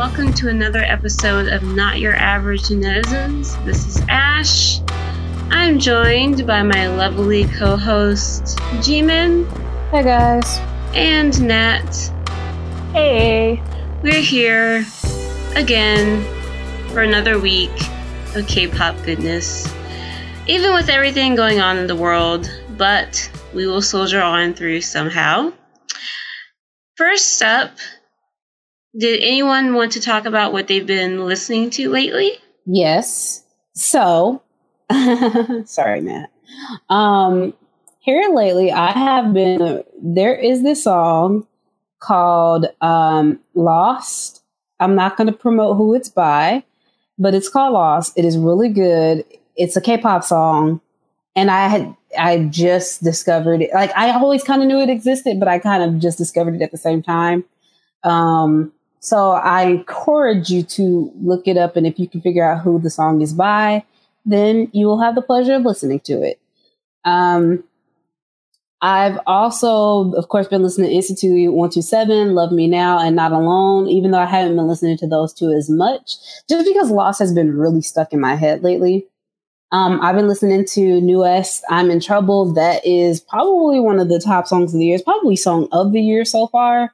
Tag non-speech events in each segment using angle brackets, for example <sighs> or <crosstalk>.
welcome to another episode of Not Your Average Netizens. This is Ash. I'm joined by my lovely co host, Jimin. Hey guys. And Nat. Hey. We're here again for another week of K pop goodness. Even with everything going on in the world, but we will soldier on through somehow. First up, did anyone want to talk about what they've been listening to lately? Yes. So, <laughs> sorry, Matt. Um, here lately, I have been. There is this song called um, "Lost." I'm not going to promote who it's by, but it's called "Lost." It is really good. It's a K-pop song, and I had I just discovered it. Like I always kind of knew it existed, but I kind of just discovered it at the same time. Um, so I encourage you to look it up. And if you can figure out who the song is by, then you will have the pleasure of listening to it. Um, I've also, of course, been listening to NCT 127, Love Me Now, and Not Alone, even though I haven't been listening to those two as much, just because Lost has been really stuck in my head lately. Um, I've been listening to NU'EST, I'm in Trouble. That is probably one of the top songs of the year. It's probably song of the year so far.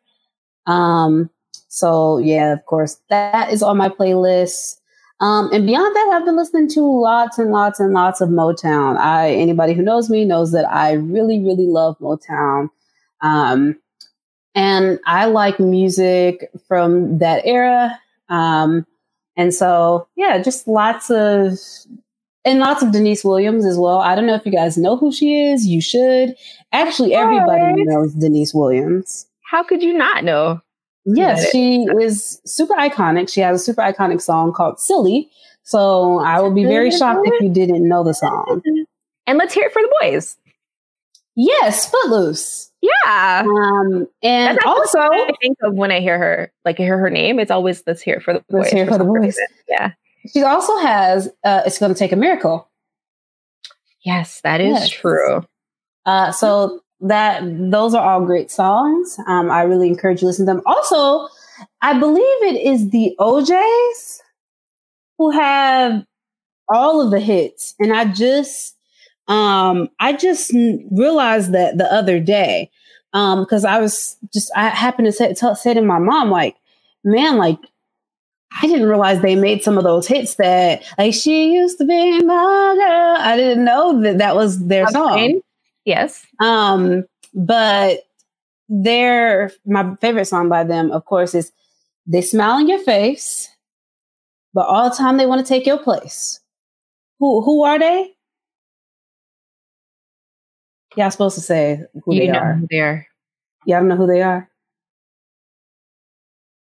Um, so yeah, of course, that is on my playlist. Um, and beyond that, I've been listening to lots and lots and lots of Motown. I anybody who knows me knows that I really, really love Motown. Um, and I like music from that era. Um, and so yeah, just lots of and lots of Deniece Williams as well. I don't know if you guys know who she is. You should. Actually, everybody knows Deniece Williams. How could you not know? Yes, she is super iconic. She has a super iconic song called Silly. So I would be very shocked if you didn't know the song. And let's hear it for the boys. Yes, Footloose. Yeah. Um, and also, I think of when I hear her, like I hear her name, it's always let's hear it for the boys. Let's hear it for the boys. Reason. Yeah. She also has uh, It's Gonna Take a Miracle. Yes, that is yes. true. Uh, so that those are all great songs. Um, I really encourage you to listen to them. Also, I believe it is the O'Jays who have all of the hits, and I just um, I just realized that the other day because um, I was just I happened to say, t- say to my mom like, man, like I didn't realize they made some of those hits that like she used to be my girl. I didn't know that that was their okay. song. Yes. Um, but their my favorite song by them, of course, is "They Smile in Your Face," but all the time they want to take your place. Who who are they? Y'all supposed to say who you they know are. Who they are. Y'all don't know who they are.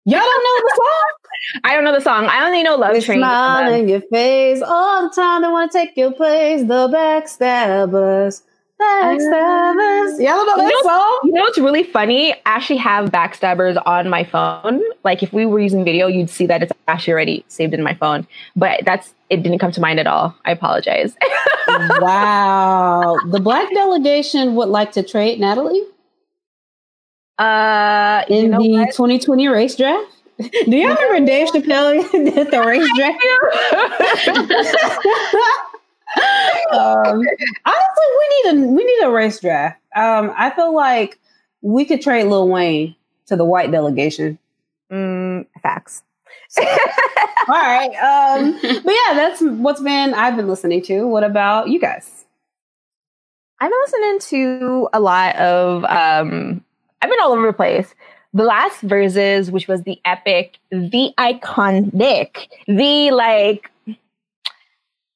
Y'all don't know the song. I don't know the song. I only know Love they Train. Smile in your face all the time. They want to take your place. The backstabbers. Backstabbers. Y'all know that you know, song? You know what's really funny? I actually have Backstabbers on my phone. Like if we were using video, you'd see that it's actually already saved in my phone. But that's it didn't come to mind at all. I apologize. <laughs> wow. The black delegation would like to trade Natalie? Uh in the what? 2020 race draft? Do y'all remember Dave Chappelle <laughs> did the race <laughs> draft? Um, honestly, we need a we need a race draft. Um, I feel like we could trade Lil Wayne to the white delegation. Mm, facts. <laughs> all right. Um, but yeah, that's what's been I've been listening to. What about you guys? I've been listening to a lot of um I've been all over the place. The last Verzuz, which was the epic, the iconic, the like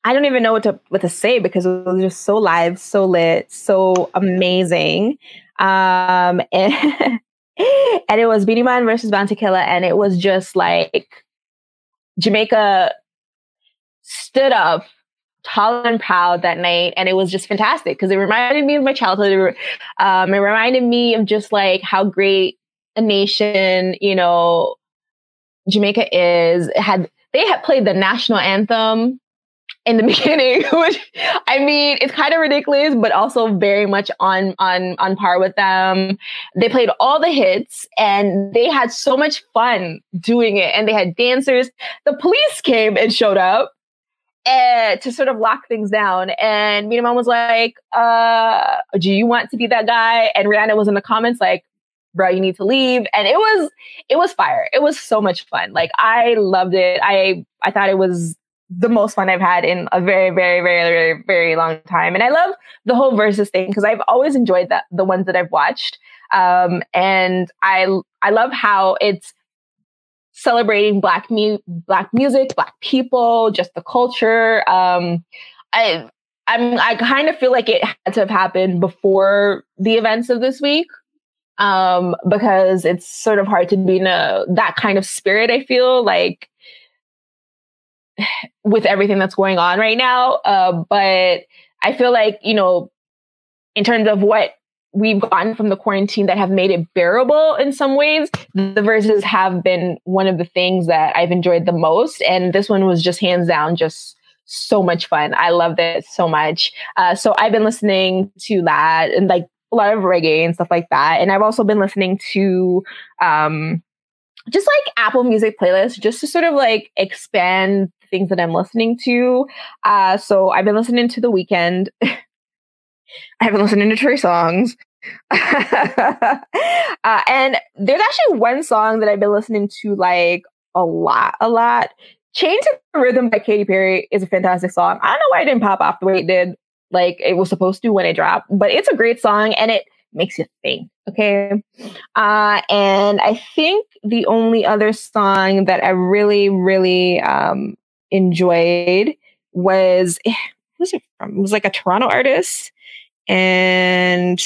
I don't even know what to what to say because it was just so live, so lit, so amazing. Um <laughs> and, and it was Beenie Man versus Bounty Killer, and it was just like Jamaica stood up tall and proud that night and it was just fantastic because it reminded me of my childhood um, it reminded me of just like how great a nation you know jamaica is it had they had played the national anthem in the <laughs> beginning, which I mean, it's kind of ridiculous, but also very much on on on par with them. They played all the hits and they had so much fun doing it. And they had dancers. The police came and showed up uh, to sort of lock things down. And Mina Mom was like, uh, do you want to be that guy? And Rihanna was in the comments like, bro, you need to leave. And it was, it was fire. It was so much fun. Like I loved it. I, I thought it was the most fun I've had in a very, very, very, very, very long time. And I love the whole versus thing because I've always enjoyed that the ones that I've watched. Um, and I, I love how it's celebrating black mu- black music, black people, just the culture. Um, I, I'm, I kind of feel like it had to have happened before the events of this week. Um, because it's sort of hard to be in a, that kind of spirit. I feel like, with everything that's going on right now. Uh, but I feel like, you know, in terms of what we've gotten from the quarantine that have made it bearable in some ways, the Verzuz have been one of the things that I've enjoyed the most. And this one was just hands down just so much fun. I loved it so much. Uh, so I've been listening to that and like a lot of reggae and stuff like that. And I've also been listening to um, just like Apple Music playlists just to sort of like expand things that I'm listening to. Uh, so I've been listening to The Weeknd. <laughs> I haven't listened to Trey Songz. <laughs> uh, and there's actually one song that I've been listening to like a lot, a lot. Change the Rhythm by Katy Perry is a fantastic song. I don't know why it didn't pop off the way it did, like it was supposed to when it dropped, but it's a great song and it makes you think. Okay. Uh, and I think the only other song that I really, really um, enjoyed was, eh, who's it from? It was like a Toronto artist. And,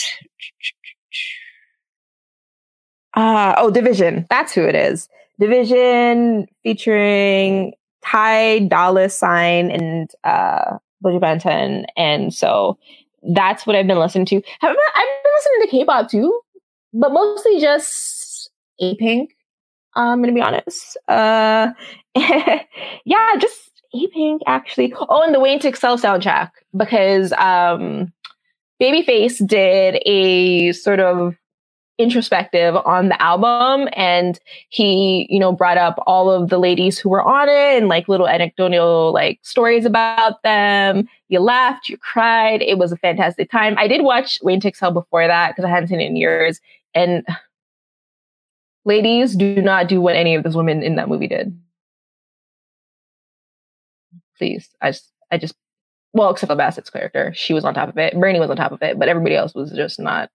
uh, oh, dvsn. That's who it is. dvsn featuring Ty Dolla Sign and uh, Buju Banton. And so that's what I've been listening to. I've been, I've been listening to K-pop too, but mostly just Apink. I'm gonna be honest. Uh, <laughs> yeah, just Apink actually. Oh, and the Waiting to Exhale soundtrack because um, Babyface did a sort of introspective on the album and he you know brought up all of the ladies who were on it and like little anecdotal like stories about them you laughed you cried it was a fantastic time i did watch waiting to exhale before that because i hadn't seen it in years and ladies do not do what any of those women in that movie did please i just i just well except for bassett's character she was on top of it Bernie was on top of it but everybody else was just not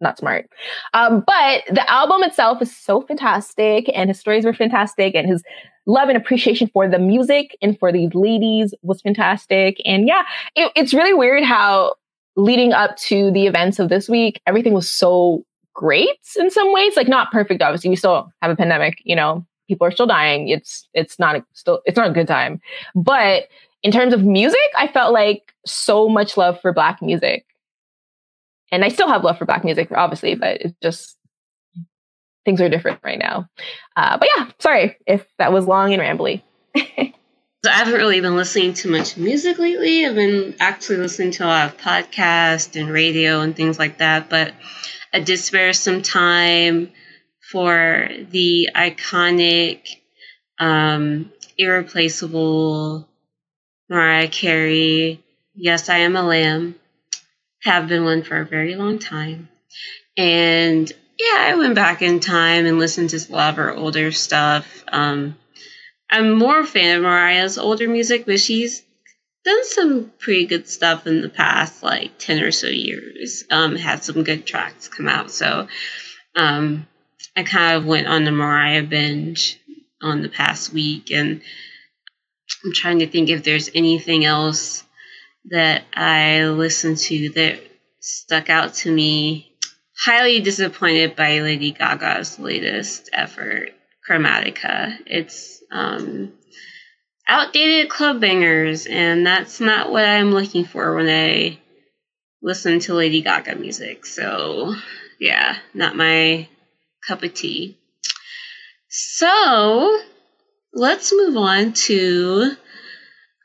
not smart. Um, but the album itself is so fantastic, and his stories were fantastic, and his love and appreciation for the music and for these ladies was fantastic. And yeah, it, it's really weird how leading up to the events of this week, everything was so great in some ways. Like not perfect, obviously. We still have a pandemic. You know, people are still dying. It's it's not a, still it's not a good time. But in terms of music, I felt like so much love for Black music and I still have love for black music, obviously, but it's just things are different right now. Uh, but yeah, sorry if that was long and rambly. <laughs> so I haven't really been listening to much music lately. I've been actually listening to a lot of podcasts and radio and things like that. But Spare some time for the iconic, um, irreplaceable Mariah Carey. Yes, I am a lamb have been one for a very long time. And yeah, I went back in time and listened to a lot of her older stuff. Um, I'm more a fan of Mariah's older music, but she's done some pretty good stuff in the past, like 10 or so years. Um, had some good tracks come out. So um, I kind of went on the Mariah binge on the past week, and I'm trying to think if there's anything else that I listened to that stuck out to me. Highly disappointed by Lady Gaga's latest effort, Chromatica. It's um, outdated club bangers, and that's not what I'm looking for when I listen to Lady Gaga music. So, yeah, not my cup of tea. So, let's move on to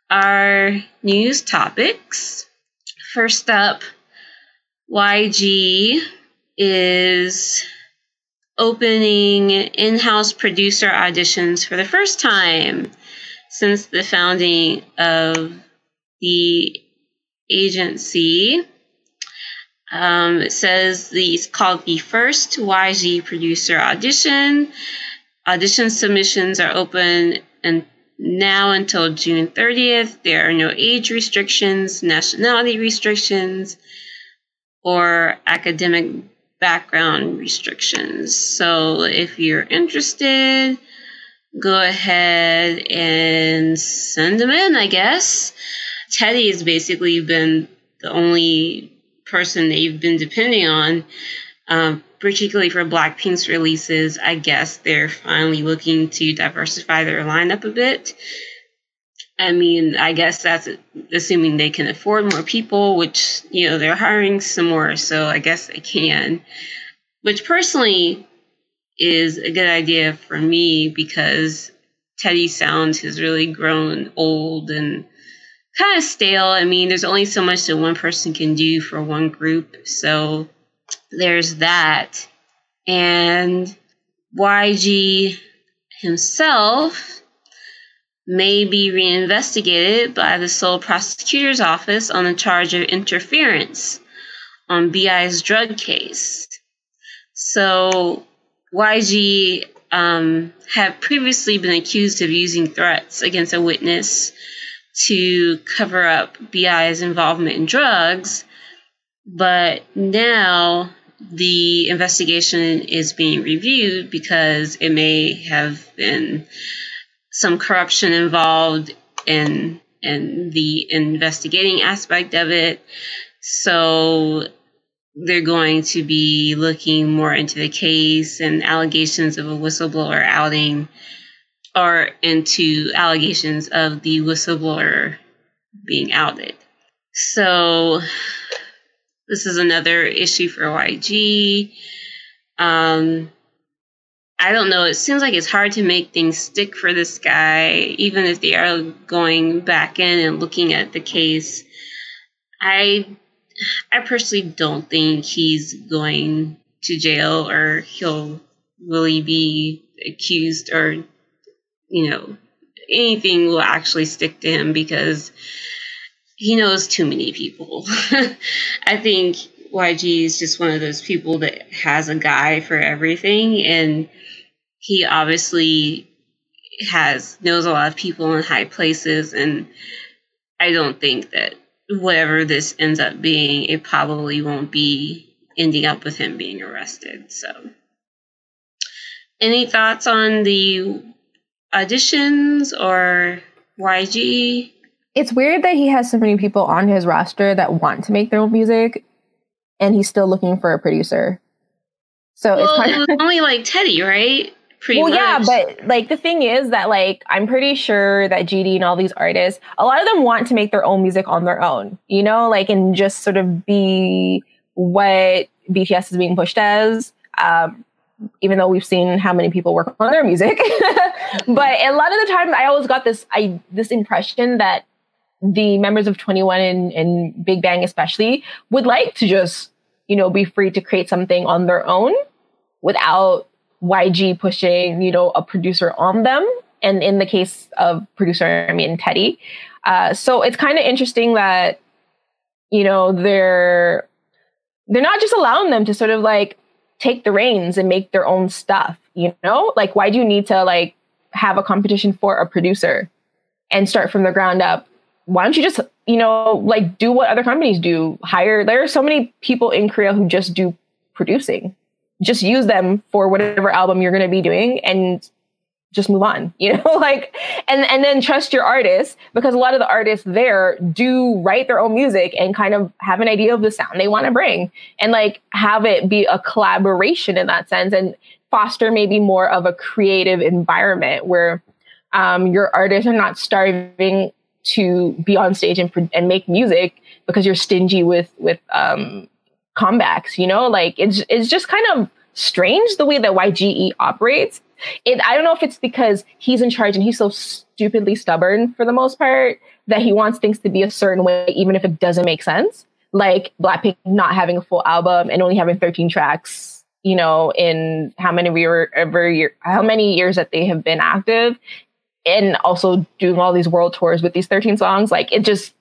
our news topics. First up, YG is opening in house producer auditions for the first time since the founding of the agency. Um, it says the, it's called the first YG producer audition. Audition submissions are open and now until June 30th. There are no age restrictions, nationality restrictions, or academic background restrictions. So if you're interested, go ahead and send them in, I guess. Teddy has basically been the only person that you've been depending on, um, particularly for Blackpink's releases. I guess they're finally looking to diversify their lineup a bit. I mean, I guess that's assuming they can afford more people, which, you know, they're hiring some more, so I guess they can. Which personally is a good idea for me because Teddy sound has really grown old and kind of stale. I mean, there's only so much that one person can do for one group, so there's that. And YG himself may be reinvestigated by the Seoul prosecutor's office on the charge of interference on BI's drug case. So YG um, had previously been accused of using threats against a witness to cover up BI's involvement in drugs, but now the investigation is being reviewed because it may have been some corruption involved in in the investigating aspect of it. So they're going to be looking more into the case and allegations of a whistleblower outing or into allegations of the whistleblower being outed. So this is another issue for YG. Um, I don't know. It seems like it's hard to make things stick for this guy, even if they are going back in and looking at the case. I, I personally don't think he's going to jail or he'll really be accused or, you know, anything will actually stick to him because he knows too many people. <laughs> I think YG is just one of those people that has a guy for everything and he obviously has knows a lot of people in high places and I don't think that whatever this ends up being, it probably won't be ending up with him being arrested. So any thoughts on the auditions or YG? It's weird that he has so many people on his roster that want to make their own music and he's still looking for a producer. So well, it's kind it was only like Teddy, right? Pretty well, much. yeah, but like the thing is that like I'm pretty sure that GD and all these artists, a lot of them want to make their own music on their own, you know, like and just sort of be what BTS is being pushed as. Um, even though we've seen how many people work on their music, <laughs> but a lot of the time I always got this I this impression that the members of 2NE1 and, and Big Bang especially would like to just you know be free to create something on their own without YG pushing, you know, a producer on them. And in the case of producer, I mean Teddy. Uh, so it's kind of interesting that, you know, they're they're not just allowing them to sort of like take the reins and make their own stuff, you know? Like why do you need to like have a competition for a producer and start from the ground up? Why don't you just, you know, like do what other companies do? Hire there are so many people in Korea who just do producing just use them for whatever album you're going to be doing and just move on <laughs> you know like and and then trust your artists because a lot of the artists there do write their own music and kind of have an idea of the sound they want to bring and like have it be a collaboration in that sense and foster maybe more of a creative environment where um, your artists are not starving to be on stage and, and make music because you're stingy with with um, comebacks, you know? Like it's it's just kind of strange the way that YGE operates it, I don't know if it's because he's in charge and he's so stupidly stubborn for the most part that he wants things to be a certain way, even if it doesn't make sense. Like Blackpink not having a full album and only having 13 tracks, you know, in how many year, ever year, how many years that they have been active, and also doing all these world tours with these 13 songs. Like it just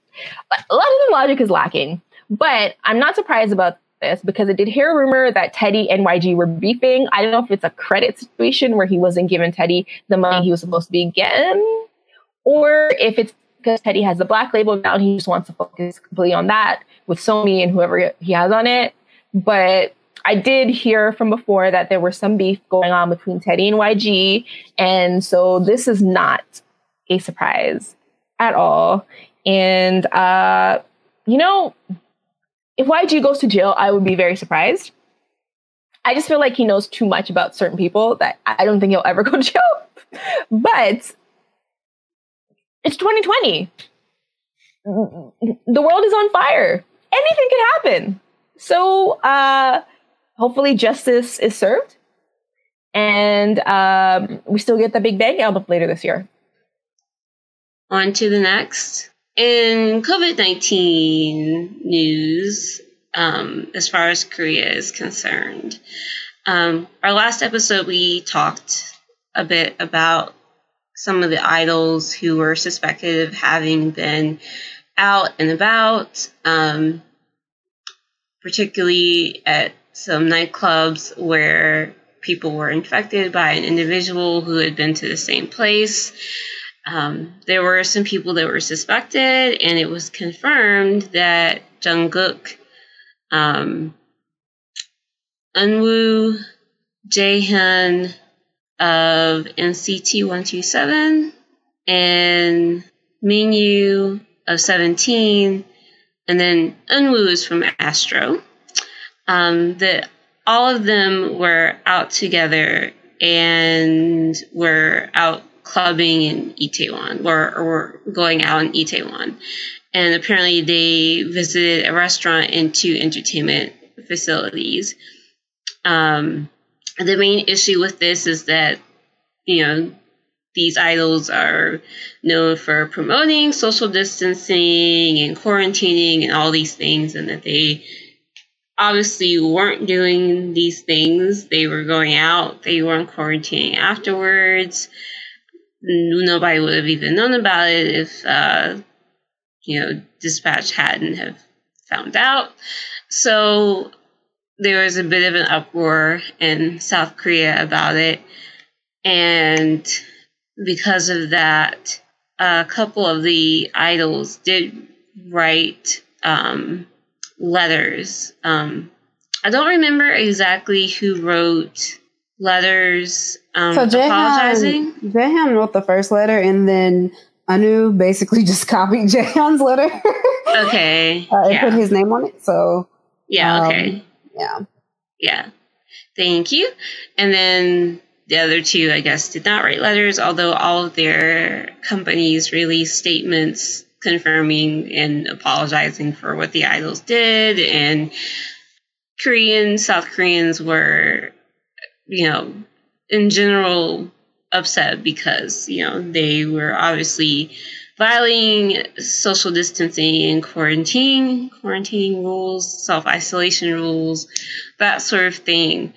a lot of the logic is lacking. But I'm not surprised about this because I did hear a rumor that Teddy and YG were beefing. I don't know if it's a credit situation where he wasn't giving Teddy the money he was supposed to be getting, or if it's because Teddy has the black label now and he just wants to focus completely on that with Sony and whoever he has on it. But I did hear from before that there was some beef going on between Teddy and YG. And so this is not a surprise at all. And, uh, you know, if YG goes to jail, I would be very surprised. I just feel like he knows too much about certain people that I don't think he'll ever <laughs> go to jail. but it's 2020. The world is on fire. Anything could happen. So uh, hopefully justice is served. And um, we still get the Big Bang album later this year. On to the next. In COVID 19 news, um, as far as Korea is concerned, um, our last episode we talked a bit about some of the idols who were suspected of having been out and about, um, particularly at some nightclubs where people were infected by an individual who had been to the same place. Um, there were some people that were suspected, and it was confirmed that Jungkook, um, Eunwoo, Jaehyun of NCT 127, and Mingyu of 17, and then Eunwoo is from Astro. Um, that all of them were out together and were out clubbing in Itaewon or, or going out in Itaewon. And apparently they visited a restaurant and two entertainment facilities. Um, the main issue with this is that, you know, these idols are known for promoting social distancing and quarantining and all these things, and that they obviously weren't doing these things. They were going out, they weren't quarantining afterwards nobody would have even known about it if uh, you know dispatch hadn't have found out. So there was a bit of an uproar in south korea about it. And because of that a couple of the idols did write um, letters. Um, i don't remember exactly who wrote letters um, so Jaehyun, apologizing. Jaehyun wrote the first letter, and then Eunwoo basically <laughs> just copied Jaehyun's letter. okay, <laughs> uh, and yeah. put his name on it. So yeah, okay, um, yeah, yeah. Thank you. And then the other two, I guess, did not write letters, although all of their companies released statements confirming and apologizing for what the idols did. And Koreans, South Koreans were you know, in general upset because, you know, they were obviously violating social distancing and quarantine, quarantine rules, self isolation rules, that sort of thing.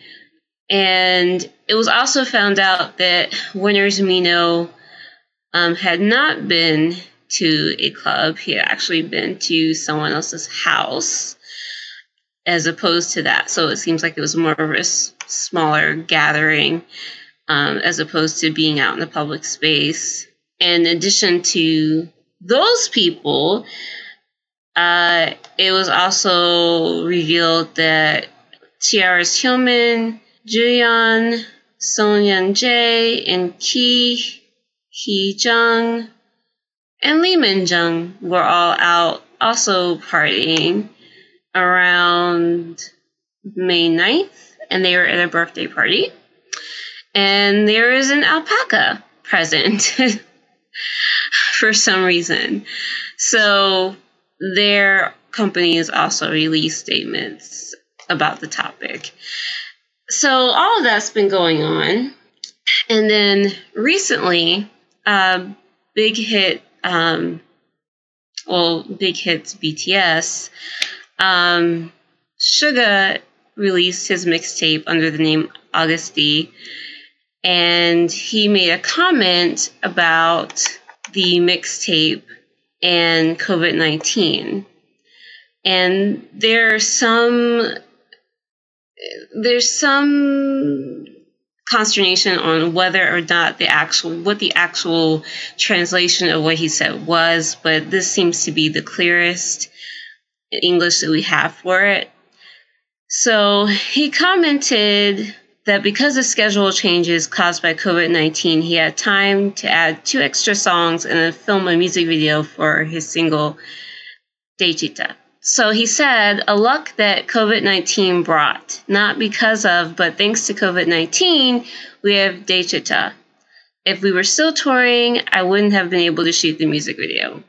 And it was also found out that Winners Mino um, had not been to a club. He had actually been to someone else's house as opposed to that. So it seems like it was more of a smaller gathering um, as opposed to being out in the public space. In addition to those people, uh, it was also revealed that T-ara's Hyomin, Juyeon, Son Yeon-jae, and Ki Hee Jung, and Lee Min Jung were all out also partying around May 9th, and they were at a birthday party. And there is an alpaca present <laughs> for some reason. So their companies also released statements about the topic. So all of that's been going on. And then recently, big hit, um, well, big hits BTS, um, Suga released his mixtape under the name Agust D, and he made a comment about the mixtape and COVID 19. And there's some there's some consternation on whether or not the actual what the actual translation of what he said was, but this seems to be the clearest English that we have for it. So he commented that because of schedule changes caused by COVID 19, he had time to add two extra songs and film a music video for his single Daechwita. So he said, a luck that COVID 19 brought, not because of, but thanks to COVID 19, we have Daechwita. If we were still touring, I wouldn't have been able to shoot the music video.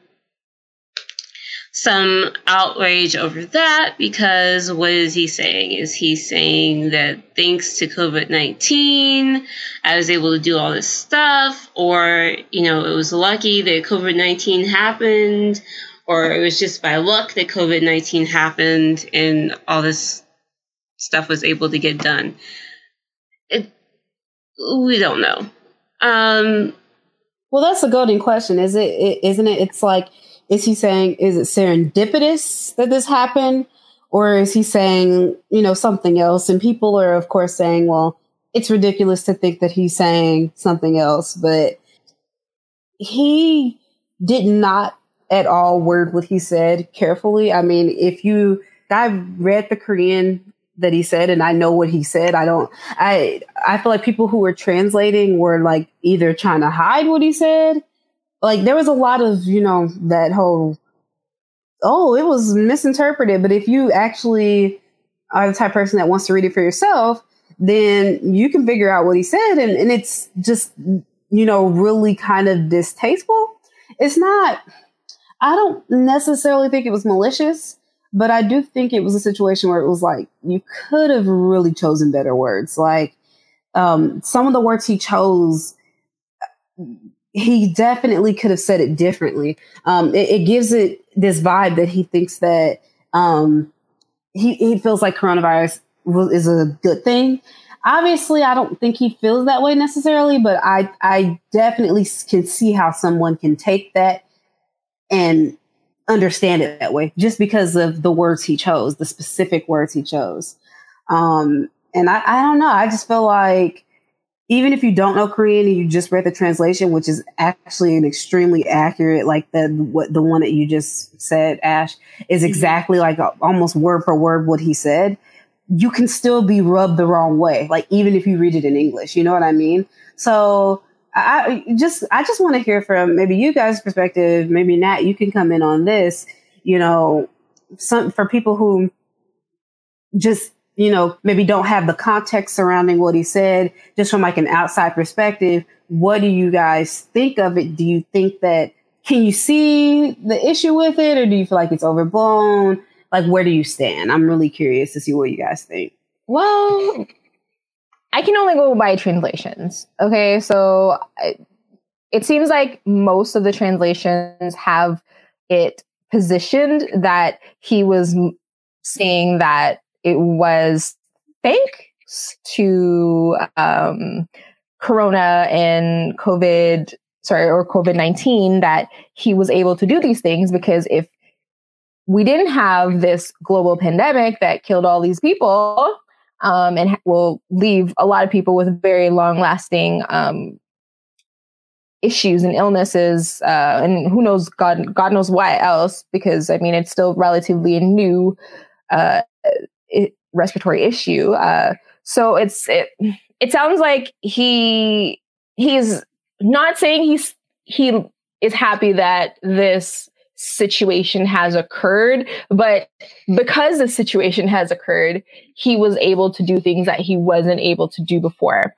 Some outrage over that because what is he saying? Is he saying that thanks to COVID 19, I was able to do all this stuff? Or, you know, it was lucky that COVID 19 happened? or it was just by luck that COVID 19 happened and all this stuff was able to get done. It, we don't know. Um, well, that's a golden question, is it? Isn't it? It's like, is he saying, is it serendipitous that this happened? Or is he saying, you know, something else? And people are, of course, saying, well, it's ridiculous to think that he's saying something else, but he did not at all word what he said carefully. I mean, if you, I've read the Korean that he said and I know what he said. I don't, I, I feel like people who were translating were like either trying to hide what he said. Like there was a lot of, you know, that whole, oh, it was misinterpreted. But if you actually are the type of person that wants to read it for yourself, then you can figure out what he said. And, and it's just, you know, really kind of distasteful. It's not, I don't necessarily think it was malicious, but I do think it was a situation where it was like you could have really chosen better words. Like um, some of the words he chose, he definitely could have said it differently. Um, it, it, gives it this vibe that he thinks that um, he, he feels like coronavirus is a good thing. Obviously, I don't think he feels that way necessarily, but I I definitely can see how someone can take that and understand it that way just because of the words he chose, the specific words he chose. Um, and I, I don't know. I just feel like even if you don't know Korean and you just read the translation, which is actually an extremely accurate, like the what the one that you just said, Ash, is mm-hmm. exactly like a, almost word for word what he said. You can still be rubbed the wrong way, like even if you read it in English. You know what I mean? So I just I just want to hear from maybe you guys' perspective. Maybe Nat, you can come in on this. You know, some for people who just you know maybe don't have the context surrounding what he said, just from like an outside perspective. What do you guys think of it? Do you think that can you see the issue with it, or do you feel like it's overblown? Like, where do you stand? I'm really curious to see what you guys think. Well, I can only go by translations. Okay, so I, it seems like most of the translations have it positioned that he was saying that it was thanks to um, Corona and COVID, sorry, or COVID 19 that he was able to do these things because if we didn't have this global pandemic that killed all these people, um, and will leave a lot of people with very long lasting um, issues and illnesses, uh, and who knows, God, God knows why else, because I mean, it's still relatively a new uh, respiratory issue. Uh, so it's it, it sounds like he he's not saying he's he is happy that this situation has occurred. But because the situation has occurred, he was able to do things that he wasn't able to do before.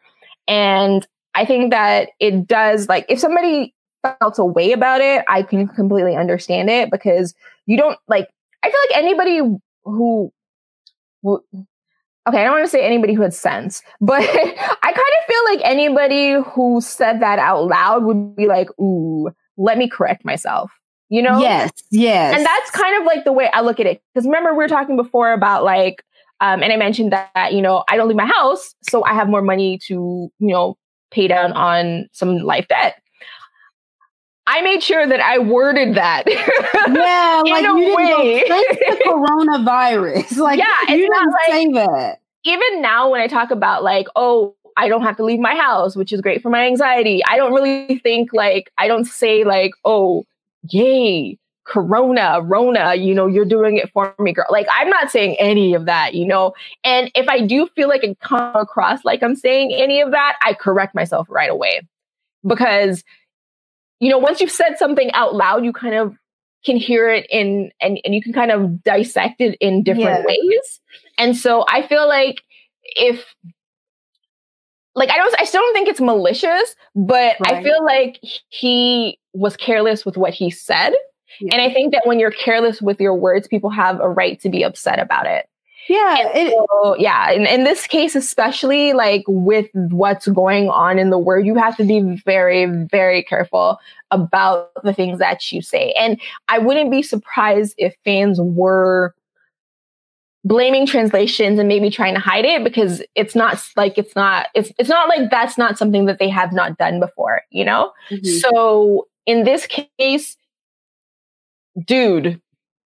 And I think that it does, like, if somebody felt a way about it, I can completely understand it because you don't, like, I feel like anybody who, who okay, I don't want to say anybody who had sense, but <laughs> I kind of feel like anybody who said that out loud would be like, ooh, let me correct myself. You know? Yes, yes. And that's kind of like the way I look at it. Because remember, we were talking before about like, um, and I mentioned that, you know, I don't leave my house, so I have more money to, you know, pay down on some life debt. I made sure that I worded that. yeah, <laughs> like you didn't way. go the <laughs> coronavirus. <laughs> Like, yeah, you didn't like, say that. Even now, when I talk about like, oh, I don't have to leave my house, which is great for my anxiety. I don't really think like I don't say like, oh, yay, Corona, Rona, you know, you're doing it for me, girl. Like, I'm not saying any of that, you know? And if I do feel like it come across like I'm saying any of that, I correct myself right away. Because, you know, once you've said something out loud, you kind of can hear it in and, and you can kind of dissect it in different yeah. ways. And so I feel like if like I don't I still don't think it's malicious, but right. I feel like he was careless with what he said. Yeah. And I think that when you're careless with your words, people have a right to be upset about it. Yeah. It, so, yeah. In, in this case, especially like with what's going on in the world, you have to be very, very careful about the things that you say. And I wouldn't be surprised if fans were blaming translations and maybe trying to hide it because it's not like it's not it's it's not like that's not something that they have not done before, you know? Mm-hmm. So in this case, dude,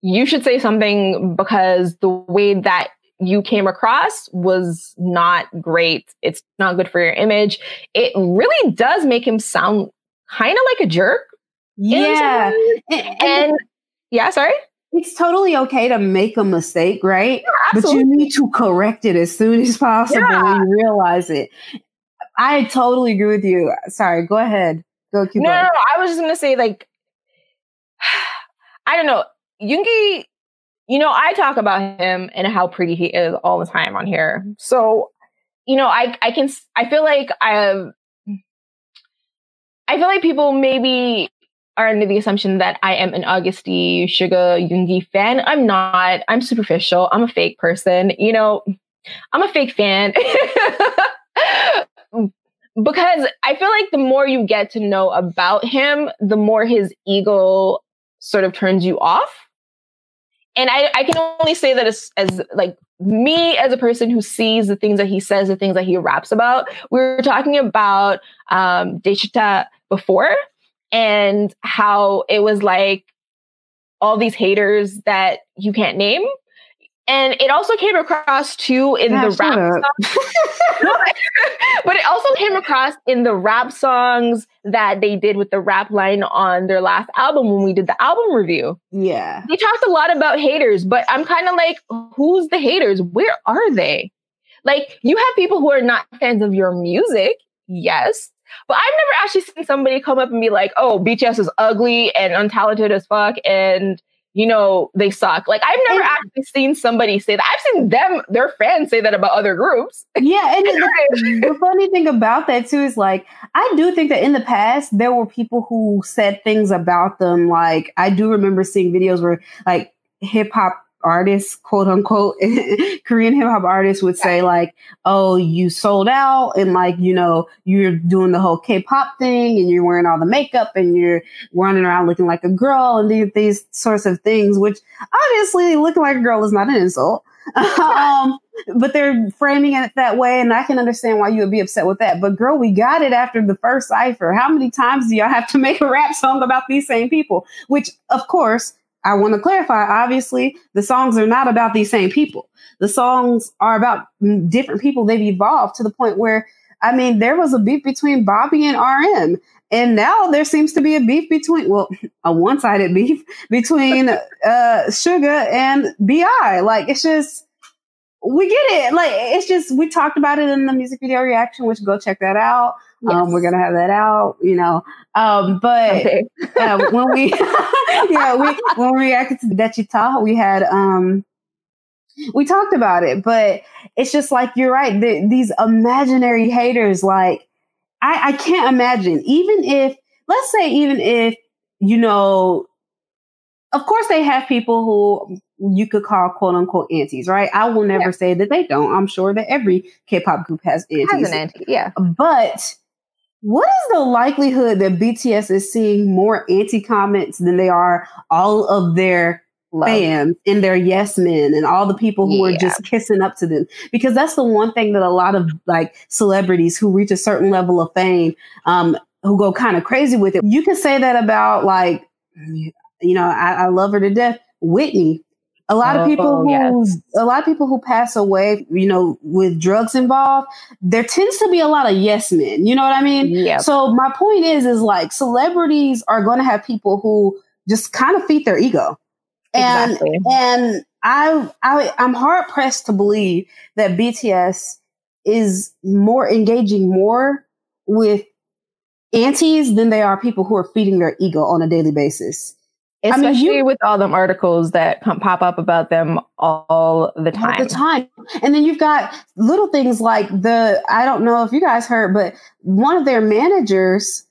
you should say something because the way that you came across was not great. It's not good for your image. It really does make him sound kind of like a jerk. Yeah. And, and, yeah, sorry it's totally okay to make a mistake, right? Yeah, but you need to correct it as soon as possible yeah. when you realize it. I totally agree with you. Sorry, go ahead. Go keep no, going. No, no, I was just gonna say, like, <sighs> I don't know. Yoongi, you know, I talk about him and how pretty he is all the time on here. So, you know, I I can I feel like I have I feel like people maybe are under the assumption that I am an Agust D Suga Yoongi fan. I'm not. I'm superficial. I'm a fake person. You know, I'm a fake fan. <laughs> because I feel like the more you get to know about him, the more his ego sort of turns you off. And I, I can only say that as, as like me as a person who sees the things that he says, the things that he raps about. We were talking about um, Daechwita before and how it was like all these haters that you can't name. And it also came across too in the rap <laughs> but it also came across in the rap songs that they did with the rap line on their last album when we did the album review. Yeah. They talked a lot about haters, but I'm kind of like, who's the haters? Where are they? Like, you have people who are not fans of your music, yes, but I've never actually seen somebody come up and be like, oh, BTS is ugly and untalented as fuck and you know, they suck. Like I've never and, actually seen somebody say that. I've seen them, their fans say that about other groups. <laughs> Yeah. And the, the funny thing about that too is like, I do think that in the past there were people who said things about them. Like I do remember seeing videos where like hip hop artists, quote unquote, <laughs> Korean hip hop artists would say like, "Oh, you sold out," and like, you know, you're doing the whole K-pop thing, and you're wearing all the makeup, and you're running around looking like a girl, and these, these sorts of things. Which obviously, looking like a girl is not an insult. <laughs> um, but they're framing it that way, and I can understand why you would be upset with that. But girl, we got it after the first cipher. How many times do y'all have to make a rap song about these same people? Which, of course, I want to clarify obviously, the songs are not about these same people. The songs are about different people. They've evolved to the point where, I mean, there was a beef between Bobby and RM. And now there seems to be a beef between, well, a one sided beef <laughs> between uh, Suga and BI. Like, it's just, we get it. Like, it's just, we talked about it in the music video reaction, which go check that out. Yes. Um, we're gonna have that out, you know. Um, but uh, when we, <laughs> yeah, we when we reacted to Daechwita, we had um, we talked about it. But it's just like you're right. The, these imaginary haters, like I, I can't imagine. Even if, let's say, even if you know, of course, they have people who you could call quote unquote antis, right? I will never yeah. say that they don't. I'm sure that every K-pop group has antis. Has an anti, yeah. But what is the likelihood that BTS is seeing more anti comments than they are all of their Love. fans and their yes men and all the people who yeah. are just kissing up to them? Because that's the one thing that a lot of like celebrities who reach a certain level of fame, um, who go kind of crazy with it. You can say that about like, you know, I, I love her to death, Whitney a lot of people oh, who yes. a lot of people who pass away, you know, with drugs involved, there tends to be a lot of yes men. You know what I mean? Yeah. So my point is, is like celebrities are going to have people who just kind of feed their ego, and exactly. and I I I'm hard pressed to believe that BTS is more engaging more with antis than they are people who are feeding their ego on a daily basis. Especially I mean, you, with all them articles that come, pop up about them all the time. All the time. And then you've got little things like the, I don't know if you guys heard, but one of their managers,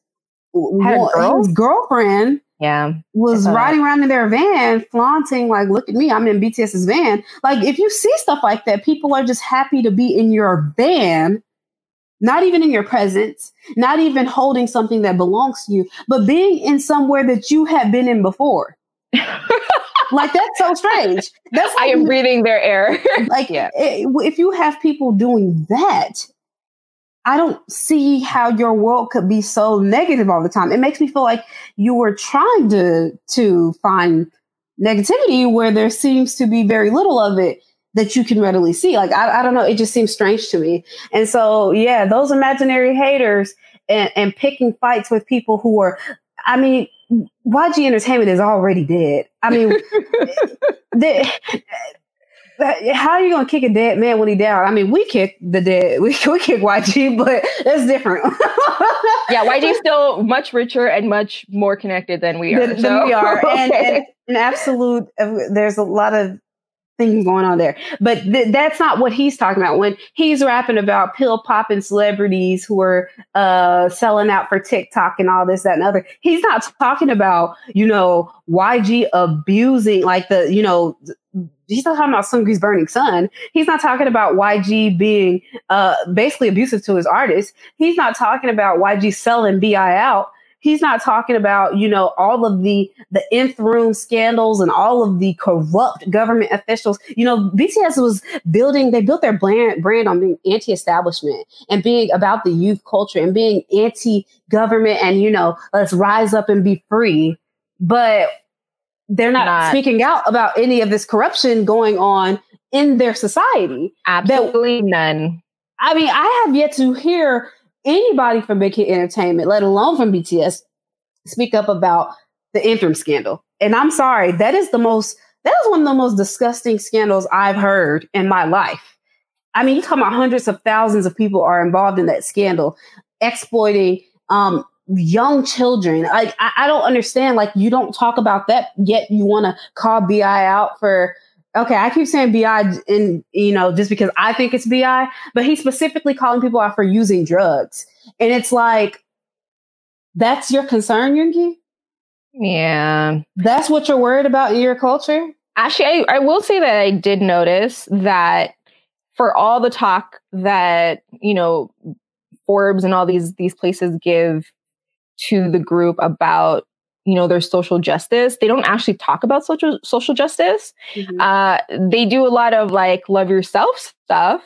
had one, his girlfriend, yeah, was riding around in their van, flaunting, like, look at me, I'm in BTS's van. Like, if you see stuff like that, people are just happy to be in your van not even in your presence, not even holding something that belongs to you, but being in somewhere that you have been in before. <laughs> like that's so strange. That's I am breathing their air. <laughs> like yeah. if you have people doing that, I don't see how your world could be so negative all the time. It makes me feel like you were trying to to find negativity where there seems to be very little of it that you can readily see. Like, I, I don't know. It just seems strange to me. And so, yeah, those imaginary haters and, and picking fights with people who are, I mean, YG Entertainment is already dead. I mean, <laughs> they, how are you gonna kick a dead man when he down? I mean, we kick the dead, <laughs> we, we kick YG, but it's different. <laughs> yeah, YG is still much richer and much more connected than we are. Than, so. than we are, and, and, and absolute. Uh, there's a lot of things going on there. But th- that's not what he's talking about when he's rapping about pill popping celebrities who are uh, selling out for TikTok and all this, that, and other. He's not talking about, you know, YG abusing like the, you know, he's not talking about Seungri's burning sun. He's not talking about YG being uh, basically abusive to his artists. He's not talking about YG selling BI out he's not talking about you know all of the the nth room scandals and all of the corrupt government officials. You know bts was building they built their brand brand on being anti-establishment and being about the youth culture and being anti-government and you know let's rise up and be free. But they're not, not speaking out about any of this corruption going on in their society. Absolutely that, none. I mean i have yet to hear anybody from Big Hit Entertainment, let alone from BTS, speak up about the nth room scandal. And I'm sorry, that is the most that is one of the most disgusting scandals I've heard in my life. I mean, you talking about hundreds of thousands of people are involved in that scandal, exploiting um, young children. Like, I, I don't understand. Like, you don't talk about that yet. You want to call BI out for okay, I keep saying BI and you know, just because I think it's BI, but he's specifically calling people out for using drugs. And it's like, that's your concern, Yoongi? Yeah. That's what you're worried about in your culture? Actually, I, I will say that I did notice that for all the talk that, you know, Forbes and all these these places give to the group about you know their social justice. They don't actually talk about social social justice. Mm-hmm. uh, they do a lot of like love yourself stuff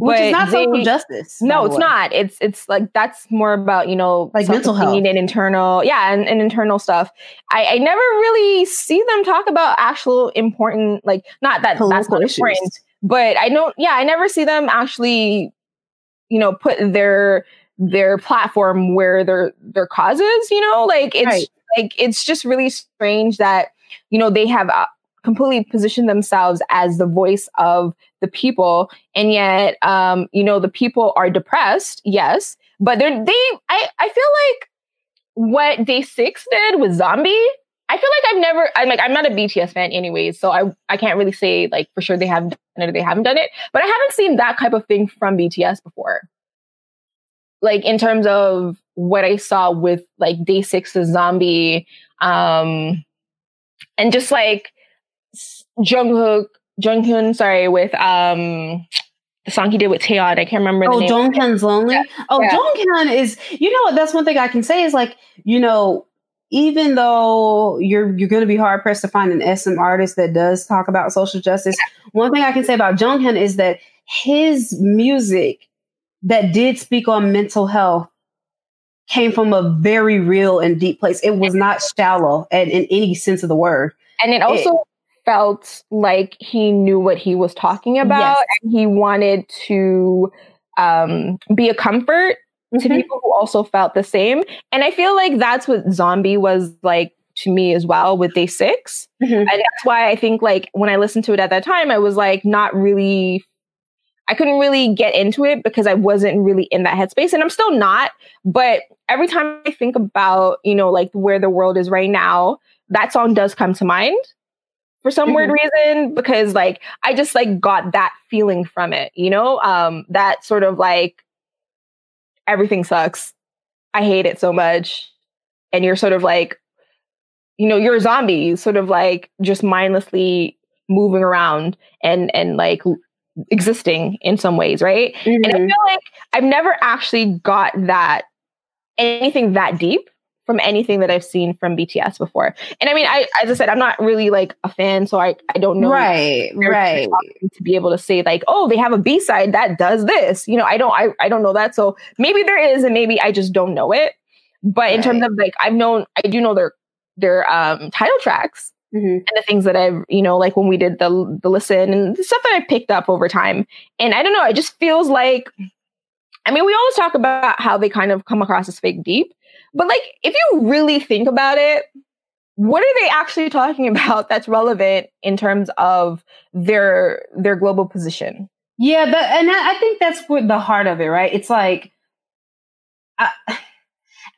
which is not they, social justice no it's not. It's it's like that's more about you know like mental health. and internal yeah and, and internal stuff. I, I never really see them talk about actual important like not that Political that's not issues. important but i don't yeah i never see them actually you know put their their platform where their their causes you know? Like it's right. Like it's just really strange that you know they have uh, completely positioned themselves as the voice of the people and yet um you know the people are depressed yes but they're they i i feel like what DAY6 did with zombie I feel like I've never, I'm like, I'm not a BTS fan anyways, so I, I can't really say like for sure they haven't done it or they haven't done it, but I haven't seen that type of thing from BTS before. Like in terms of what I saw with like DAY6 the zombie, um, and just like Jungkook, Jonghyun, sorry, with um the song he did with Taeyeon. I can't remember. Oh, the name. Jonghyun's lonely. Yeah. Oh, Yeah. Jonghyun is. You know what? That's one thing I can say is like you know. Even though you're you're going to be hard pressed to find an SM artist that does talk about social justice, one thing I can say about Jonghyun is that his music that did speak on mental health came from a very real and deep place. It was not shallow and in any sense of the word. and it also felt like he knew what he was talking about Yes. and he wanted to um, be a comfort to Mhm. people who also felt the same and i feel like that's what zombie was like to me as well with day 6 Mhm. and that's why i think like when i listened to it at that time i was like not really i couldn't really get into it because i wasn't really in that headspace and i'm still not but every time i think about you know like where the world is right now that song does come to mind for some weird reason because like i just like got that feeling from it you know? Um that sort of like everything sucks. I hate it so much. And you're sort of like you know you're a zombie sort of like just mindlessly moving around and and like existing in some ways right and I Mhm. feel like I've never actually got that anything that deep from anything that I've seen from BTS before. And I mean, I as I said, I'm not really like a fan, so I I don't know Right, right. to be able to say like, oh, they have a B side that does this. You know, I don't I, I don't know that. So maybe there is, and maybe I just don't know it. But in terms of like, I've known I do know their their um title tracks Mhm. and the things that I've, you know, like when we did the the listen and the stuff that I've picked up over time. And I don't know, it just feels like I mean, we always talk about how they kind of come across as fake deep, but like if you really think about it, what are they actually talking <laughs> about that's relevant in terms of their their global position? Yeah, that, and I I think that's what the heart of it, right? It's like, I, <sighs>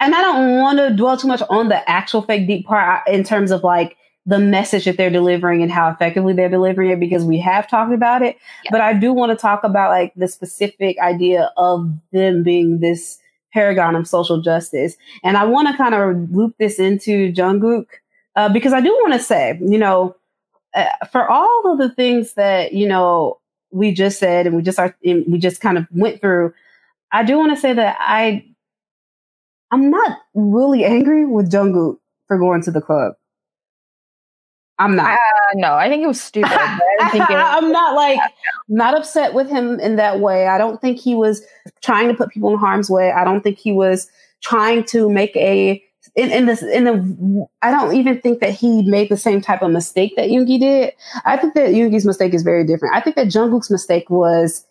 and I don't want to dwell too much on the actual fake deep part in terms of like the message that they're delivering and how effectively they're delivering it because we have talked about it. Yeah. But I do want to talk about like the specific idea of them being this paragon of social justice, and I want to kind of loop this into Jungkook uh, because I do want to say, you know, uh, for all of the things that you know we just said and we just are we just kind of went through i do want to say that i i'm not really angry with jungkook for going to the club i'm not Uh, no, I think it was stupid. but I don't <laughs> think it i'm not like not upset with him in that way i don't think he was trying to put people in harm's way i don't think he was trying to make a in, in this in the I don't even think that he made the same type of mistake that Yoongi did. I think that Yoongi's mistake is very different. I think that Jungkook's mistake was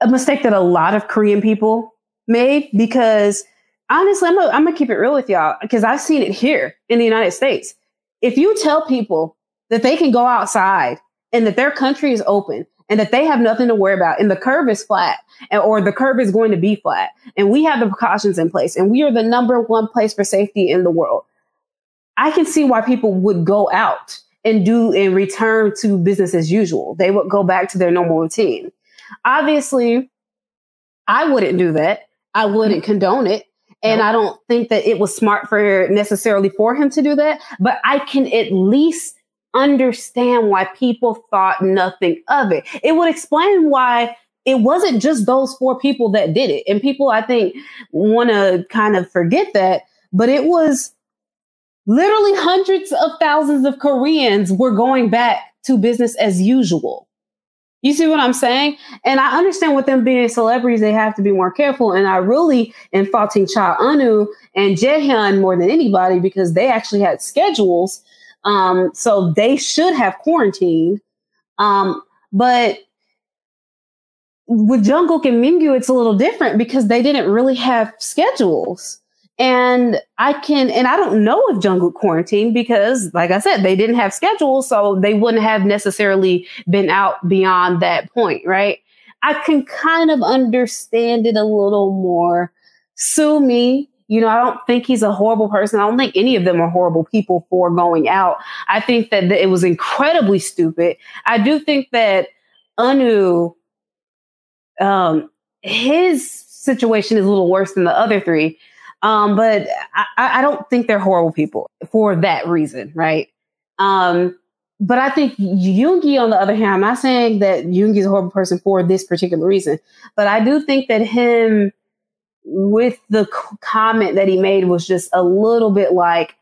a mistake that a lot of Korean people made because honestly, I'm gonna, I'm gonna keep it real with y'all because I've seen it here in the United States. If you tell people that they can go outside and that their country is open and that they have nothing to worry about and the curve is flat and, or the curve is going to be flat and we have the precautions in place and we are the number one place for safety in the world. I can see why people would go out and do and return to business as usual. They would go back to their normal routine. Obviously, I wouldn't do that. I wouldn't condone it. And Nope. I don't think that it was smart for necessarily for him to do that. But I can at least understand why people thought nothing of it. It would explain why it wasn't just those four people that did it. And people, I think, want to kind of forget that. But it was literally hundreds of thousands of Koreans were going back to business as usual. You see what I'm saying? And I understand with them being celebrities, they have to be more careful. And I really am faulting Cha Eunwoo and Jaehyun more than anybody because they actually had schedules. Um, so they should have quarantined. Um, but with Jungkook and Mingyu, it's a little different because they didn't really have schedules. And I can, and I don't know if Jungkook quarantined because, like I said, they didn't have schedules, so they wouldn't have necessarily been out beyond that point, right? I can kind of understand it a little more. Sue me. You know, I don't think he's a horrible person. I don't think any of them are horrible people for going out. I think that th- it was incredibly stupid. I do think that Eunwoo, um, his situation is a little worse than the other three. Um, but I, I don't think they're horrible people for that reason, right? Um, but I think Yoongi, on the other hand, I'm not saying that Yoongi is a horrible person for this particular reason, but I do think that him with the comment that he made was just a little bit like,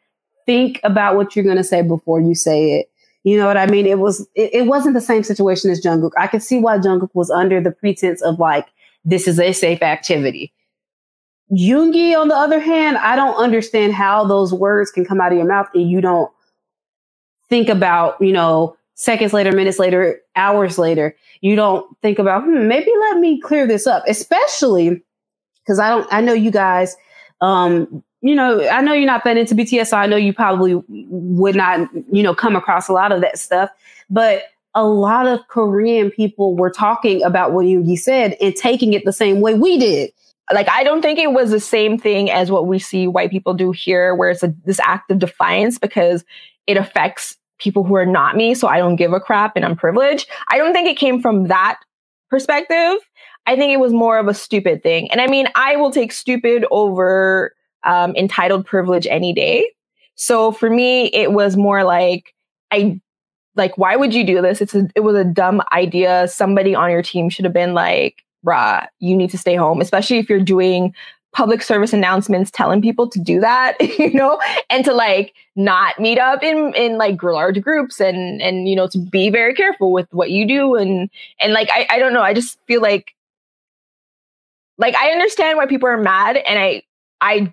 think about what you're going to say before you say it. You know what I mean? It was, it, it wasn't the same situation as Jungkook. I could see why Jungkook was under the pretense of like, this is a safe activity. Yoongi, on the other hand, I don't understand how those words can come out of your mouth and you don't think about, you know, seconds later, minutes later, hours later. You don't think about, hmm, maybe let me clear this up, especially because I don't, I know you guys, um, you know, I know you're not that into BTS, so I know you probably would not, you know, come across a lot of that stuff. But a lot of Korean people were talking about what you said and taking it the same way we did. Like, I don't think it was the same thing as what we see white people do here, where it's a, this act of defiance because it affects people who are not me. So I don't give a crap and I'm privileged. I don't think it came from that perspective. I think it was more of a stupid thing. And I mean, I will take stupid over um, entitled privilege any day. So for me, it was more like, I like, why would you do this? It's a, it was a dumb idea. Somebody on your team should have been like, bruh, you need to stay home, especially if you're doing public service announcements telling people to do that, <laughs> you know, and to like not meet up in in like large groups and and you know to be very careful with what you do and and like I I don't know, I just feel like like I understand why people are mad and I I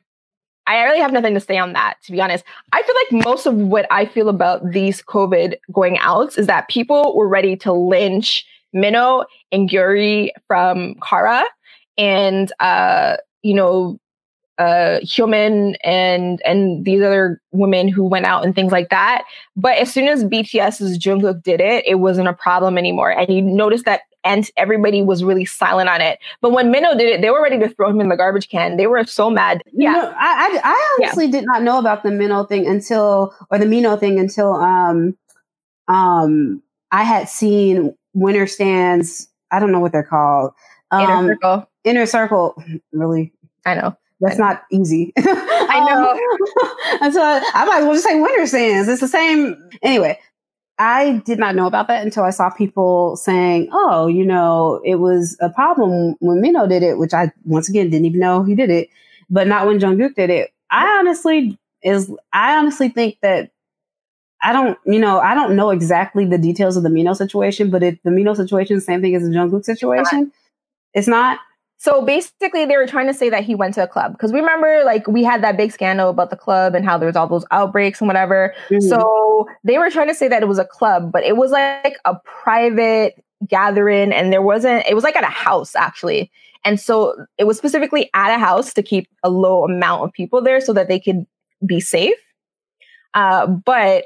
I really have nothing to say on that, to be honest. I feel like most of what I feel about these COVID going outs is that people were ready to lynch Mino and Gyuri from Kara and uh you know, uh, Hyomin and and these other women who went out and things like that. But as soon as BTS's Jungkook did it, it wasn't a problem anymore. And you notice that and everybody was really silent on it. But when Mino did it, they were ready to throw him in the garbage can. They were so mad. Yeah, you know, I, I, I honestly yeah. did not know about the Mino thing until or the Mino thing until um um I had seen Winter Stands. I don't know what they're called. Um, Inner Circle. Inner Circle. Really, I know. That's I know. not easy. <laughs> I know. and so I might as well just say winter stands. It's the same. Anyway, I did not know about that until I saw people saying, oh, you know, it was a problem when Mino did it, which I, once again, didn't even know he did it, but not when Jungkook did it. I honestly is, I honestly think that I don't, you know, I don't know exactly the details of the Mino situation, but if the Mino situation is the same thing as the Jungkook situation, it's not. So basically, they were trying to say that he went to a club because we remember, like we had that big scandal about the club and how there was all those outbreaks and whatever. Mm-hmm. So they were trying to say that it was a club, but it was like a private gathering, and there wasn't. It was like at a house actually, and so it was specifically at a house to keep a low amount of people there so that they could be safe. Uh, but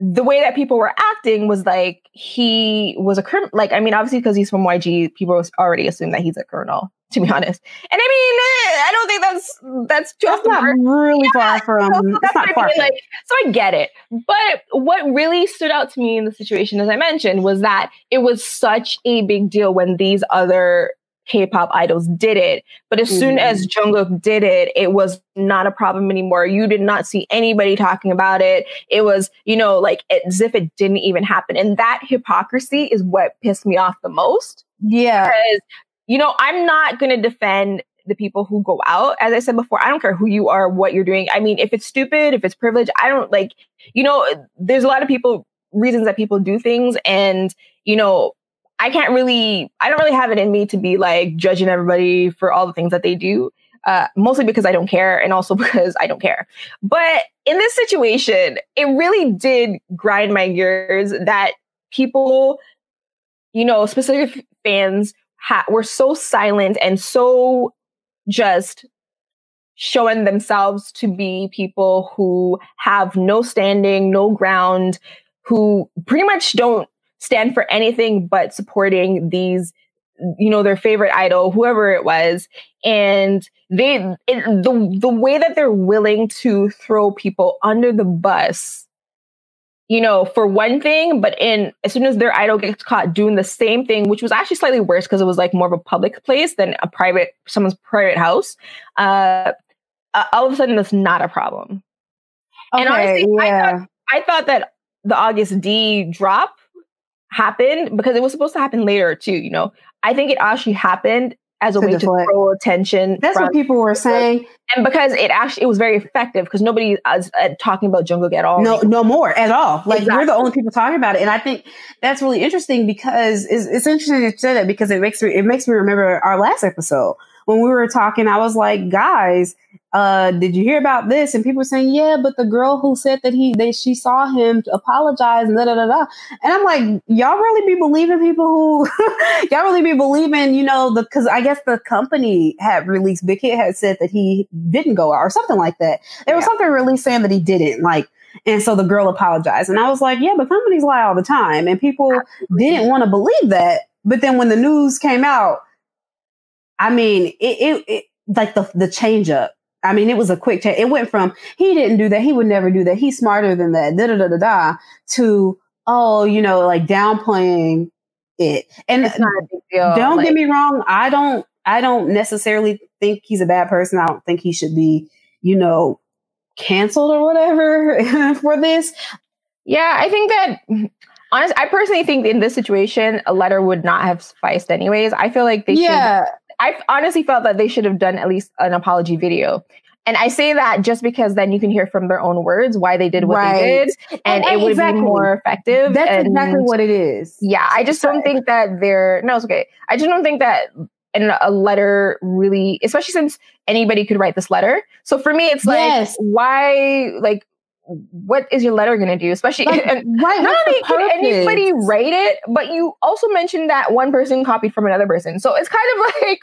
the way that people were acting was like he was a criminal. Like, I mean, obviously because he's from YG, people already assume that he's a criminal. To be <laughs> honest, and I mean, eh, I don't think that's that's just that's not really yeah, far from. So, that's not far like, so I get it, but what really stood out to me in the situation, as I mentioned, was that it was such a big deal when these other K-pop idols did it. But as mm-hmm. soon as mm-hmm. Jungkook did it, it was not a problem anymore. You did not see anybody talking about it. It was, you know, like as if it didn't even happen. And that hypocrisy is what pissed me off the most. Yeah. Because, you know, I'm not going to defend the people who go out. As I said before, I don't care who you are, what you're doing. I mean, if it's stupid, if it's privilege, I don't like, you know, there's a lot of people, reasons that people do things. And, you know, I can't really, I don't really have it in me to be like judging everybody for all the things that they do. Uh, mostly because I don't care and also <laughs> because I don't care. But in this situation, it really did grind my gears that people, you know, specific fans ha- were so silent and so just showing themselves to be people who have no standing, no ground, who pretty much don't stand for anything but supporting these you know their favorite idol whoever it was and they it, the the way that they're willing to throw people under the bus you know for one thing but in as soon as their idol gets caught doing the same thing which was actually slightly worse because it was like more of a public place than a private someone's private house uh all of a sudden that's not a problem okay, and honestly yeah. I, thought, I thought that the Agust D drop happened because it was supposed to happen later too. You know, I think it actually happened as a to way deflect. to throw attention. That's what people were saying, and because it actually it was very effective because nobody is uh, talking about Jungkook at all. No, no more at all. Like exactly. we're the only people talking about it, and I think that's really interesting because it's, it's interesting to say that because it makes me it makes me remember our last episode when we were talking. I was like, guys, uh, did you hear about this? And people were saying, yeah, but the girl who said that he, that she saw him apologize and da da da da. And I'm like, y'all really be believing people who, <laughs> y'all really be believing, you know, the, cause I guess the company had released, Big Hit had said that he didn't go out or something like that. There was yeah. something released saying that he didn't like, and so the girl apologized. And I was like, yeah, but companies lie all the time. And people Absolutely. didn't want to believe that. But then when the news came out, I mean, it, it, it like the, the change up I mean, it was a quick change. It went from he didn't do that, he would never do that, he's smarter than that, da da da da da, to oh, you know, like downplaying it. And it's not a big deal. Don't like, get me wrong, I don't I don't necessarily think he's a bad person. I don't think he should be, you know, canceled or whatever <laughs> for this. Yeah, I think that honest I personally think in this situation a letter would not have sufficed anyways. I feel like they yeah. should I honestly felt that they should have done at least an apology video. And I say that just because then you can hear from their own words why they did what right. they did, and, and it would exactly. be more effective. That's and, exactly what it is. Yeah, I just don't think that they're no, it's okay. I just don't think that in a letter really, especially since anybody could write this letter. So for me, it's like, yes. why, like, what is your letter going to do? Especially, like, <laughs> right, not only can anybody write it, but you also mentioned that one person copied from another person. So it's kind of <laughs> like,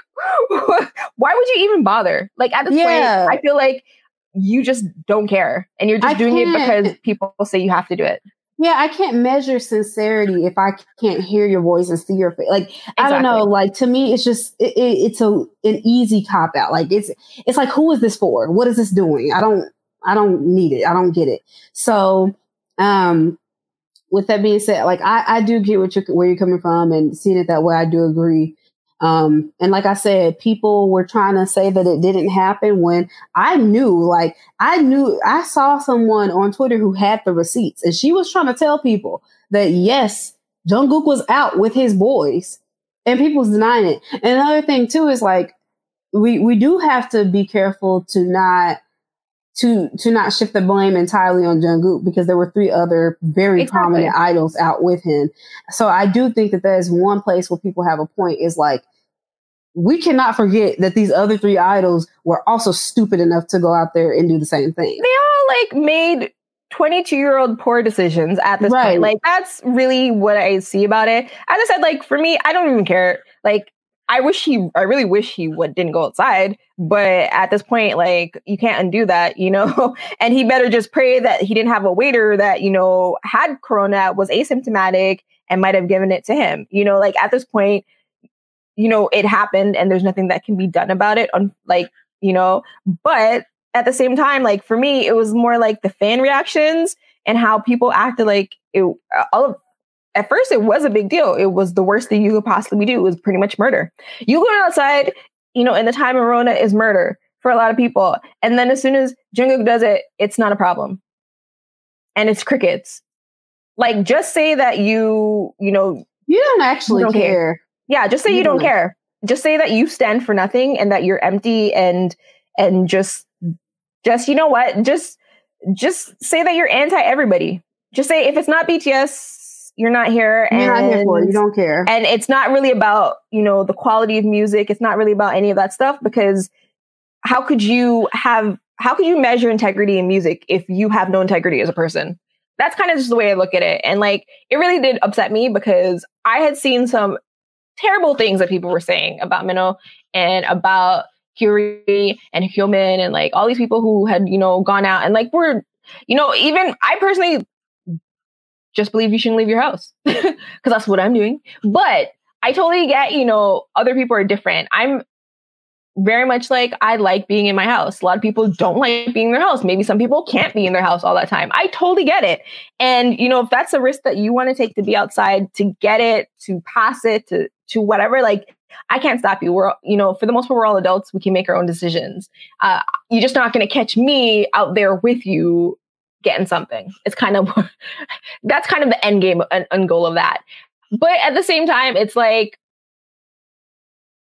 why would you even bother? Like at this yeah. point, I feel like you just don't care and you're just I doing it because people say you have to do it. Yeah, I can't measure sincerity if I can't hear your voice and see your face. Like exactly. I don't know. Like to me, it's just it, it, it's a an easy cop out. Like it's it's like who is this for? What is this doing? I don't I don't need it. I don't get it. So, um, with that being said, like I, I do get what you're, where you're coming from and seeing it that way. I do agree. Um, and like I said, people were trying to say that it didn't happen when I knew, like I knew, I saw someone on Twitter who had the receipts and she was trying to tell people that yes, Jungkook was out with his boys and people's denying it. And another thing too is like, we, we do have to be careful to not, to to not shift the blame entirely on Jungkook because there were three other very exactly. prominent idols out with him. So I do think that that is one place where people have a point is like we cannot forget that these other three idols were also stupid enough to go out there and do the same thing. They all like made 22 year old poor decisions at this right. point. Like that's really what I see about it. As I said, like for me, I don't even care. Like I wish he, I really wish he would didn't go outside. But at this point, like you can't undo that, you know. <laughs> and he better just pray that he didn't have a waiter that you know had corona, was asymptomatic, and might have given it to him. You know, like at this point, you know, it happened, and there's nothing that can be done about it. On like, you know, but at the same time, like for me, it was more like the fan reactions and how people acted like it. All of at first it was a big deal. It was the worst thing you could possibly do. It was pretty much murder. You going outside, you know, in the time of Rona is murder for a lot of people. And then as soon as Jungkook does it, it's not a problem. And it's crickets. Like just say that you, you know, you don't actually you don't care. care. Yeah, just say you, you don't mm-hmm. care. Just say that you stand for nothing and that you're empty and and just just you know what? Just just say that you're anti everybody. Just say if it's not BTS, you're not here and you're not here for it. you don't care. and it's not really about you know the quality of music. It's not really about any of that stuff because how could you have how could you measure integrity in music if you have no integrity as a person? That's kind of just the way i look at it. And like it really did upset me because i had seen some terrible things that people were saying about Mino and about Hyori and Hyomin and like all these people who had, you know, gone out and like were, you know, even I personally just believe you shouldn't leave your house <laughs> because that's what I'm doing. But I totally get, you know, other people are different. I'm very much like I like being in my house. A lot of people don't like being in their house. Maybe some people can't be in their house all that time. I totally get it. And you know, if that's a risk that you want to take to be outside, to get it, to pass it, to to whatever, like I can't stop you. We're you know, for the most part, we're all adults. We can make our own decisions. Uh, you're just not going to catch me out there with you getting something. It's kind of <laughs> that's kind of the end game and, and goal of that. But at the same time, it's like,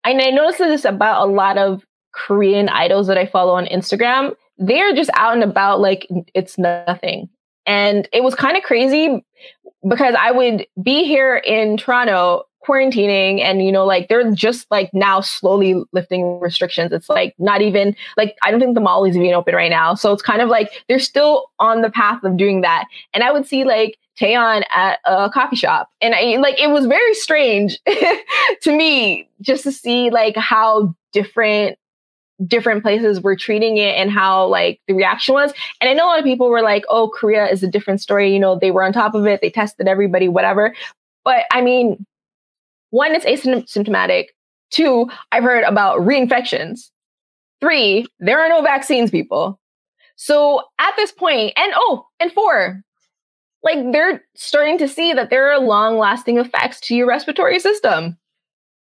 and I noticed this about a lot of Korean idols that I follow on Instagram. They're just out and about like it's nothing. And it was kind of crazy because I would be here in Toronto quarantining and you know like they're just like now slowly lifting restrictions it's like not even like i don't think the mall is even open right now so it's kind of like they're still on the path of doing that and i would see like Taeyeon at a coffee shop. And I like it was very strange <laughs> to me just to see like how different different places were treating it and how like the reaction was. And I know a lot of people were like, oh, Korea is a different story. You know, they were on top of it, they tested everybody, whatever. But I mean, one, it's asymptomatic. Two, I've heard about reinfections. Three, there are no vaccines, people. So at this point, and oh, and four, like they're starting to see that there are long lasting effects to your respiratory system.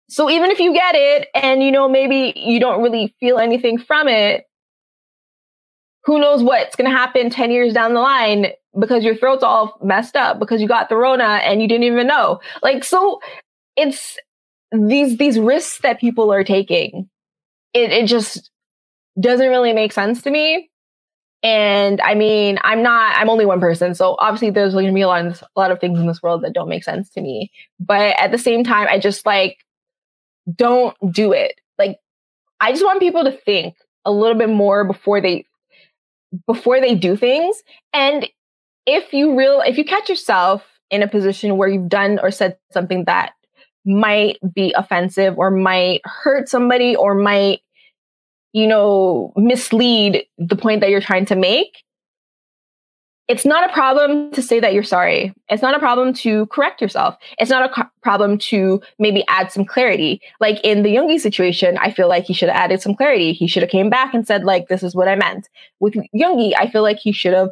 So even if you get it and you know maybe you don't really feel anything from it, who knows what's going to happen 10 years down the line because your throat's all messed up because you got the rona and you didn't even know. Like so it's these these risks that people are taking. It it just doesn't really make sense to me. And I mean, I'm not, I'm only one person. So obviously there's going to be a lot, of, a lot of things in this world that don't make sense to me. But at the same time, I just like, don't do it. Like, I just want people to think a little bit more before they, before they do things. And if you real, if you catch yourself in a position where you've done or said something that might be offensive or might hurt somebody or might you know, mislead the point that you're trying to make, it's not a problem to say that you're sorry. It's not a problem to correct yourself. It's not a co- problem to maybe add some clarity. Like in the Yoongi situation, I feel like he should have added some clarity. He should have came back and said like, this is what I meant. With Yoongi, I feel like he should have,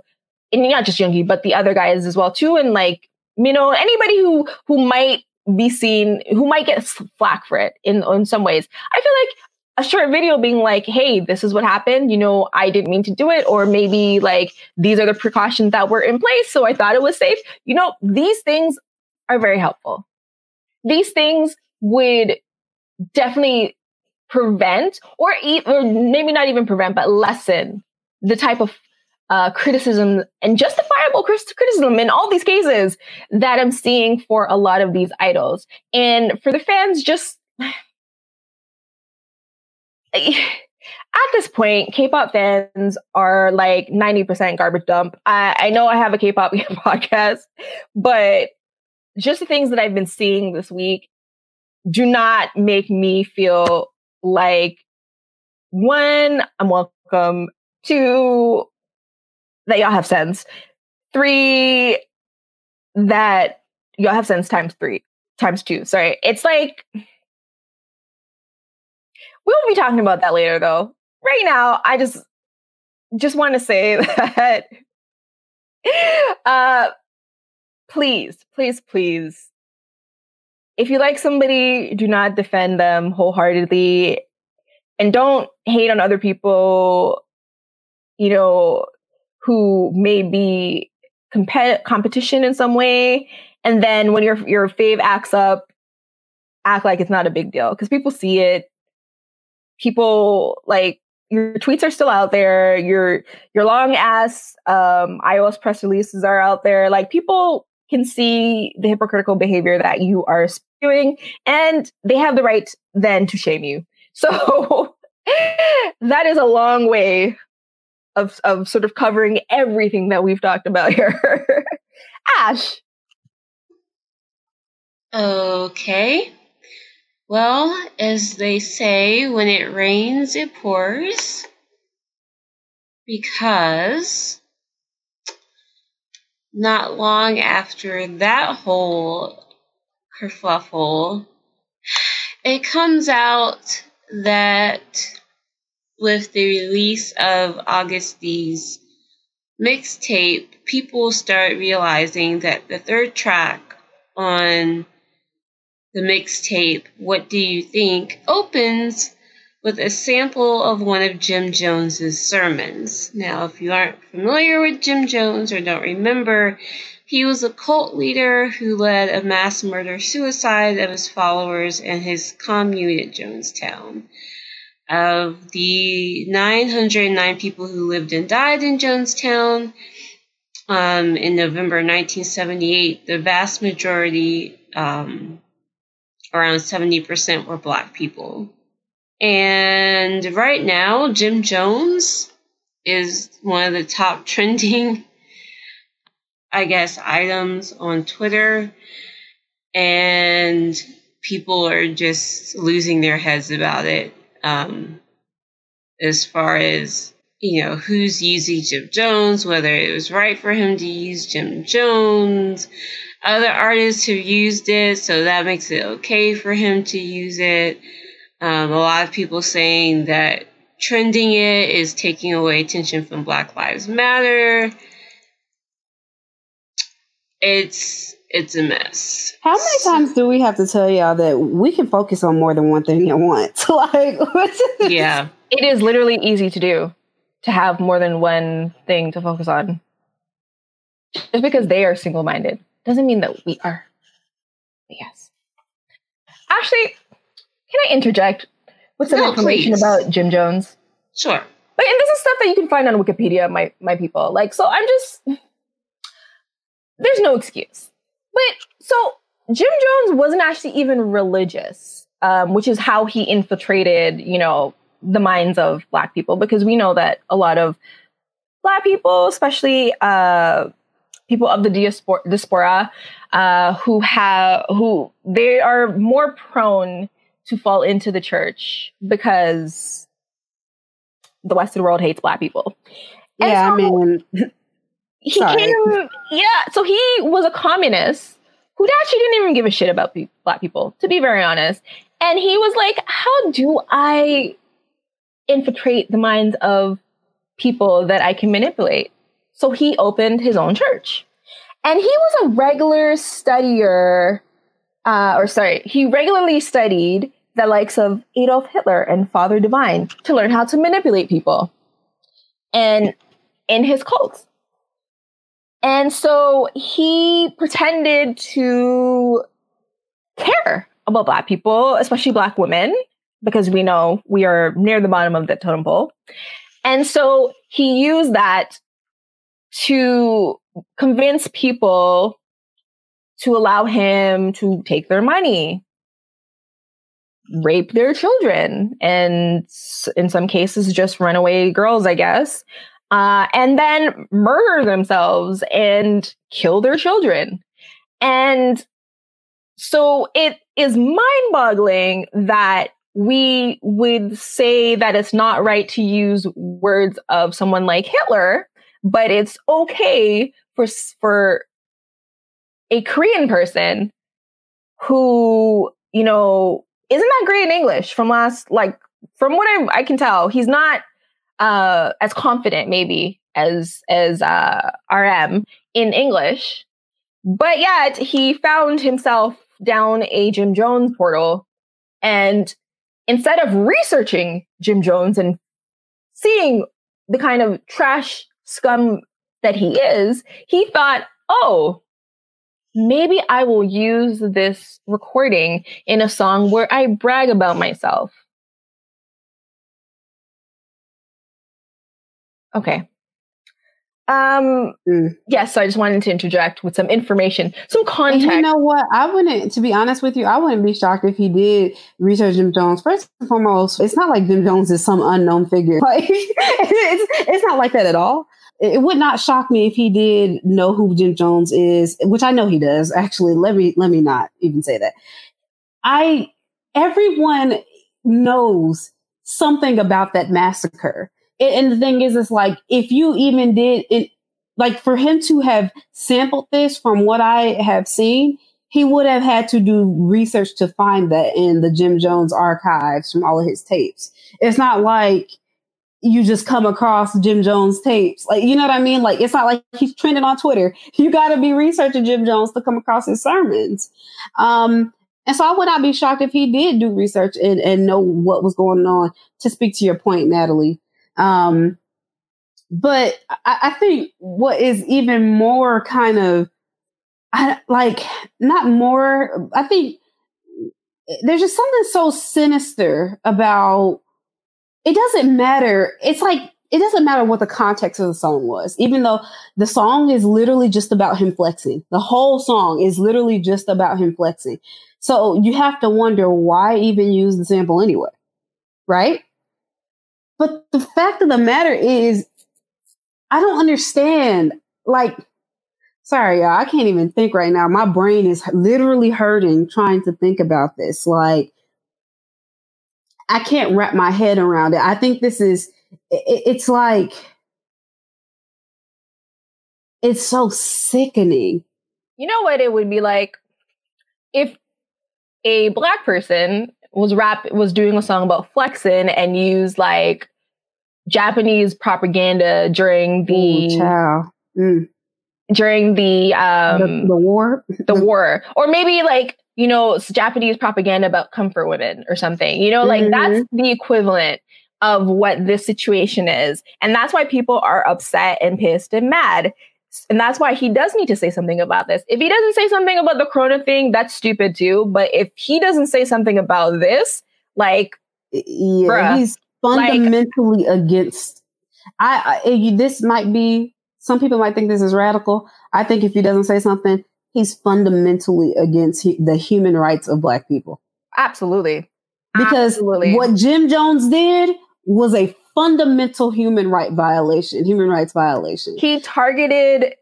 and not just Yoongi, but the other guys as well too. And like, you know, anybody who, who might be seen, who might get flack for it in, in some ways. I feel like a short video being like, hey, this is what happened. You know, I didn't mean to do it. Or maybe like, these are the precautions that were in place. So I thought it was safe. You know, these things are very helpful. These things would definitely prevent or, e- or maybe not even prevent, but lessen the type of uh, criticism and justifiable criticism in all these cases that I'm seeing for a lot of these idols. And for the fans, just <sighs> at this point, K-pop fans are like 90% garbage dump. I, I know I have a K-pop <laughs> podcast, but just the things that I've been seeing this week do not make me feel like one, I'm welcome. Two, that y'all have sense. Three, that y'all have sense times three, times two. Sorry. It's like We'll be talking about that later though. Right now, I just just want to say <laughs> that uh please, please, please if you like somebody, do not defend them wholeheartedly and don't hate on other people, you know, who may be comp- competition in some way. And then when your your fave acts up, act like it's not a big deal because people see it people like your tweets are still out there. Your your long ass um, iOS press releases are out there. Like people can see the hypocritical behavior that you are spewing, and they have the right then to shame you. So <laughs> that is a long way of of sort of covering everything that we've talked about here. <laughs> Ash. Okay. Well, as they say, when it rains, it pours. Because not long after that whole kerfluffle, it comes out that with the release of Agust's mixtape, people start realizing that the third track on the mixtape, What Do You Think, opens with a sample of one of Jim Jones's sermons. Now, if you aren't familiar with Jim Jones or don't remember, he was a cult leader who led a mass murder suicide of his followers and his commune at Jonestown. Of the 909 people who lived and died in Jonestown um, in November 1978, the vast majority, um, around 70%, were black people. And right now, Jim Jones is one of the top <laughs> trending, I guess, items on Twitter. And people are just losing their heads about it. Um, as far as, you know, who's using Jim Jones, whether it was right for him to use Jim Jones. Other artists have used it, so that makes it okay for him to use it um, a lot of people saying that trending it is taking away attention from Black Lives Matter. It's it's a mess. How many times do we have to tell y'all that we can focus on more than one thing at once? <laughs> like, yeah, it is literally easy to do to have more than one thing to focus on. Just because they are single minded doesn't mean that we are. Yes. Actually, can I interject with some no, information please. about Jim Jones? Sure. Like, and this is stuff that you can find on Wikipedia, my my people. Like, so I'm just there's no excuse. But so Jim Jones wasn't actually even religious, um, which is how he infiltrated, you know, the minds of Black people, because we know that a lot of Black people, especially uh, people of the diaspora, diaspora uh, who have who they are more prone to fall into the church because the Western world hates black people. And yeah, so I mean, he sorry. came. Yeah, so he was a communist who actually didn't even give a shit about pe- black people, to be very honest. And he was like, "How do I infiltrate the minds of people that I can manipulate?" So he opened his own church, and he was a regular studier uh, or sorry, he regularly studied the likes of Adolf Hitler and Father Divine to learn how to manipulate people and in his cult. And so he pretended to care about Black people, especially Black women, because we know we are near the bottom of the totem pole. And so he used that to convince people to allow him to take their money, rape their children, and in some cases, just runaway girls, I guess, uh, and then murder themselves and kill their children. And so it is mind boggling that we would say that it's not right to use words of someone like Hitler, but it's okay for, for a Korean person who, you know, isn't that great in English from last, like, from what I, I can tell, he's not uh, as confident maybe as as uh, RM in English, but yet he found himself down a Jim Jones portal, and instead of researching Jim Jones and seeing the kind of trash scum that he is, he thought, oh, maybe I will use this recording in a song where I brag about myself. Okay. Um, mm. yes, so I just wanted to interject with some information, some context. And you know what? I wouldn't, to be honest with you, I wouldn't be shocked if he did research Jim Jones. First and foremost, it's not like Jim Jones is some unknown figure. <laughs> Like, it's, it's not like that at all it would not shock me if he did know who Jim Jones is, which I know he does. Actually, let me let me not even say that. I everyone knows something about that massacre. And the thing is, it's like if you even did it, like for him to have sampled this from what I have seen, he would have had to do research to find that in the Jim Jones archives from all of his tapes. It's not like you just come across Jim Jones tapes. Like, you know what I mean? Like, it's not like he's trending on Twitter. <laughs> You got to be researching Jim Jones to come across his sermons. Um, And so I would not be shocked if he did do research and, and know what was going on to speak to your point, Natalie. Um, but I, I think what is even more kind of I, like not more, I think there's just something so sinister about it doesn't matter. It's like it doesn't matter what the context of the song was, even though the song is literally just about him flexing. The whole song is literally just about him flexing. So you have to wonder why even use the sample anyway, right? But the fact of the matter is, I don't understand. Like, sorry, y'all, I can't even think right now. My brain is literally hurting trying to think about this. Like, I can't wrap my head around it. I think this is, it, it's like, it's so sickening. You know what it would be like if a black person was rap was doing a song about flexing and used like Japanese propaganda during the Ooh, mm. during the um the, the war, the war, or maybe like you know Japanese propaganda about comfort women or something. You know, like mm-hmm. that's the equivalent of what this situation is, and that's why people are upset and pissed and mad. And that's why he does need to say something about this. If he doesn't say something about the corona thing, that's stupid too. But if he doesn't say something about this, like, yeah, bruh, he's fundamentally like, against. I, I this might be some people might think this is radical. I think if he doesn't say something, he's fundamentally against he, the human rights of Black people. Absolutely, because Absolutely. what Jim Jones did was a fundamental human right violation, human rights violation. He targeted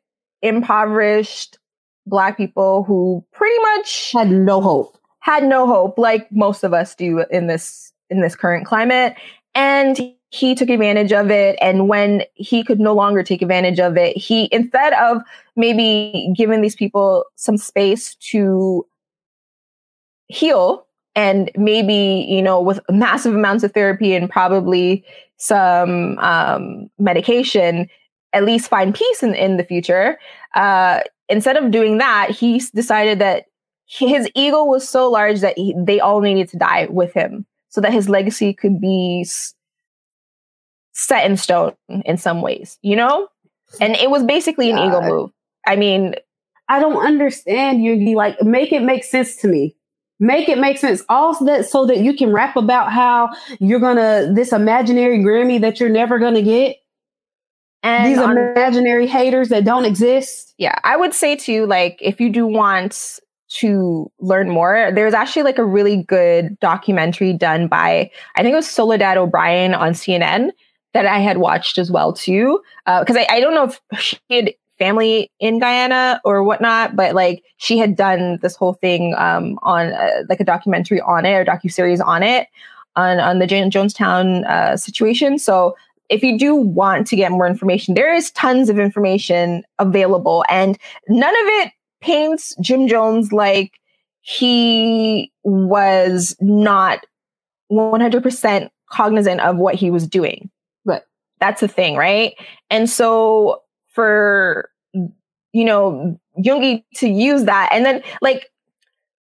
impoverished black people who pretty much had no hope. Had no hope, like most of us do in this in this current climate. And he took advantage of it. And when he could no longer take advantage of it, he instead of maybe giving these people some space to heal and maybe you know with massive amounts of therapy and probably some um, medication at least find peace in, in the future uh, instead of doing that he decided that his ego was so large that he, they all needed to die with him so that his legacy could be s- set in stone in some ways you know? And it was basically an God. ego move. I mean i don't understand you like make it make sense to me. Make it make sense. All that so that you can rap about how you're gonna this imaginary grammy that you're never gonna get. And these on, imaginary haters that don't exist. Yeah i would say to you, like if you do want to learn more there's actually like a really good documentary done by i think it was soledad o'brien on cnn that i had watched as well too because uh, I, I don't know if she had family in Guyana or whatnot, but like she had done this whole thing um, on uh, like a documentary on it or docu series on it on on the Jonestown uh, situation. So if you do want to get more information, there is tons of information available, and none of it paints Jim Jones like he was not 100% cognizant of what he was doing. But that's the thing, right? And so for you know Yoongi to use that, and then like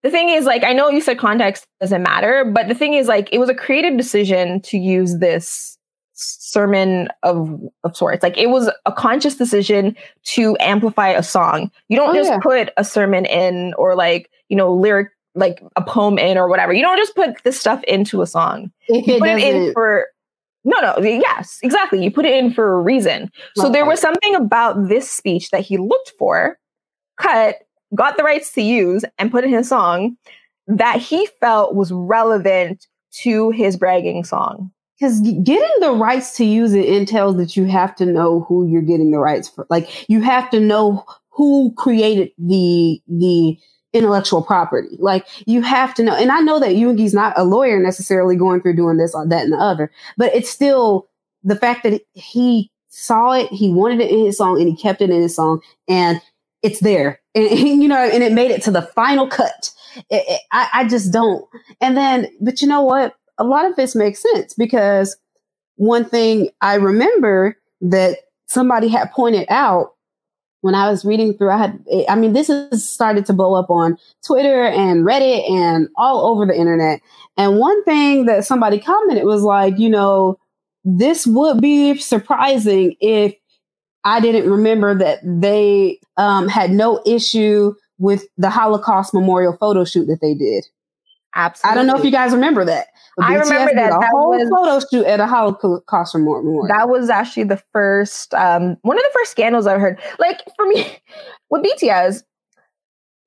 the thing is like I know you said context doesn't matter, but the thing is like it was a creative decision to use this sermon of of sorts. Like it was a conscious decision to amplify a song. You don't oh, just yeah. put a sermon in or like, you know, lyric like a poem in or whatever. You don't just put this stuff into a song. <laughs> you put it in for no, no, yes, exactly. You put it in for a reason. So there was something about this speech that he looked for, cut, got the rights to use, and put in his song that he felt was relevant to his bragging song. Because getting the rights to use it entails that you have to know who you're getting the rights for. Like you have to know who created the the intellectual property. Like you have to know, and I know that Yoongi's not a lawyer necessarily going through doing this, or that, and the other, but it's still the fact that he saw it, he wanted it in his song, and he kept it in his song, and it's there, and, <laughs> and you know, and it made it to the final cut. It, it, I, I just don't. And then, but you know what? A lot of this makes sense because one thing I remember that somebody had pointed out when I was reading through, I had, I mean, this has started to blow up on Twitter and Reddit and all over the internet. And one thing that somebody commented was like, you know, this would be surprising if I didn't remember that they um, had no issue with the Holocaust memorial photo shoot that they did. Absolutely. I don't know if you guys remember that. I remember that. A that whole was, photo shoot at a Holocaust memorial. That was actually the first, um, one of the first scandals I've heard. Like for me, <laughs> with BTS,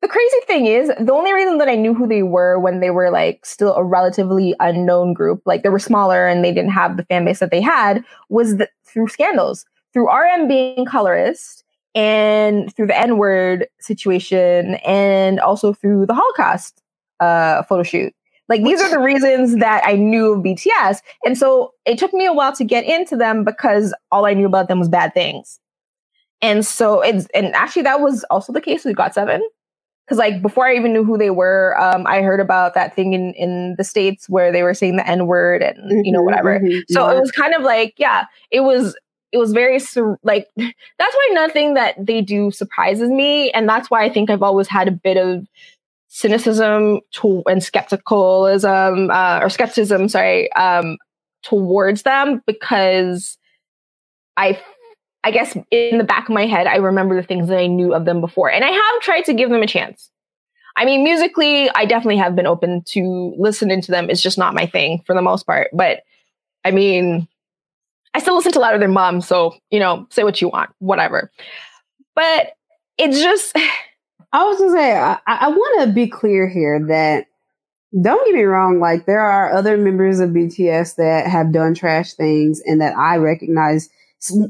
the crazy thing is, the only reason that I knew who they were when they were like still a relatively unknown group, like they were smaller and they didn't have the fan base that they had, was the, through scandals, through RM being colorist and through the N word situation, and also through the Holocaust uh, photo shoot. Like these are the reasons that I knew of BTS. And so it took me a while to get into them because all I knew about them was bad things. And so it's, and actually that was also the case with GOT7. Cause like before I even knew who they were, um, I heard about that thing in, in the States where they were saying the N word and, mm-hmm, you know, mm-hmm, whatever. Mm-hmm, so yeah. it was kind of like, yeah, it was, it was very sur- like <laughs> that's why nothing that they do surprises me and that's why i think i've always had a bit of cynicism to, and skepticalism uh, or skepticism, sorry, um, towards them because I, I guess in the back of my head, I remember the things that I knew of them before, and I have tried to give them a chance. I mean, musically, I definitely have been open to listening to them. It's just not my thing for the most part. But I mean, I still listen to louder than mom, so you know, say what you want, whatever. But it's just I was gonna say, I, I want to be clear here that don't get me wrong, like there are other members of BTS that have done trash things and that I recognize.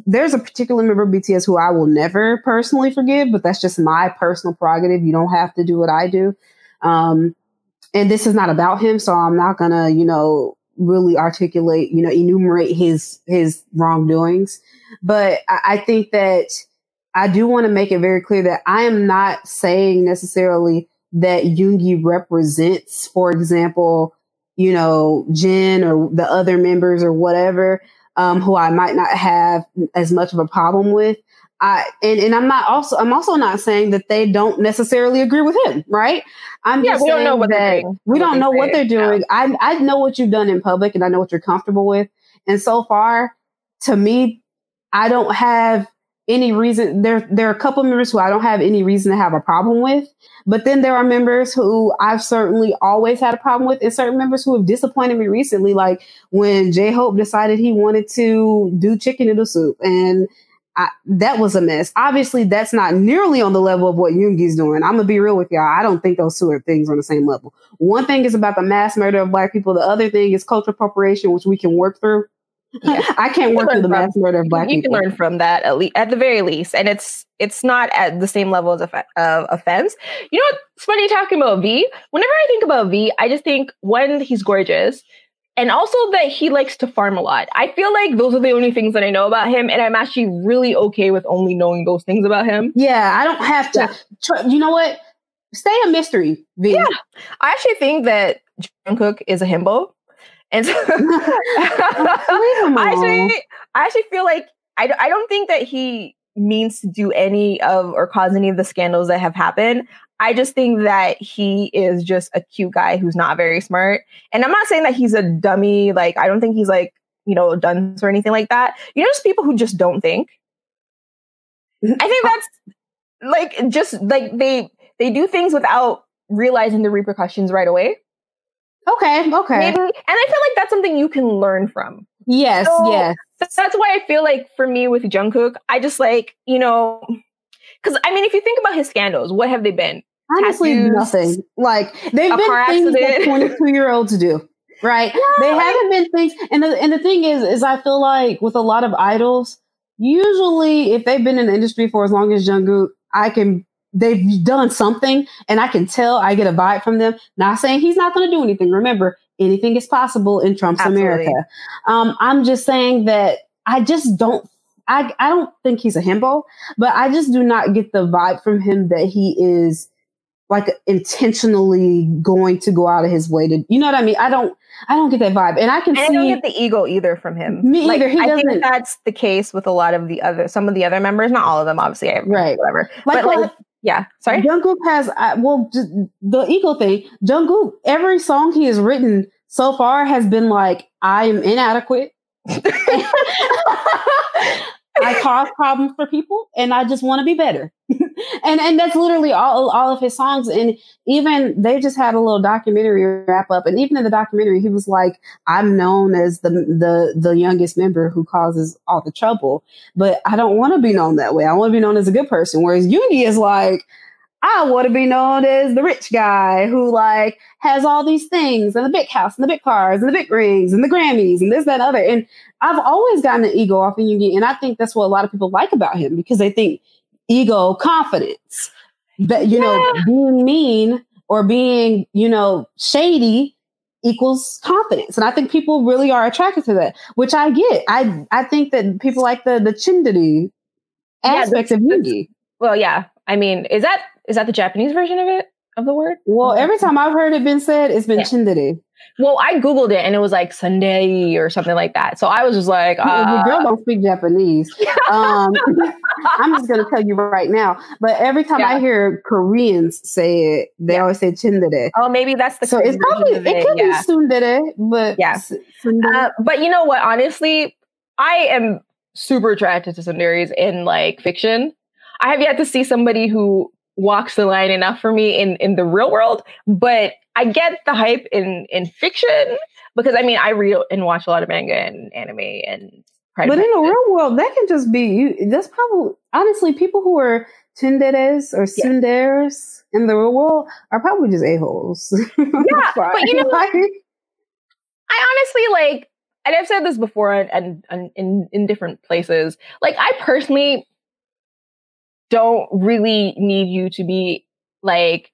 There's a particular member of BTS who I will never personally forgive, but that's just my personal prerogative. You don't have to do what I do. Um, and this is not about him, so I'm not gonna, you know, really articulate, you know, enumerate his his wrongdoings. But I, I think that I do want to make it very clear that I am not saying necessarily that Yoongi represents, for example, you know, Jin or the other members or whatever, um, who I might not have as much of a problem with. I and, and I'm not also I'm also not saying that they don't necessarily agree with him, right? I'm yeah, just we don't know what they're doing. we don't know what they're doing. I I know what you've done in public and I know what you're comfortable with. And so far, to me, I don't have any reason there there are a couple members who I don't have any reason to have a problem with. But then there are members who I've certainly always had a problem with, and certain members who have disappointed me recently, like when J Hope decided he wanted to do chicken noodle soup. And I, that was a mess. Obviously, that's not nearly on the level of what Yoongi's doing. I'm gonna be real with y'all. I don't think those two are things on the same level. One thing is about the mass murder of black people. The other thing is cultural appropriation, which we can work through. Yeah. I can't work through the mass murder of black you people. can learn from that at least, at the very least, and it's it's not at the same level as of uh, offense. You know what's funny talking about V? Whenever I think about V, I just think one, he's gorgeous, and also that he likes to farm a lot. I feel like those are the only things that I know about him, and I'm actually really okay with only knowing those things about him. Yeah, I don't have to. Yeah. Tr- you know what? Stay a mystery, V. Yeah, I actually think that Jungkook is a himbo. And so <laughs> <laughs> I actually, I actually feel like I, I don't think that he means to do any of or cause any of the scandals that have happened. I just think that he is just a cute guy who's not very smart. And I'm not saying that he's a dummy. Like, I don't think he's like, you know, dunce or anything like that. You know, just people who just don't think. I think that's like just like they they do things without realizing the repercussions right away. Okay, okay. Maybe, and I feel like that's something you can learn from. Yes, So, yes. That's why I feel like for me with Jungkook, I just like you know, because I mean, if you think about his scandals, what have they been? Honestly, tattoos, nothing. Like they've been things that twenty-two year olds do, right? <laughs> they like- haven't been things. And the and the thing is, is I feel like with a lot of idols, usually if they've been in the industry for as long as Jungkook, I can. They've done something, and I can tell. I get a vibe from them. Not saying he's not going to do anything. Remember, anything is possible in Trump's Absolutely. America. Um, I'm just saying that I just don't. I I don't think he's a himbo, but I just do not get the vibe from him that he is like intentionally going to go out of his way to you know what I mean? I don't I don't get that vibe. And I can and see I don't get the ego either from him. Me like, either. He I doesn't. think that's the case with a lot of the other some of the other members, not all of them, obviously. Right. Whatever. Like, but like yeah, sorry. Jungkook has uh, well the ego thing. Jungkook every song he has written so far has been like I am inadequate. <laughs> <laughs> <laughs> I cause problems for people and I just want to be better. <laughs> and and that's literally all all of his songs. And even they just had a little documentary wrap up. And even in the documentary, he was like, I'm known as the the the youngest member who causes all the trouble. But I don't want to be known that way. I want to be known as a good person. Whereas Yoongi is like, I want to be known as the rich guy who like has all these things and the big house and the big cars and the big rings and the Grammys and this, that, and other. And I've always gotten an ego off of Yoongi. And I think that's what a lot of people like about him because they think ego, confidence, but you yeah. know, being mean or being, you know, shady equals confidence. And I think people really are attracted to that, which I get. I I think that people like the the chindity aspects yeah, of Yoongi. Well, yeah. I mean, is that is that the Japanese version of it of the word? Well, every time I've heard it been said, it's been yeah. chindere. Well, I googled it and it was like Sunday or something like that. So I was just like, uh, "The girl don't speak Japanese." <laughs> um, <laughs> I'm just gonna tell you right now. But every time yeah. I hear Koreans say it, they yeah. always say chindere. Oh, maybe that's the so it's probably it, it could yeah. be sundere, but yeah. Uh, but you know what? Honestly, I am super attracted to sundaries in like fiction. I have yet to see somebody who walks the line enough for me in in the real world, but I get the hype in in fiction because I mean I read and watch a lot of manga and anime and but in the real world that can just be you that's probably honestly people who are tinderes or sunderes yeah. in the real world are probably just a-holes. <laughs> yeah. but you know <laughs> like, I honestly like and I've said this before and, and, and in in different places. Like I personally don't really need you to be like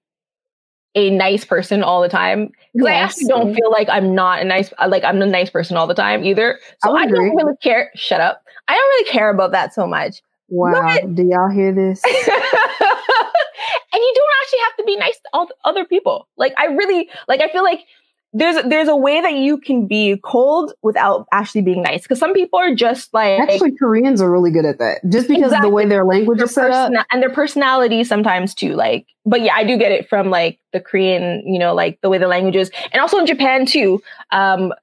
a nice person all the time because yes. I actually don't mm-hmm. feel like I'm not a nice uh, like I'm a nice person all the time either. So I, I don't really care. Shut up. I don't really care about that so much. Wow. But, Do y'all hear this? <laughs> and you don't actually have to be nice to all other people. Like I really like I feel like there's there's a way that you can be cold without actually being nice. Because some people are just like actually Koreans are really good at that. Just because exactly. of the way their language their is set up. and their personality sometimes too like but yeah I do get it from like the Korean you know like the way the language is. And also in Japan too um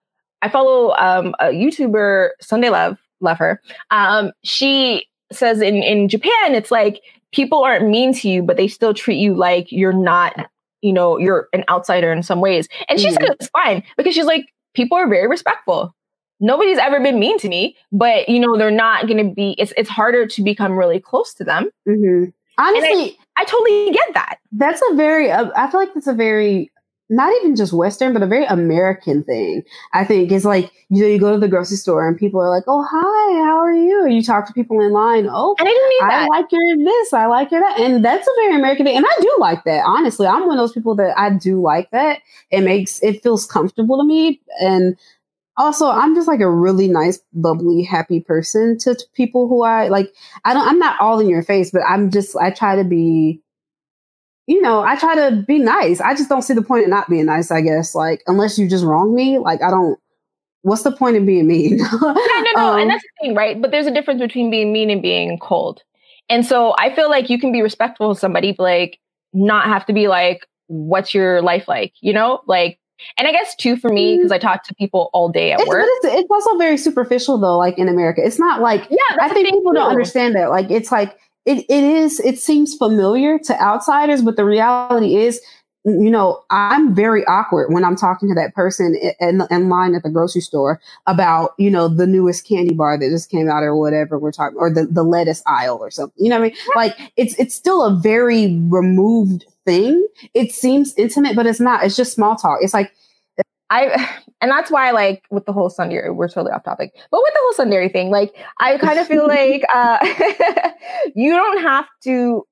I follow um a YouTuber Sunday Love love her. Um she says in in Japan it's like people aren't mean to you but they still treat you like you're not you know, you're an outsider in some ways. And she mm. said it's fine because she's like, people are very respectful. Nobody's ever been mean to me, but you know, they're not going to be, it's, it's harder to become really close to them. Mm-hmm. Honestly, I, I, totally get that. That's a very, uh, I feel like that's a very not even just Western, but a very American thing. I think is like you know you go to the grocery store and people are like, "Oh hi, how are you?" And you talk to people in line. Oh, I didn't need I that. like your this, I like your that, and that's a very American thing. And I do like that. Honestly, I'm one of those people that I do like that. It makes it feels comfortable to me, and also I'm just like a really nice, bubbly, happy person to, to people who I like. I don't. I'm not all in your face, but I'm just. I try to be you know, I try to be nice. I just don't see the point of not being nice, I guess. Like, unless you just wrong me, like, I don't, what's the point of being mean? <laughs> no, no, no. Um, and that's the thing, right? But there's a difference between being mean and being cold. And so I feel like you can be respectful to somebody, but like, not have to be like, what's your life like? You know, like, and I guess too for me because mm. I talk to people all day at it's, work. It's, it's, also very superficial though. Like in America, it's not like yeah. I think people too. don't understand that. Like it's like it, it is it seems familiar to outsiders but the reality is you know i'm very awkward when i'm talking to that person in, in line at the grocery store about you know the newest candy bar that just came out or whatever we're talking or the, the lettuce aisle or something you know what i mean? Like it's it's still a very removed thing. It seems intimate but it's not it's just small talk. It's like I <sighs> and that's why like with the whole Sundari, we're totally off topic. But with the whole Sundari thing, like I kind of feel like <laughs> uh <laughs> you don't have to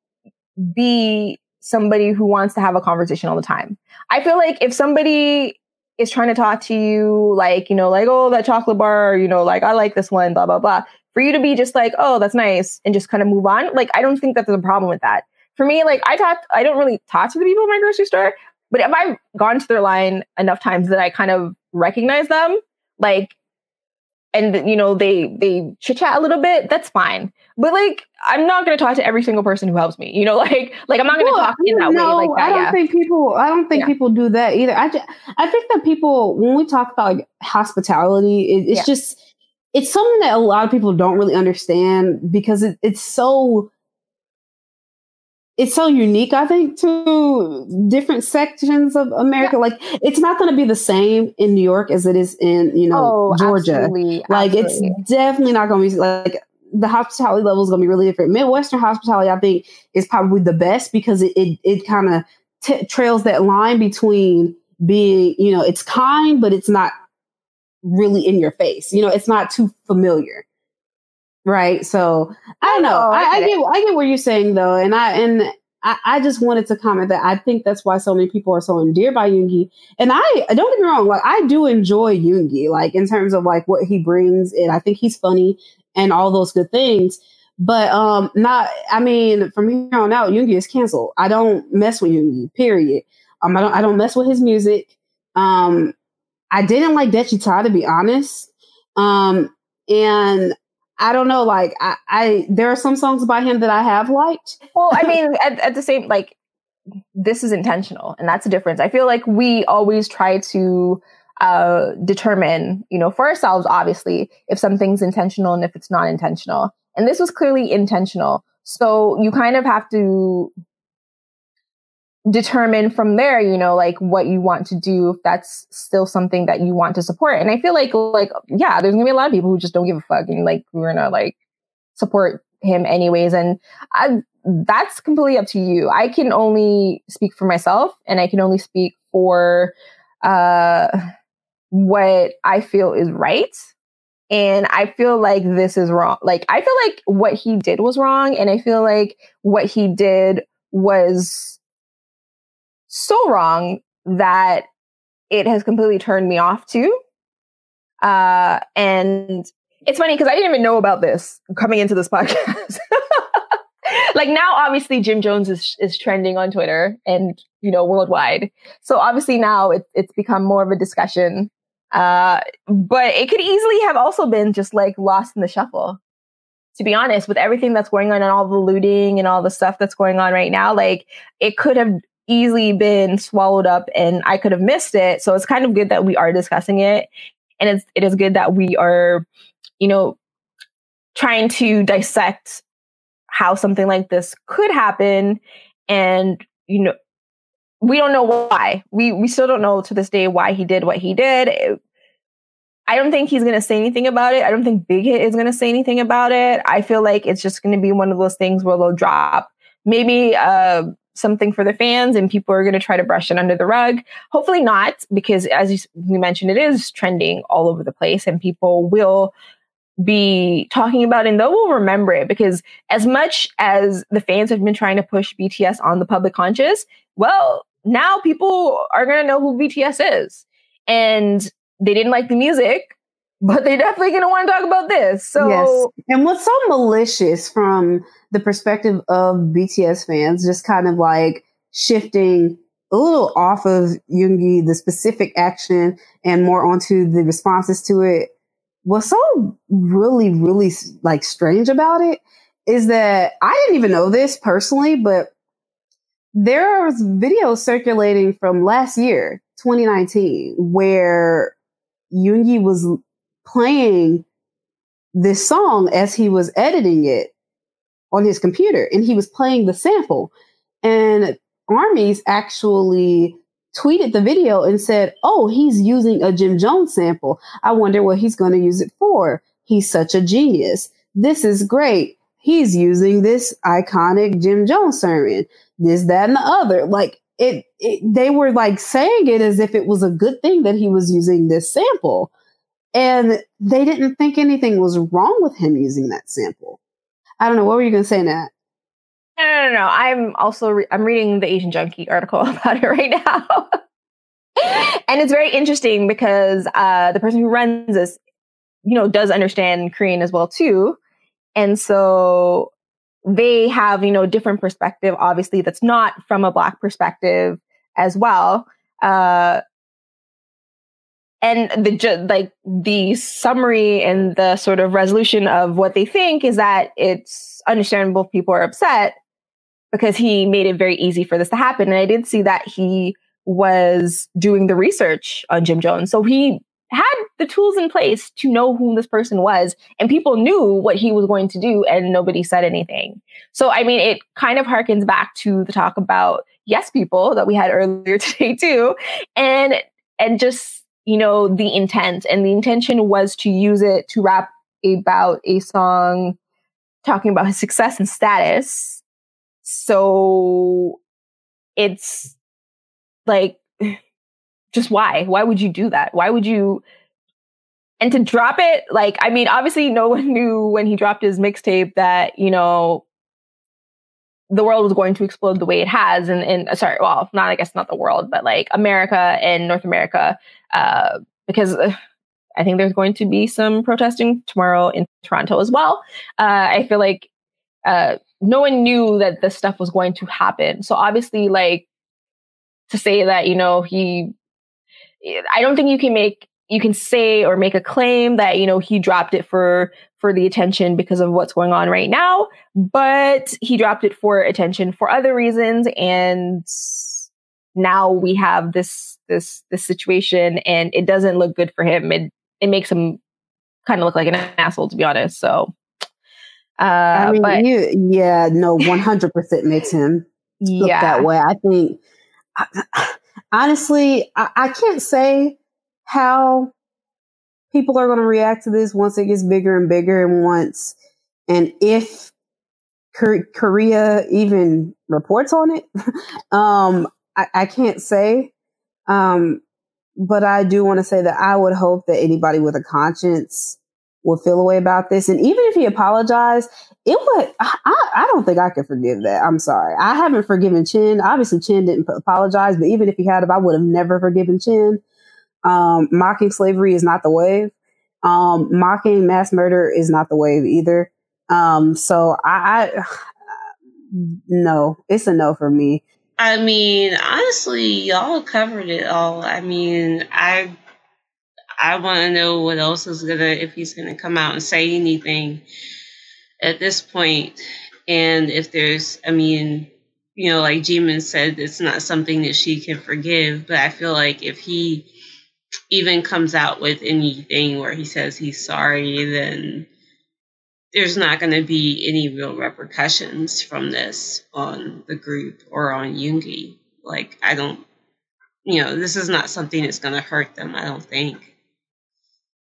be somebody who wants to have a conversation all the time. I feel like if somebody is trying to talk to you like, you know, like, oh, that chocolate bar, you know, like I like this one, blah, blah, blah. For you to be just like, oh, that's nice, and just kind of move on. Like, I don't think that there's a problem with that. for me, like I talk, I don't really talk to the people in my grocery store, but if I've gone to their line enough times that I kind of recognize them, like, and you know they they chit chat a little bit, that's fine. But like, I'm not going to talk to every single person who helps me. You know, <laughs> like like I'm not going to well, talk in that no, way. Like that, I don't yeah. think people. I don't think yeah. people do that either. I just, I think that people when we talk about like hospitality, it, it's yeah. just it's something that a lot of people don't really understand because it, it's so it's so unique, I think, to different sections of America. Yeah. Like, it's not going to be the same in New York as it is in, you know, oh, Georgia. Absolutely, like, absolutely. it's definitely not going to be like the hospitality level is going to be really different. Midwestern hospitality, I think, is probably the best because it it, it kind of t- trails that line between being, you know, it's kind, but it's not really in your face. You know, it's not too familiar right? So I don't know. I, I, get I get what you're saying though, and I and I, I, just wanted to comment that I think that's why so many people are so endeared by Yoongi. And I don't get me wrong, like I do enjoy Yoongi, like in terms of like what he brings, and I think he's funny and all those good things. But um, not. I mean, from here on out, Yoongi is canceled. I don't mess with Yoongi. Period. Um, I don't. I don't mess with his music. Um, I didn't like Daechwita to be honest. Um, and I don't know. Like I, I, there are some songs by him that I have liked. Well, I <laughs> mean, at, at the same like this is intentional, and that's the difference. I feel like we always try to uh, determine, you know, for ourselves, obviously, if something's intentional and if it's not intentional. And this was clearly intentional. So you kind of have to determine from there, you know, like what you want to do if that's still something that you want to support. And I feel like like yeah, there's gonna be a lot of people who just don't give a fuck and like we're gonna like support him anyways. And I, that's completely up to you. I can only speak for myself and I can only speak for uh what I feel is right. And I feel like this is wrong. Like I feel like what he did was wrong and I feel like what he did was so wrong that it has completely turned me off too. Uh, and it's funny because I didn't even know about this coming into this <laughs> podcast. like now, obviously, Jim Jones is is trending on Twitter and you know worldwide. So obviously now it, it's become more of a discussion. Uh, but it could easily have also been just like lost in the shuffle. To be honest, with everything that's going on and all the looting and all the stuff that's going on right now, like it could have easily been swallowed up and I could have missed it. So it's kind of good that we are discussing it. And it's it is good that we are, you know, trying to dissect how something like this could happen. And, you know, we don't know why. We we still don't know to this day why he did what he did. It, I don't think he's going to say anything about it. I don't think Big Hit is going to say anything about it. I feel like it's just going to be one of those things where they'll drop maybe uh, something for the fans and people are going to try to brush it under the rug. Hopefully not, because as we mentioned, it is trending all over the place and people will be talking about it and they will remember it because as much as the fans have been trying to push BTS on the public conscious, well, now people are going to know who BTS is. And they didn't like the music, but they're definitely going to want to talk about this. So, yes. and what's so malicious from the perspective of BTS fans, just kind of like shifting a little off of Yoongi, the specific action, and more onto the responses to it. What's so really, really like strange about it is that I didn't even know this personally, but there there's videos circulating from last year, 2019, where Yoongi was playing this song as he was editing it on his computer and he was playing the sample. And Armies actually tweeted the video and said, Oh, he's using a Jim Jones sample. I wonder what he's going to use it for. He's such a genius. This is great. He's using this iconic Jim Jones sermon, this, that, and the other. Like it, it they were like saying it as if it was a good thing that he was using this sample. And they didn't think anything was wrong with him using that sample. I don't know. What were you going to say, Nat? No, no, no, no. I'm also re- I'm reading the Asian Junkie article <laughs> about it right now, <laughs> and it's very interesting because uh, the person who runs this, you know, does understand Korean as well too, and so they have, you know, different perspective, obviously, that's not from a black perspective as well. Uh, and the like the summary and the sort of resolution of what they think is that it's understandable if people are upset because he made it very easy for this to happen. And I did see that he was doing the research on Jim Jones. So he had the tools in place to know who this person was and people knew what he was going to do and nobody said anything. So I mean it kind of harkens back to the talk about yes people that we had earlier <laughs> today too and and just you know the intent and the intention was to use it to rap about a song talking about his success and status. So it's like <sighs> just why? Why would you do that? Why would you? And to drop it, like, I mean, obviously, no <laughs> one knew when he dropped his mixtape that, you know, the world was going to explode the way it has. And, and uh, sorry, well, not, I guess, not the world, but like America and North America, uh, because uh, I think there's going to be some protesting tomorrow in Toronto as well. Uh, I feel like uh, no one knew that this stuff was going to happen. So obviously, like, to say that, you know, he I don't think you can make you can say or make a claim that you know he dropped it for for the attention because of what's going on right now but he dropped it for attention for other reasons and now we have this this this situation and it doesn't look good for him it it makes him kind of look like an asshole to be honest so uh I mean, but, you, yeah no 100% makes him look yeah. that way i think honestly, I, I can't say how people are going to react to this once it gets bigger and bigger and once and if Korea even reports on it. <laughs> um, I, I, can't say. Um, but I do want to say that I would hope that anybody with a conscience would feel away about this. And even if he apologized, it would, I, I don't think I could forgive that. I'm sorry. I haven't forgiven Chin. Obviously, Chin didn't apologize, but even if he had, I would have never forgiven Chin. Um, mocking slavery is not the wave. Um, mocking mass murder is not the wave either. Um, so I, I <sighs> no, it's a no for me. I mean, honestly, y'all covered it all. I mean, I I want to know what else is gonna if he's gonna come out and say anything at this point. and if there's, I mean, you know, like Jimin said, it's not something that she can forgive. But I feel like if he even comes out with anything where he says he's sorry, then there's not going to be any real repercussions from this on the group or on Yoongi. Like, I don't, you know, this is not something that's going to hurt them, I don't think.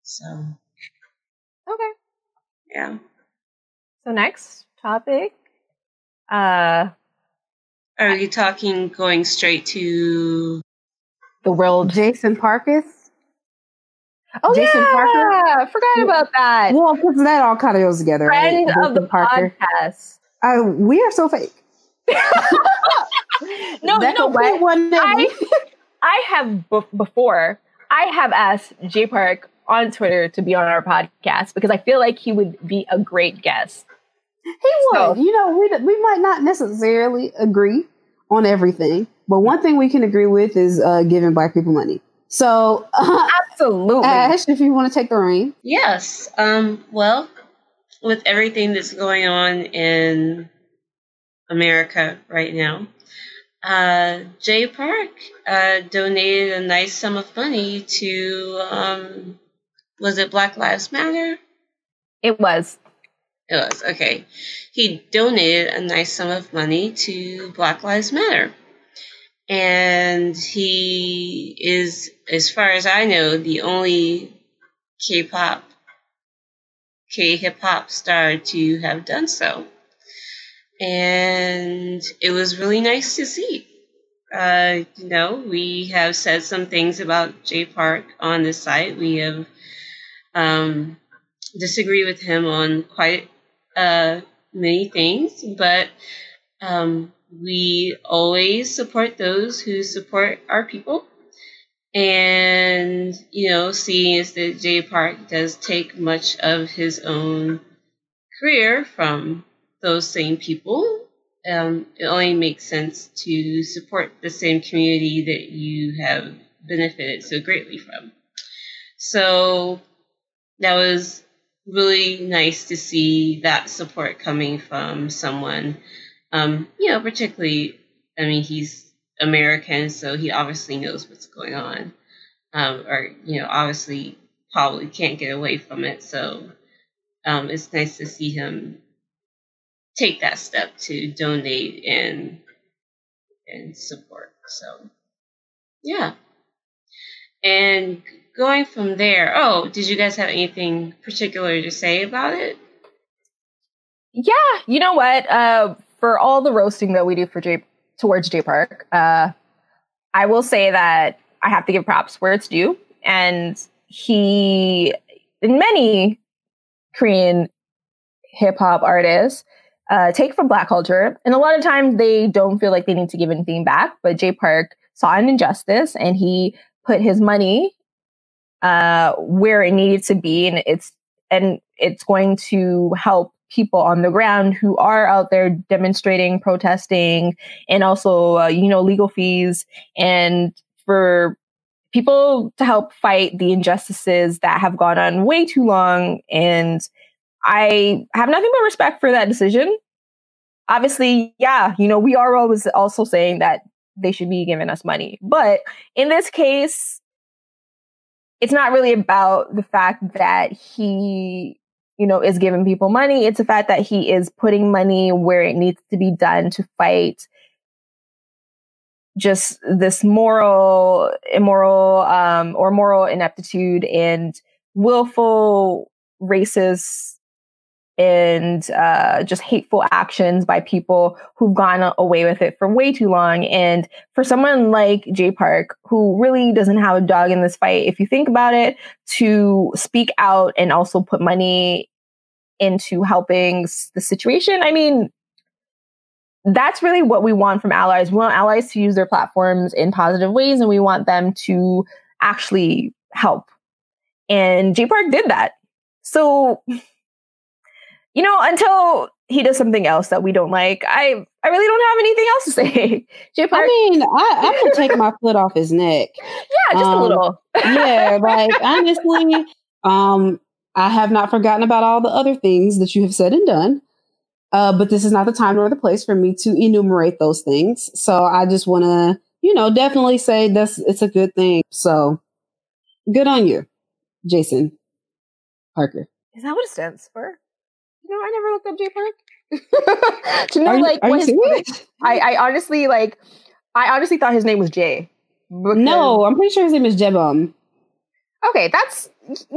So, okay. Yeah. So, next topic. Uh, Are you talking going straight to the world? Jason Parkus? Oh, Jason yeah. Parker? Forgot about that. Well, because that all kind of goes together. Friend right? of the Parker. podcast. Uh, we are so fake. <laughs> no, know what? One I, I have b- before. I have asked Jay Park on Twitter to be on our podcast because I feel like he would be a great guest. He would. So, you know, we we might not necessarily agree on everything, but one thing we can agree with is uh, giving black people money. So, uh, <laughs> absolutely, Ash, if you want to take the reign. Yes. Um. Well, with everything that's going on in America right now, uh, Jay Park uh, donated a nice sum of money to um, was it Black Lives Matter? It was. It was, okay. He donated a nice sum of money to Black Lives Matter. And he is, as far as I know, the only K pop, K hip hop star to have done so. And it was really nice to see. Uh, you know, we have said some things about Jay Park on the site. We have um, with him on quite uh, many things, but um, we always support those who support our people. And, you know, seeing as that Jay Park does take much of his own career from those same people. Um, it only makes sense to support the same community that you have benefited so greatly from. So that was really nice to see that support coming from someone, um, you know, particularly, I mean, he's American, so he obviously knows what's going on, um, or, you know, obviously probably can't get away from it. So um, it's nice to see him take that step to donate and and support. So yeah. And going from there, oh, did you guys have anything particular to say about it? Yeah, you know what? Uh, for all the roasting that we do for Jay towards Jay Park, uh, I will say that I have to give props where it's due, and he, in many Korean hip hop artists, uh, take from Black culture, and a lot of times they don't feel like they need to give anything back. But Jay Park saw an injustice, and he put his money uh, where it needed to be, and it's and it's going to help people on the ground who are out there demonstrating, protesting, and also uh, you know legal fees, and for people to help fight the injustices that have gone on way too long. And I have nothing but respect for that decision. Obviously, yeah, you know, we are always also saying that they should be giving us money. But in this case, it's not really about the fact that he, you know, is giving people money. It's the fact that he is putting money where it needs to be done to fight just this moral, immoral, um, or moral ineptitude and willful racist and uh, just hateful actions by people who've gone away with it for way too long. And for someone like Jay Park, who really doesn't have a dog in this fight, if you think about it, to speak out and also put money into helping the situation, I mean, that's really what we want from allies. We want allies to use their platforms in positive ways and we want them to actually help. And Jay Park did that. So, you know, until he does something else that we don't like, I I really don't have anything else to say. <laughs> Jay Park, I mean, I, I'm gonna <laughs> take my foot off his neck. Yeah, just um, a little. yeah, <laughs> like honestly, um, I have not forgotten about all the other things that you have said and done. Uh, but this is not the time nor the place for me to enumerate those things. So I just want to, you know, definitely say that's it's a good thing. So good on you, Jason Parker. Is that what it stands for? You know, I never looked up J Park. <laughs> to know are like what his, I, I honestly like I honestly thought his name was Jay. No, I'm pretty sure his name is Jebum. Okay, that's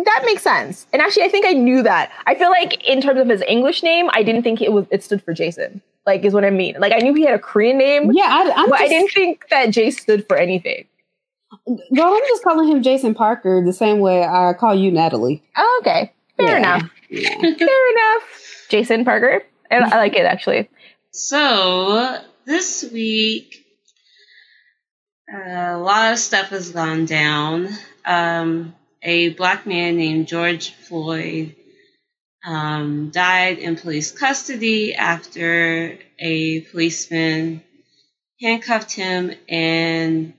that makes sense. And actually, I think I knew that. I feel like in terms of his English name, I didn't think it was it stood for Jason. Like, is what I mean. Like, I knew he had a Korean name. Yeah, I, but just, I didn't think that Jay stood for anything. Girl, I'm just calling him Jason Parker the same way I call you Natalie. Oh, okay, fair yeah. enough. Yeah. fair enough. Jason Parker. I, I like it actually. So this week, a lot of stuff has gone down. Um, a black man named George Floyd um, died in police custody after a policeman handcuffed him and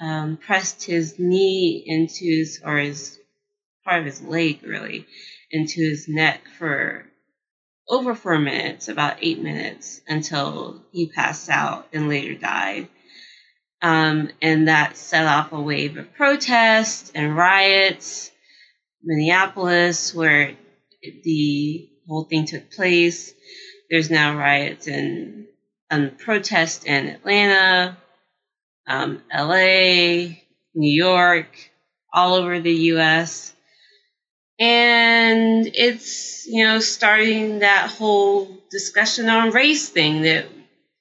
um, pressed his knee into his, or his part of his leg really, into his neck for over four minutes, about eight minutes, until he passed out and later died. Um, and that set off a wave of protests and riots. Minneapolis, where the whole thing took place, there's now riots and um, protests in Atlanta, um, LA, New York, all over the US. And it's, you know, starting that whole discussion on race thing that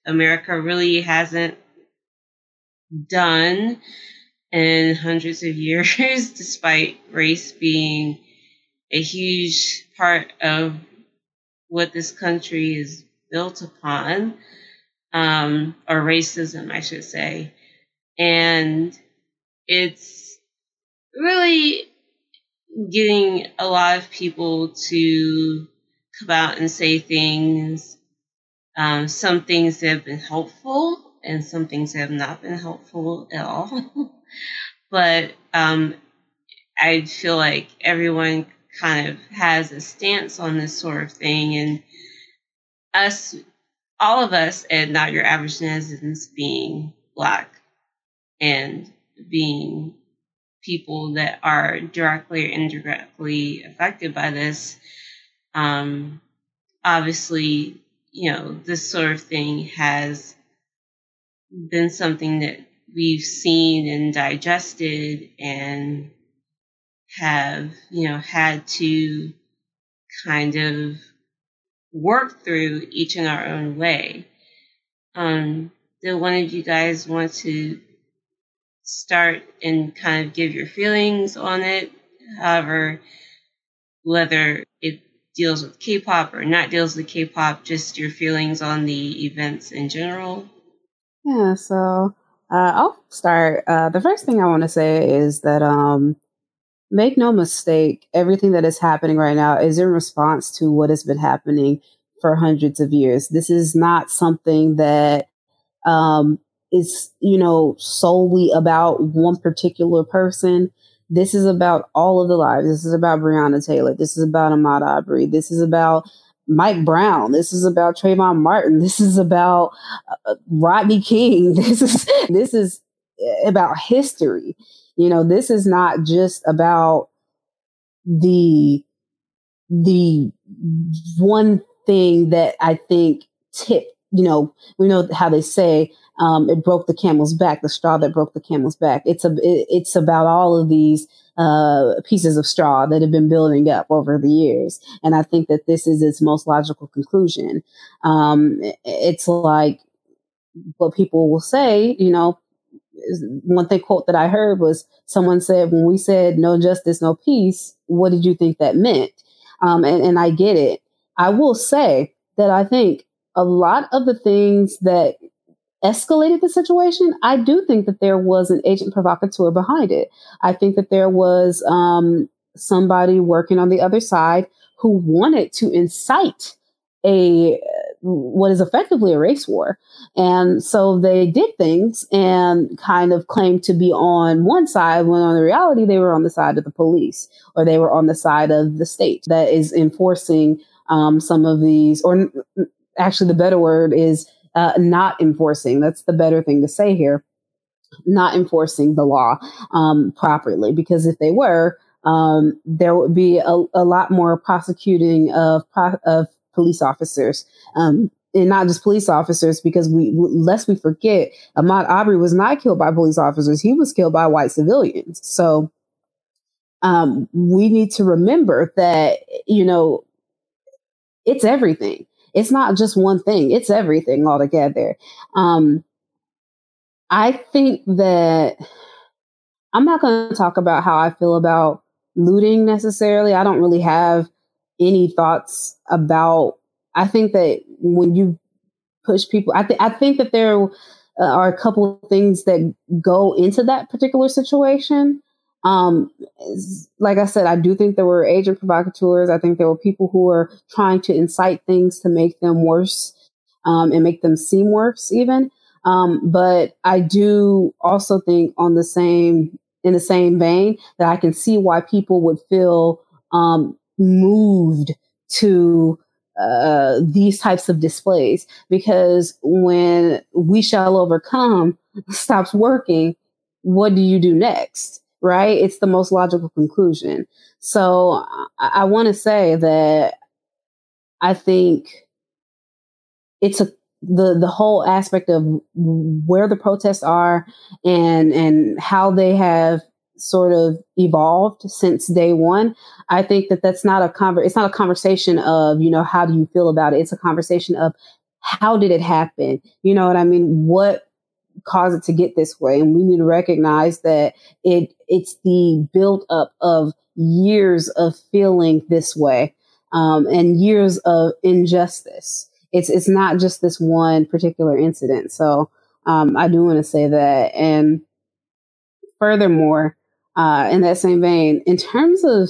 America really hasn't done in hundreds of years, <laughs> despite race being a huge part of what this country is built upon, um, or racism, I should say. And it's really getting a lot of people to come out and say things. Um, some things that have been helpful, and some things that have not been helpful at all. <laughs> but um, I feel like everyone kind of has a stance on this sort of thing, and us, all of us, and not your average netizens being black and being people that are directly or indirectly affected by this. Um, obviously, you know, this sort of thing has been something that we've seen and digested and have, you know, had to kind of work through each in our own way. Um, do one of you guys want to start and kind of give your feelings on it. However, whether it deals with K-pop or not deals with K-pop, just your feelings on the events in general. Yeah, so uh, I'll start. Uh, the first thing I want to say is that um, make no mistake, everything that is happening right now is in response to what has been happening for hundreds of years. This is not something that um, is, you know, solely about one particular person. This is about all of the lives. This is about Breonna Taylor. This is about Ahmaud Arbery. This is about Mike Brown. This is about Trayvon Martin. <laughs> This is about uh, Rodney King. <laughs> This is this is about history. You know, this is not just about the the one thing that I think tip. You know, we know how they say um, it broke the camel's back, the straw that broke the camel's back. It's a, it, it's about all of these uh, pieces of straw that have been building up over the years, and I think that this is its most logical conclusion. Um, it's like what people will say, you know. One thing quote that I heard was someone said, "When we said no justice, no peace, what did you think that meant?" Um, and, and I get it. I will say that I think a lot of the things that escalated the situation, I do think that there was an agent provocateur behind it. I think that there was um, somebody working on the other side who wanted to incite a what is effectively a race war. And so they did things and kind of claimed to be on one side when on the reality they were on the side of the police or they were on the side of the state that is enforcing um, some of these, or actually the better word is uh, not enforcing. That's the better thing to say here. Not enforcing the law um, properly, because if they were, um, there would be a, a, lot more prosecuting of of police officers. Um, and not just police officers, because we, lest we forget, Ahmaud Arbery was not killed by police officers; he was killed by white civilians. So, um, we need to remember that you know it's everything it's not just one thing, it's everything altogether. Um, I think that I'm not going to talk about how I feel about looting necessarily. I don't really have any thoughts about. I think that when you push people, I, th- I think that there uh, are a couple of things that go into that particular situation. Um, like I said, I do think there were agent provocateurs. I think there were people who were trying to incite things to make them worse um, and make them seem worse, even. Um, but I do also think, on the same in the same vein, that I can see why people would feel um, moved to uh, these types of displays because when we shall overcome <laughs> stops working, what do you do next? Right? It's the most logical conclusion. So I, I want to say that I think it's a the the whole aspect of where the protests are and and how they have sort of evolved since day one i think that that's not a conver- it's not a conversation of you know how do you feel about it it's a conversation of how did it happen you know what i mean what cause it to get this way. And we need to recognize that it it's the build up of years of feeling this way um, and years of injustice. It's it's not just this one particular incident. So um, I do want to say that. And furthermore, uh, in that same vein, in terms of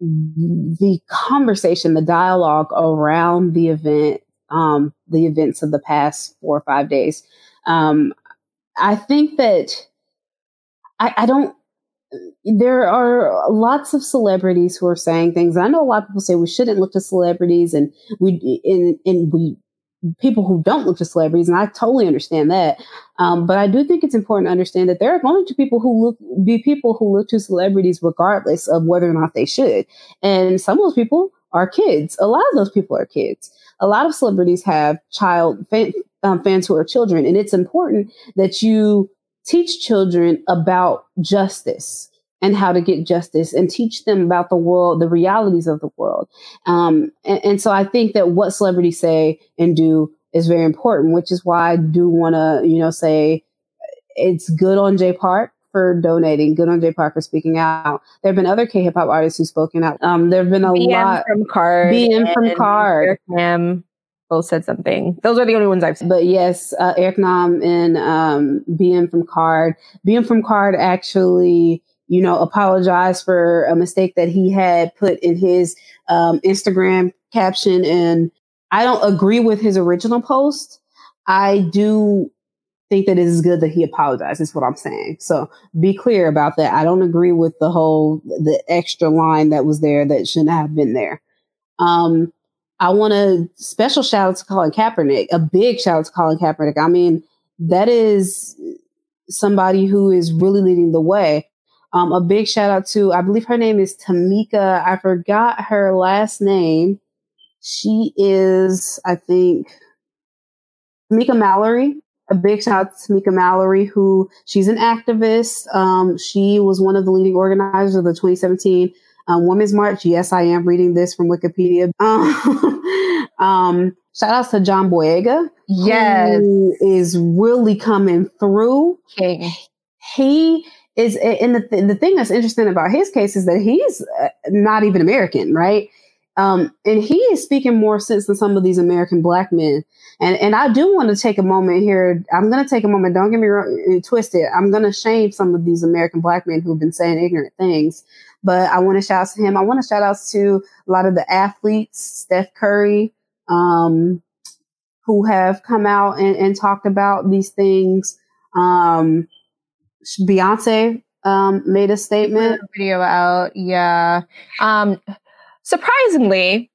the conversation, the dialogue around the event, um, the events of the past four or five days. Um, I think that I, I don't there are lots of celebrities who are saying things. I know a lot of people say we shouldn't look to celebrities and we and, and we people who don't look to celebrities, and I totally understand that. Um, but I do think it's important to understand that there are going to people who look be people who look to celebrities regardless of whether or not they should. And some of those people are kids. A lot of those people are kids. A lot of celebrities have child fan, um, fans who are children, and it's important that you teach children about justice and how to get justice and teach them about the world, the realities of the world. Um, and, and, so I think that what celebrities say and do is very important, which is why I do want to, you know, say it's good on Jay Park for donating, good on Jay Park for speaking out. There have been other K hip hop artists who've spoken out. Um, there have been a BM lot from KARD, BM from KARD, both said something. Those are the only ones I've seen. But yes, uh, Eric Nam and um, BM from KARD. BM from KARD actually you know, apologize for a mistake that he had put in his um, Instagram caption. And I don't agree with his original post. I do think that it is good that he apologized, is what I'm saying. So be clear about that. I don't agree with the whole, the extra line that was there that shouldn't have been there. Um, I want a special shout out to Colin Kaepernick, a big shout out to Colin Kaepernick. I mean, that is somebody who is really leading the way. Um, a big shout out to, I believe her name is Tamika. I forgot her last name. She is, I think, Tamika Mallory. A big shout out to Tamika Mallory, who she's an activist. Um, she was one of the leading organizers of the 2017 um, Women's March. Yes, I am reading this from Wikipedia. <laughs> um, shout out to John Boyega. Yes. Who is really coming through. King. He is and the, th- the thing that's interesting about his case is that he's uh, not even American, right? Um, and he is speaking more sense than some of these American black men. And and I do want to take a moment here. I'm going to take a moment. Don't get me wrong, twisted. I'm going to shame some of these American black men who've been saying ignorant things. But I want to shout out to him. I want to shout out to a lot of the athletes, Steph Curry, um, who have come out and, and talked about these things. Um, Beyonce um, made a statement. Video out, yeah. Um, surprisingly,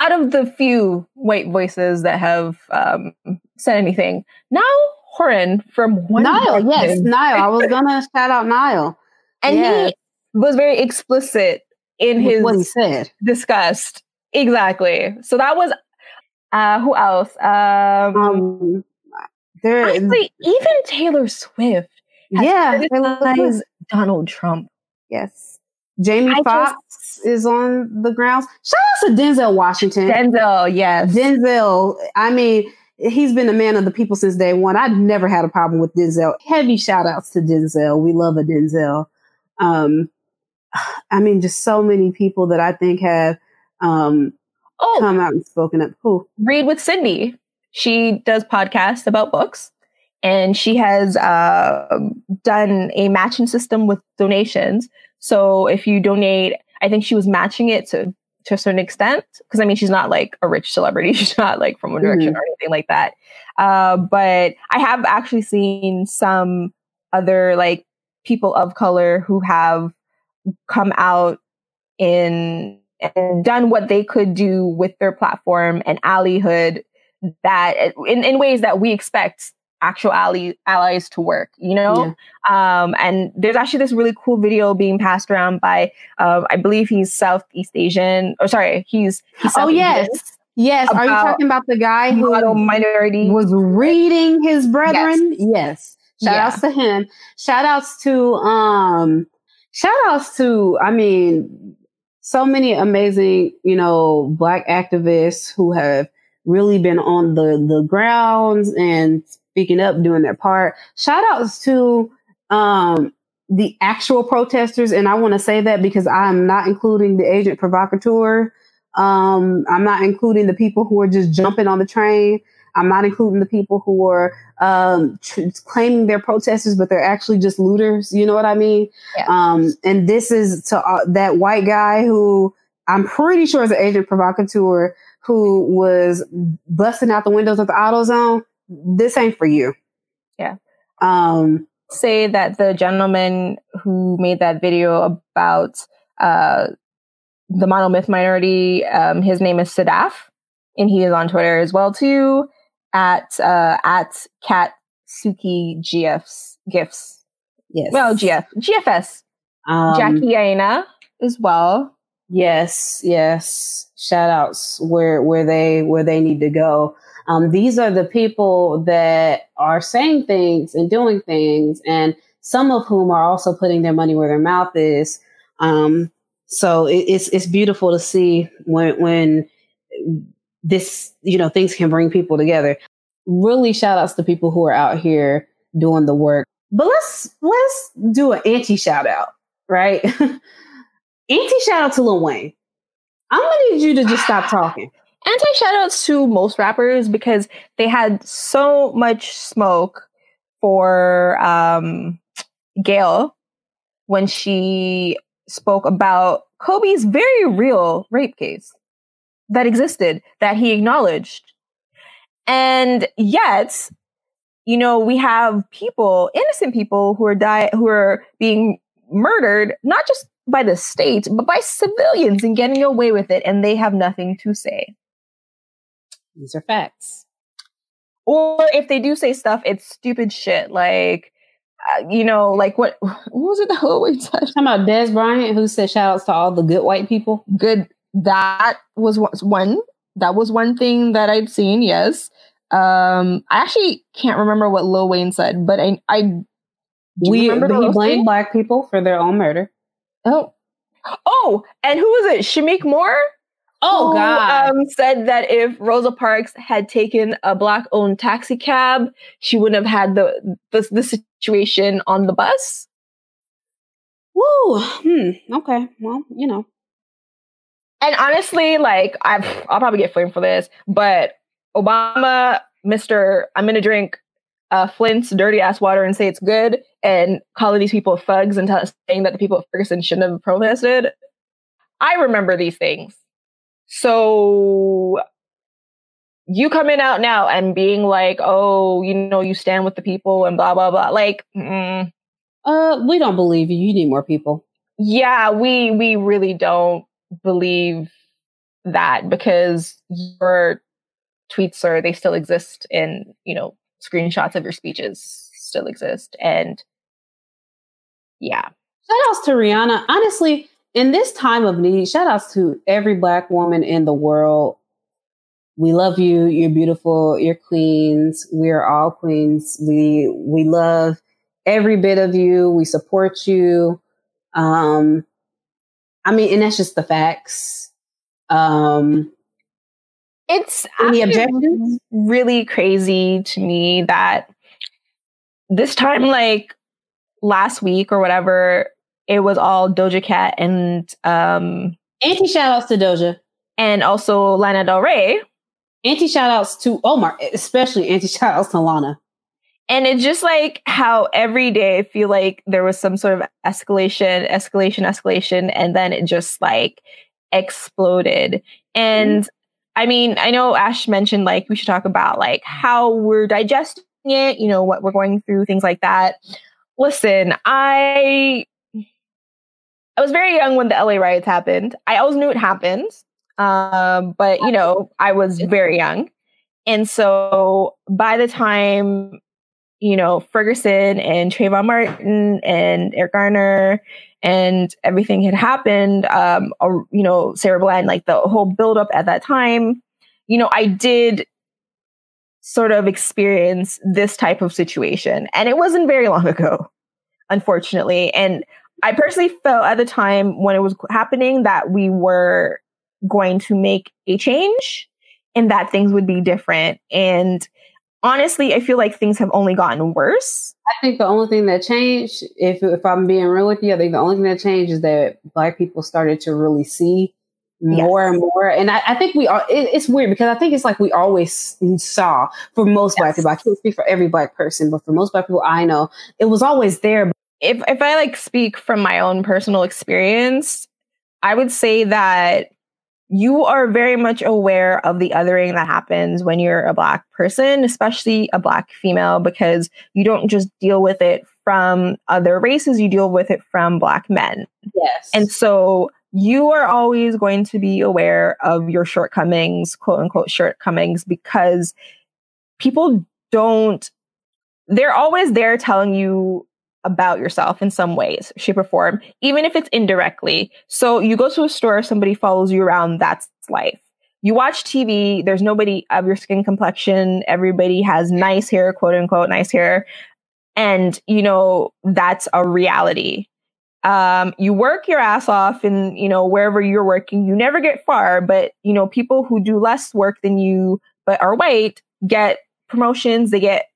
out of the few white voices that have um, said anything, now Horan from One Niall, yes, Niall. I was gonna shout out Niall, <laughs> and yes. Was very explicit in With his what he said. Disgust, exactly. So that was uh, who else? Um, um there, actually, even Taylor Swift yeah, criticized Donald Trump. Yes. Jamie Foxx is on the grounds. Shout out to Denzel Washington. Denzel, yes. Denzel, I mean, he's been a man of the people since day one. I've never had a problem with Denzel. Heavy shout outs to Denzel. We love a Denzel. Um, I mean, just so many people that I think have um, oh, come out and spoken up. Who? Read with Cindy. She does podcasts about books and she has uh, done a matching system with donations. So if you donate, I think she was matching it to to a certain extent because I mean she's not like a rich celebrity, <laughs> she's not like from One Direction mm-hmm. or anything like that. Uh, but I have actually seen some other like people of color who have come out in and done what they could do with their platform and allyhood that in, in ways that we expect actual ally, allies to work, you know? Yeah. Um, and there's actually this really cool video being passed around by, uh, I believe he's Southeast Asian, or sorry, he's, he's Oh, yes. Asian. Yes. Are you talking about the guy who minority was reading his brethren? Yes. yes. Shout yeah. outs to him. Shout outs to, um, shout outs to, I mean, so many amazing, you know, black activists who have really been on the, the grounds and speaking up, doing their part. Shout outs to um, the actual protesters. And I want to say that because I'm not including the agent provocateur. Um, I'm not including the people who are just jumping on the train. I'm not including the people who are um, tr- claiming they're protesters, but they're actually just looters. You know what I mean? Yeah. Um, and this is to uh, that white guy who I'm pretty sure is an agent provocateur who was busting out the windows of the AutoZone. This ain't for you. Yeah. Um, say that the gentleman who made that video about uh, the monomyth minority, um, his name is Sadaf, and he is on Twitter as well too at uh, at Cat Suki GFs gifs. yes. Well, GF GFS um, Jackie Aina as well. Yes, yes. Shout outs where where they where they need to go. Um, these are the people that are saying things and doing things, and some of whom are also putting their money where their mouth is. Um, so it, it's it's beautiful to see when when this you know things can bring people together. Really, shout outs to people who are out here doing the work. But let's let's do an anti shout out, right? <laughs> anti shout out to Lil Wayne. I'm gonna need you to just stop talking. <sighs> Anti shoutouts to most rappers because they had so much smoke for um, Gayle when she spoke about Kobe's very real rape case that existed that he acknowledged. And yet, you know, we have people, innocent people who are die who are being murdered, not just by the state, but by civilians and getting away with it, and they have nothing to say. These are facts. Or if they do say stuff, it's stupid shit. Like, uh, you know, like what, <laughs> what was it the whole way? Talking about Dez Bryant, who said shout outs to all the good white people. Good. That was one-. That was one thing that I'd seen. Yes. Um, I actually can't remember what Lil Wayne said, but I, I do We remember he blamed black people for their own murder. Oh, oh, and who was it? Shameik Moore. Oh who, God! Um, said that if Rosa Parks had taken a black-owned taxi cab, she wouldn't have had the the, the situation on the bus. Woo. Hmm. Okay. Well, you know. And honestly, like I've, I'll probably get flamed for this, but Obama, Mister, I'm gonna drink uh, Flint's dirty ass water and say it's good, and calling these people thugs and tell, saying that the people of Ferguson shouldn't have protested. I remember these things. So you coming out now and being like, oh, you know, you stand with the people and blah blah blah. Like, mm, Uh, we don't believe you. You need more people. yeah, we we really don't believe that because your tweets are they still exist and you know screenshots of your speeches still exist and yeah Shout outs to Rihanna. Honestly, in this time of need, shout outs to every black woman in the world. We love you. You're beautiful. You're queens. We are all queens. We we love every bit of you. We support you. Um, I mean, and that's just the facts. Um, it's Any objections? really crazy to me that this time like last week or whatever it was all doja cat and um anti shout outs to Doja. and also lana del rey Anti shout outs to Omar, especially anti shout outs to Lana. And it's just like how every day I feel like there was some sort of escalation, escalation, escalation, and then it just like exploded. And I mean, I know Ash mentioned like we should talk about like how we're digesting it, you know, what we're going through, things like that. Listen, I I was very young when the LA riots happened. I always knew it happened. Um, but you know, I was very young. And so by the time you know, Ferguson and Trayvon Martin and Eric Garner and everything had happened, um, or, you know, Sandra Bland, like the whole buildup at that time, you know, I did sort of experience this type of situation. And it wasn't very long ago, unfortunately. And I personally felt at the time when it was happening that we were going to make a change and that things would be different. And honestly, I feel like things have only gotten worse. I think the only thing that changed, if if I'm being real with you, I think the only thing that changed is that black people started to really see more yes. and more. And I, I think we are, it, it's weird because I think it's like we always saw for most yes. black people. I can't speak for every black person, but for most black people I know, it was always there. If, if I like speak from my own personal experience, I would say that you are very much aware of the othering that happens when you're a black person, especially a black female, because you don't just deal with it from other races, you deal with it from black men. Yes. And so you are always going to be aware of your shortcomings, quote unquote shortcomings, because people don't, they're always there telling you about yourself in some ways, shape, or form, even if it's indirectly. So you go to a store, somebody follows you around, that's life. You watch TV, there's nobody of your skin complexion, everybody has nice hair, quote unquote, nice hair. And, you know, that's a reality. Um, you work your ass off and, you know, wherever you're working, you never get far, but, you know, people who do less work than you, but are white get promotions, they get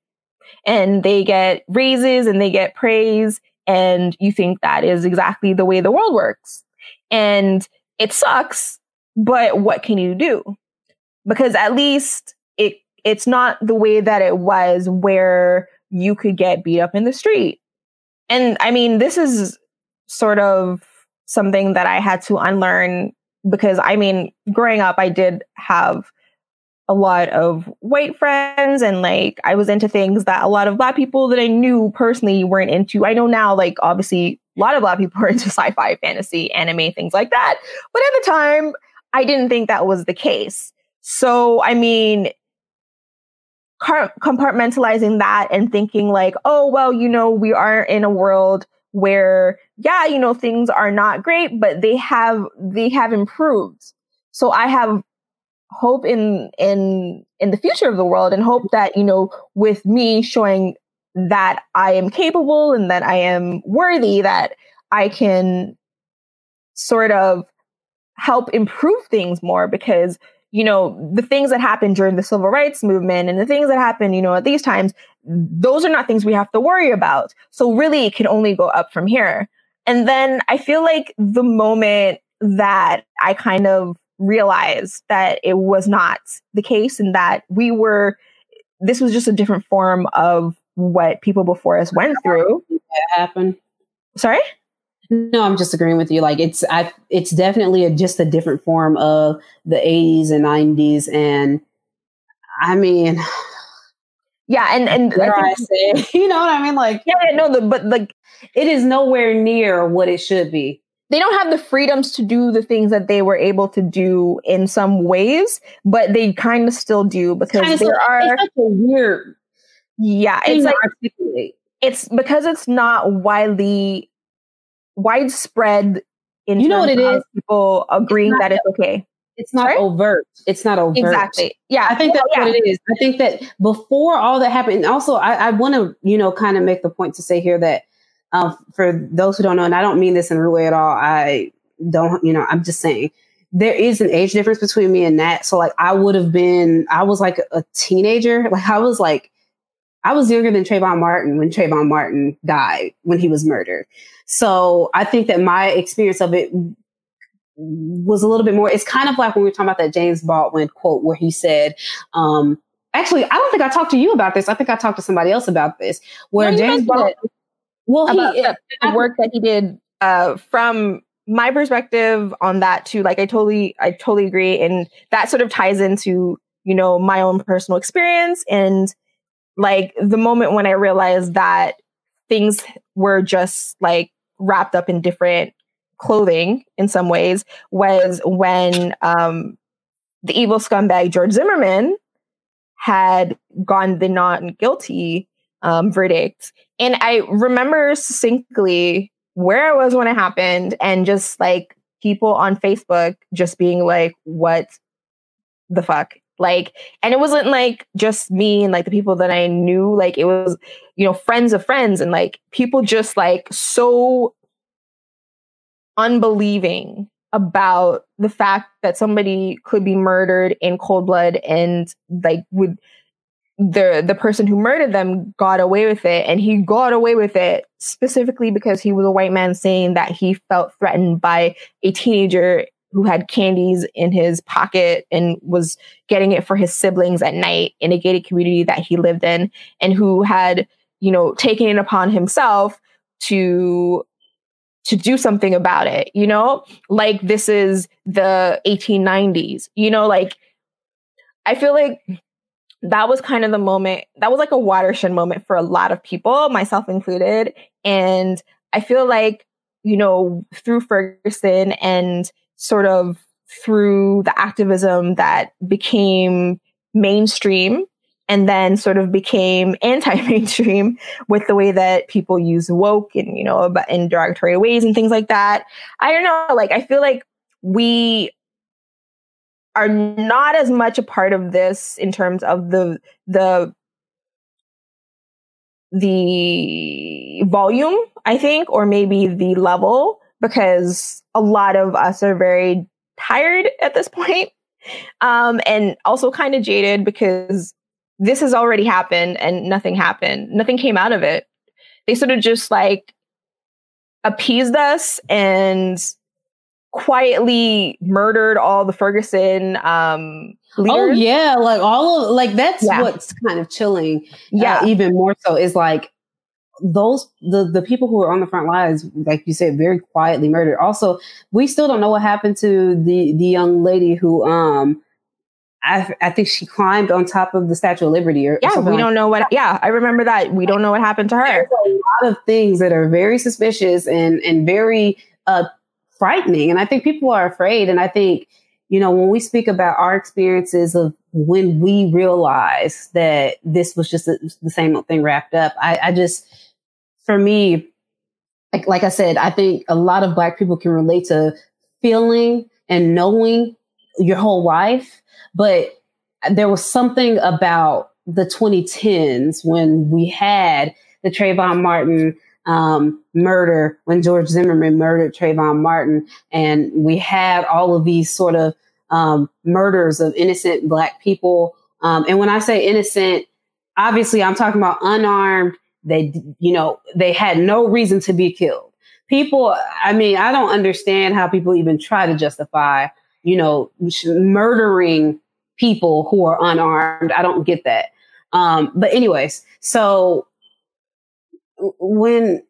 and they get raises and they get praise. And you think that is exactly the way the world works. And it sucks, but what can you do? Because at least it it's not the way that it was where you could get beat up in the street. And I mean, this is sort of something that I had to unlearn because I mean, growing up, I did have a lot of white friends and like I was into things that a lot of black people that I knew personally weren't into. I know now, like obviously a lot of black people <laughs> are into sci-fi, fantasy, anime, things like that. But at the time, I didn't think that was the case. So, I mean, compartmentalizing that and thinking like, oh, well, you know, we are in a world where, yeah, you know, things are not great, but they have, they have improved. So I have hope in in in the future of the world and hope that you know with me showing that I am capable and that I am worthy that I can sort of help improve things more because you know the things that happened during the civil rights movement and the things that happened you know at these times those are not things we have to worry about. So really it can only go up from here. And then i feel like the moment that i kind of realize that it was not the case and that we were, this was just a different form of what people before us went through. That happened. Sorry? No, I'm just agreeing with you. Like it's, I, it's definitely a, just a different form of the 80s and 90s, and I mean, <sighs> yeah, and and I, I say, <laughs> you know what I mean? Like, yeah, no, the, but like, it is nowhere near what it should be they don't have the freedoms to do the things that they were able to do in some ways, but they kind of still do because there so, are it's a weird. Yeah, it's like articulate. it's because it's not widely widespread. In you know what it is? People agreeing it's that it's okay. It's not Sorry? overt. It's not overt. Exactly. Yeah. I think that's yeah. what it is. I think that before all that happened, also I, I want to, you know, kind of make the point to say here that um, for those who don't know, and I don't mean this in a rude way at all. I don't, you know, I'm just saying there is an age difference between me and Nat. So like I would have been, I was like a teenager. <laughs> Like I was like, I was younger than Trayvon Martin when Trayvon Martin died, when he was murdered. So I think that my experience of it was a little bit more, it's kind of like when we were talking about that James Baldwin quote where he said, um, actually, I don't think I talked to you about this. I think I talked to somebody else about this, where no, James Baldwin, well, he, the, the work that he did uh, from my perspective on that too. Like I totally, I totally agree, and that sort of ties into you know my own personal experience and like the moment when I realized that things were just like wrapped up in different clothing in some ways was when um, the evil scumbag George Zimmerman had gone the not guilty um, verdict. And I remember succinctly where I was when it happened and just like people on Facebook just being like, what the fuck? Like, and it wasn't like just me and like the people that I knew, like it was, you know, friends of friends and like people just like so unbelieving about the fact that somebody could be murdered in cold blood and like would the the person who murdered them got away with it and he got away with it specifically because he was a white man saying that he felt threatened by a teenager who had candies in his pocket and was getting it for his siblings at night in a gated community that he lived in and who had you know taken it upon himself to to do something about it you know? Like this is the 1890s you know? Like i feel like that was kind of the moment that was like a watershed moment for a lot of people myself included. And i feel like you know through ferguson and sort of through the activism that became mainstream and then sort of became <laughs> anti-mainstream with the way that people use woke and you know in derogatory ways and things like that i don't know like i feel like we are not as much a part of this in terms of the the the volume i think or maybe the level because a lot of us are very tired at this point um, and also kind of jaded because this has already happened and nothing happened. Nothing came out of it. They sort of just like appeased us and quietly murdered all the Ferguson um oh, leaders. Oh yeah, like all of like that's yeah. what's kind of chilling. Uh, yeah, uh, even more so is like those the the people who are on the front lines, like you said, very quietly murdered. Also, we still don't know what happened to the the young lady who um I, I think she climbed on top of the Statue of Liberty. Or, yeah, or we like don't know what. Yeah, I remember that. We don't know what happened to her. There's a lot of things that are very suspicious and and very uh, frightening, and I think people are afraid. And I think you know when we speak about our experiences of when we realize that this was just a, the same thing wrapped up, I, I just for me, like, like I said, I think a lot of Black people can relate to feeling and knowing your whole life but there was something about the 2010s when we had the Trayvon Martin um, murder, when George Zimmerman murdered Trayvon Martin, and we had all of these sort of um, murders of innocent Black people. Um, and when I say innocent, obviously I'm talking about unarmed. They, you know, they had no reason to be killed. People, I mean, I don't understand how people even try to justify, you know, murdering people who are unarmed. I don't get that. Um, but anyways, so when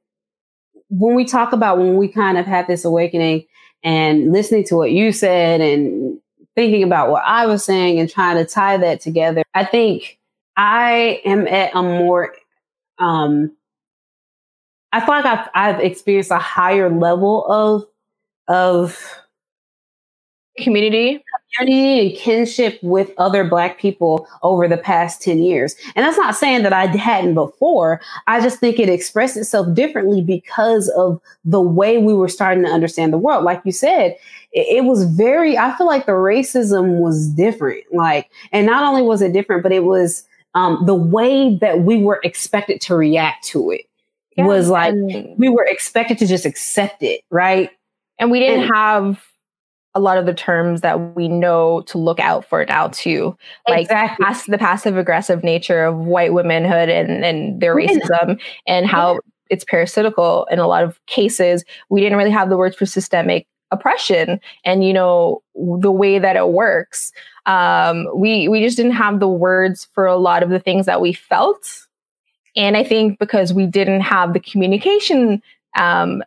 when we talk about when we kind of had this awakening and listening to what you said and thinking about what I was saying and trying to tie that together, I think I am at a more um I feel like I've, I've experienced a higher level of of community community and kinship with other black people over the past 10 years. And that's not saying that i hadn't before. I just think it expressed itself differently because of the way we were starting to understand the world. Like you said it, it was very i feel like the racism was different. Like and not only was it different but it was um, the way that we were expected to react to it yeah, was like we were expected to just accept it right? And we didn't and, have a lot of the terms that we know to look out for now too like exactly. pass, the passive aggressive nature of white womanhood and, and their racism and how it's parasitical in a lot of cases. We didn't really have the words for systemic oppression and you know the way that it works. Um, we we just didn't have the words for a lot of the things that we felt. And i think because we didn't have the communication um,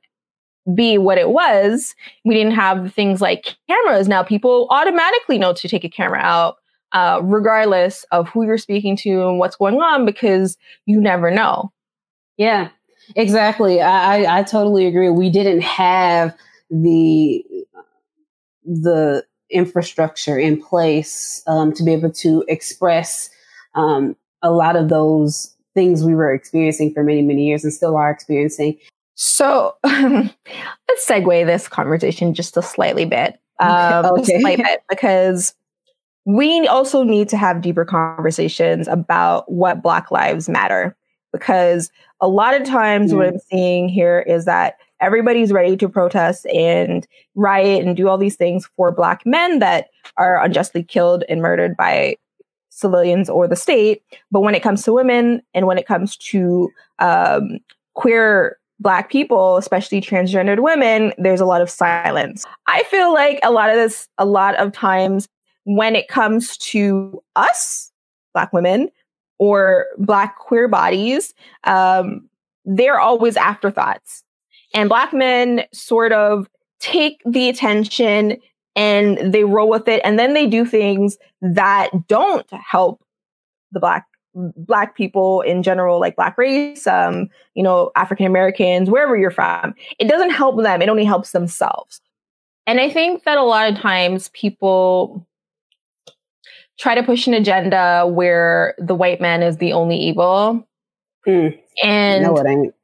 be what it was, we didn't have things like cameras. Now people automatically know to take a camera out, uh, regardless of who you're speaking to and what's going on, because you never know. Yeah, exactly. I, I, I totally agree. We didn't have the the infrastructure in place um, to be able to express um, a lot of those things we were experiencing for many, many years and still are experiencing. So <laughs> let's segue this conversation just a slightly bit, <laughs> um, okay. a slight bit, because we also need to have deeper conversations about what Black Lives Matter. Because a lot of times, mm. what I'm seeing here is that everybody's ready to protest and riot and do all these things for Black men that are unjustly killed and murdered by civilians or the state. But when it comes to women and when it comes to um, queer black people, especially transgendered women, there's a lot of silence. I feel like a lot of this, a lot of times when it comes to us, black women, or black queer bodies, um, they're always afterthoughts. And black men sort of take the attention and they roll with it and then they do things that don't help the black black people in general like black race um you know african americans wherever you're from it doesn't help them it only helps themselves and i think that a lot of times people try to push an agenda where the white man is the only evil Mm. and no, it ain't.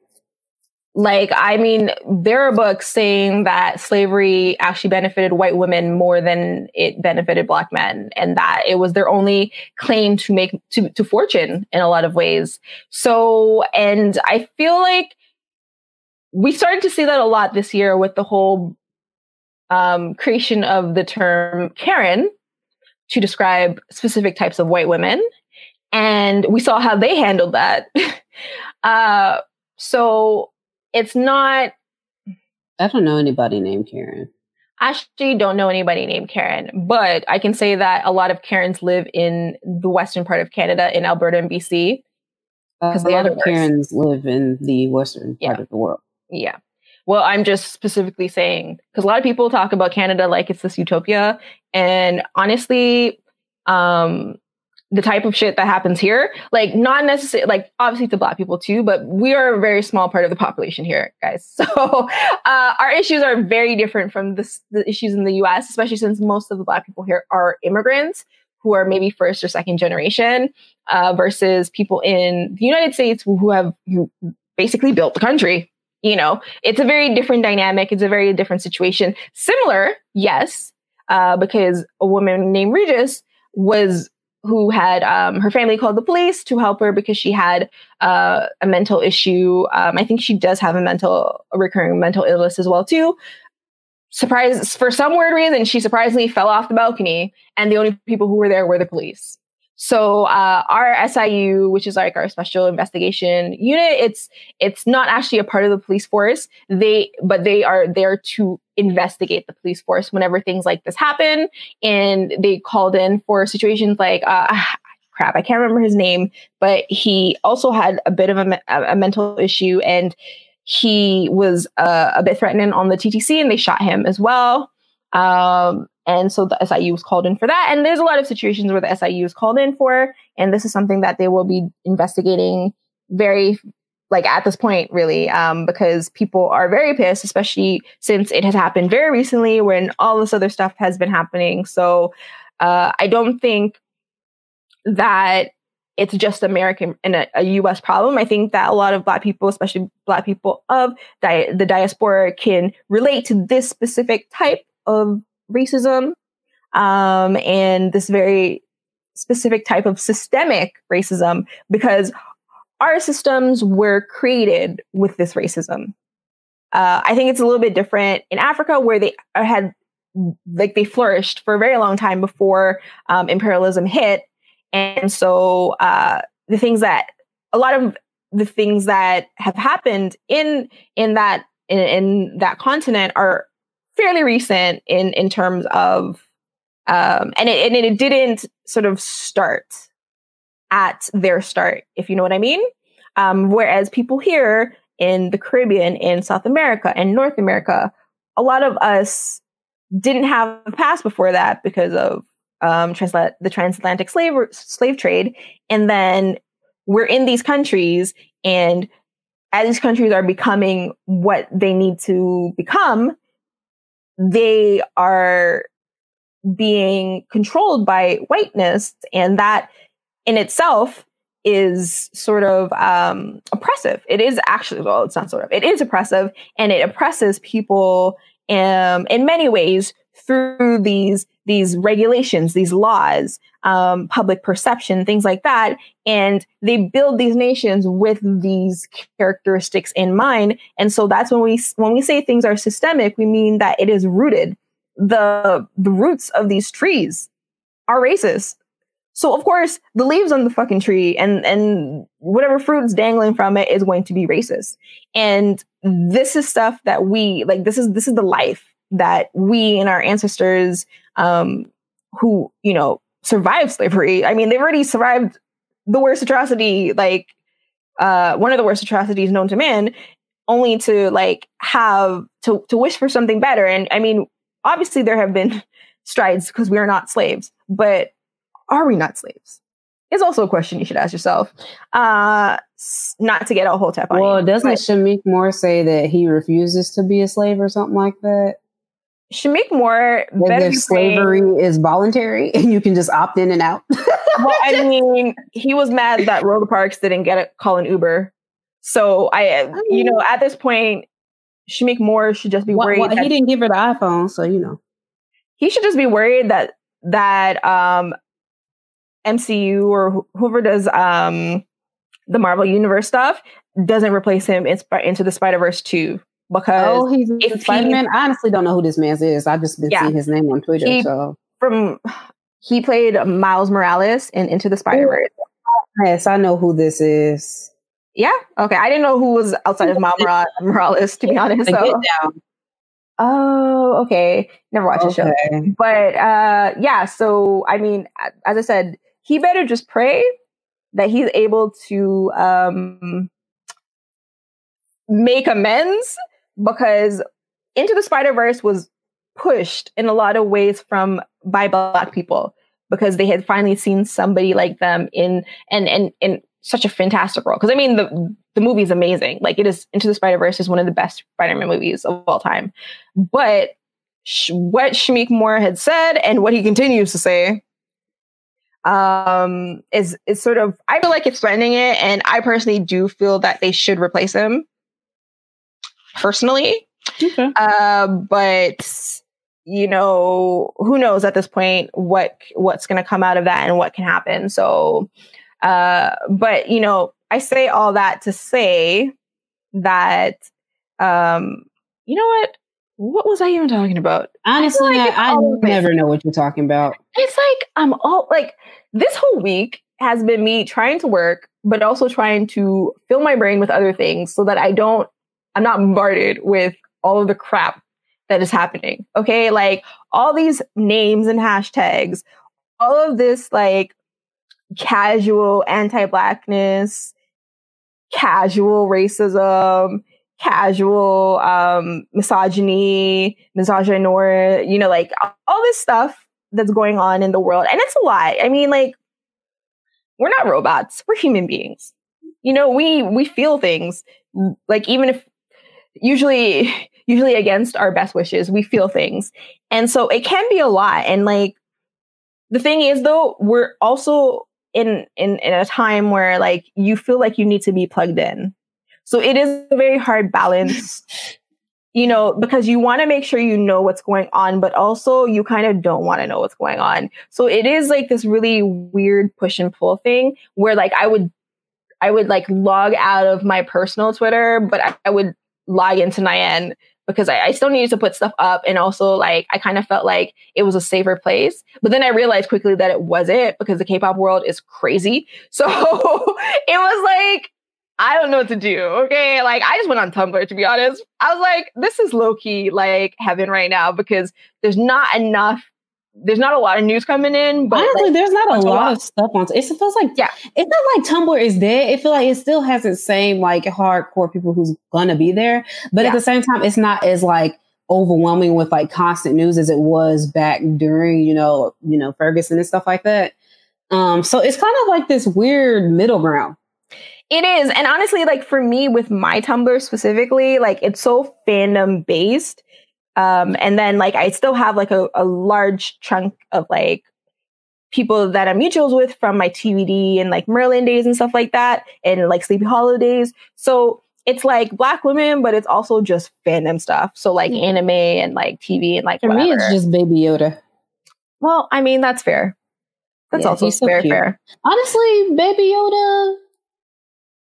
Like i mean there are books saying that slavery actually benefited white women more than it benefited black men and that it was their only claim to make to, to fortune in a lot of ways. So and i feel like we started to see that a lot this year with the whole um, creation of the term karen to describe specific types of white women and we saw how they handled that. <laughs> Uh, so it's not I don't know anybody named Karen. I actually don't know anybody named Karen, but I can say that a lot of Karens live in the western part of Canada, in Alberta and BC. Because they a lot the of. Karens live in the western Yeah. part of the world. Yeah. Well, I'm just specifically saying because a lot of people talk about Canada like it's this utopia, and honestly, um, the type of shit that happens here, like not necessarily, like obviously to Black people too, but we are a very small part of the population here, guys. <laughs> So uh, our issues are very different from this, the issues in the U.S., especially since most of the Black people here are immigrants who are maybe first or second generation, uh, versus people in the United States who, have who basically built the country you know it's a very different dynamic it's a very different situation similar yes uh, because a woman named regis was who had um, her family called the police to help her because she had uh, a mental issue. Um, i think she does have a mental a recurring mental illness as well too. Surprise for some weird reason she surprisingly fell off the balcony and the only people who were there were the police so uh, our SIU, which is like our special investigation unit, it's it's not actually a part of the police force. They but they are there to investigate the police force whenever things like this happen. And they called in for situations like uh, <sighs> crap, I can't remember his name, but he also had a bit of a, a mental issue and he was uh, a bit threatening on the TTC and they shot him as well. Um, and so the SIU was called in for that. And there's a lot of situations where the SIU is called in for, and this is something that they will be investigating very like at this point really um, because people are very pissed especially since it has happened very recently when all this other stuff has been happening so uh, i don't think that it's just american and a, a us problem i think that a lot of black people especially black people of di- the diaspora can relate to this specific type of racism um, and this very specific type of systemic racism because our systems were created with this racism. Uh, I think it's a little bit different in Africa where they had like they flourished for a very long time before um, imperialism hit, and so uh, the things that a lot of the things that have happened in in that in, in that continent are fairly recent in in terms of um, and it, and it didn't sort of start at their start, if you know what I mean. Um, whereas people here in the Caribbean, in South America, and North America, a lot of us didn't have a past before that because of um, transla- the transatlantic slave slave trade, and then we're in these countries, and as these countries are becoming what they need to become, they are being controlled by whiteness, and that in itself is sort of um, oppressive. It is actually, well, it's not sort of, it is oppressive, and it oppresses people um, in many ways through these these regulations, these laws, um, public perception, things like that. And they build these nations with these characteristics in mind. And so that's when we when we say things are systemic, we mean that it is rooted. The the roots of these trees are racist. So of course, the leaves on the fucking tree and and whatever fruits dangling from it is going to be racist. And this is stuff that we like. This is this is the life that we and our ancestors, um, who you know survived slavery. I mean, they've already survived the worst atrocity, like uh, one of the worst atrocities known to man, only to like have to to wish for something better. And I mean, obviously there have been <laughs> strides because we are not slaves, but are we not slaves? Is also a question you should ask yourself. Uh, not to get a whole tap on Well, you, doesn't but Shameik Moore say that he refuses to be a slave or something like that? Shameik Moore That better if slavery is voluntary <laughs> and you can just opt in and out. <laughs> well, I mean, he was mad that Rosa Parks didn't get a call an Uber. So I, you know, at this point, Shameik Moore should just be worried. well, he didn't give her the iPhone, so you know. he should just be worried that that um MCU or wh- whoever does um the Marvel Universe stuff doesn't replace him in Sp- into the Spider Verse two because Oh, he's if he- Spider Man. I honestly don't know who this man is. I've just been Yeah. seeing his name on Twitter. He- so from he played Miles Morales in Into the Spider Verse. yes, I know who this is. Yeah, okay. I didn't know who was outside of Miles Mora- Morales to be <laughs> honest. So. Down. Oh, okay. Never watched the show. But uh yeah so i mean as i said he better just pray that he's able to um make amends because into the spider verse was pushed in a lot of ways from by black people because they had finally seen somebody like them in and and in such a fantastic role because i mean the the movie is amazing. Like it is into the spider verse is one of the best spider-man movies of all time. But sh- what Shameik Moore had said and what he continues to say um, is is sort of I feel like it's threatening it, and I personally do feel that they should replace him. Personally, Okay. uh, but you know who knows at this point what what's going to come out of that and what can happen. So, uh, but you know I say all that to say that um, you know what what was I even talking about? Honestly, like I, it's I it. never know what you're talking about. it's like I'm all like this whole week has been me trying to work, but also trying to fill my brain with other things so that I don't, I'm not bombarded with all of the crap that is happening. Okay. Like all these names and hashtags, all of this like casual anti blackness, casual racism, casual um misogyny misogynoir you know like all this stuff that's going on in the world and it's a lot i mean like we're not robots we're human beings you know we we feel things like even if usually <laughs> usually against our best wishes we feel things. And so it can be a lot. And like the thing is though we're also in in in a time where like you feel like you need to be plugged in. So it is a very hard balance <laughs> you know because you want to make sure you know what's going on but also you kind of don't want to know what's going on. So it is like this really weird push and pull thing where like i would i would like log out of my personal twitter but i, I would log into Nyan because I, I still needed to put stuff up and also like I kind of felt like it was a safer place. But then I realized quickly that it wasn't because the K-pop world is crazy. <laughs> So it was like I don't know what to do. Okay. Like I just went on Tumblr to be honest. I was like, this is low key like heaven right now because there's not enough, there's not a lot of news coming in. But Honestly, like, there's not a lot lot. of stuff on. It feels like Yeah. it's not like Tumblr is dead. It feels like it still has its same like hardcore people who's gonna be there, but Yeah. at the same time, it's not as like overwhelming with like constant news as it was back during you know you know Ferguson and stuff like that. Um, so it's kind of like this weird middle ground. It is. And honestly, like for me with my Tumblr specifically, like it's so fandom based. Um, and then like I still have like a, a large chunk of like people that I'm mutuals with from my TVD and like Merlin days and stuff like that, and like Sleepy Hollow days. So it's like black women, but it's also just fandom stuff. So like anime and like TV and like For me, it's just Baby Yoda. well, I mean that's fair. That's Yeah, also so very cute. fair. Honestly, Baby Yoda,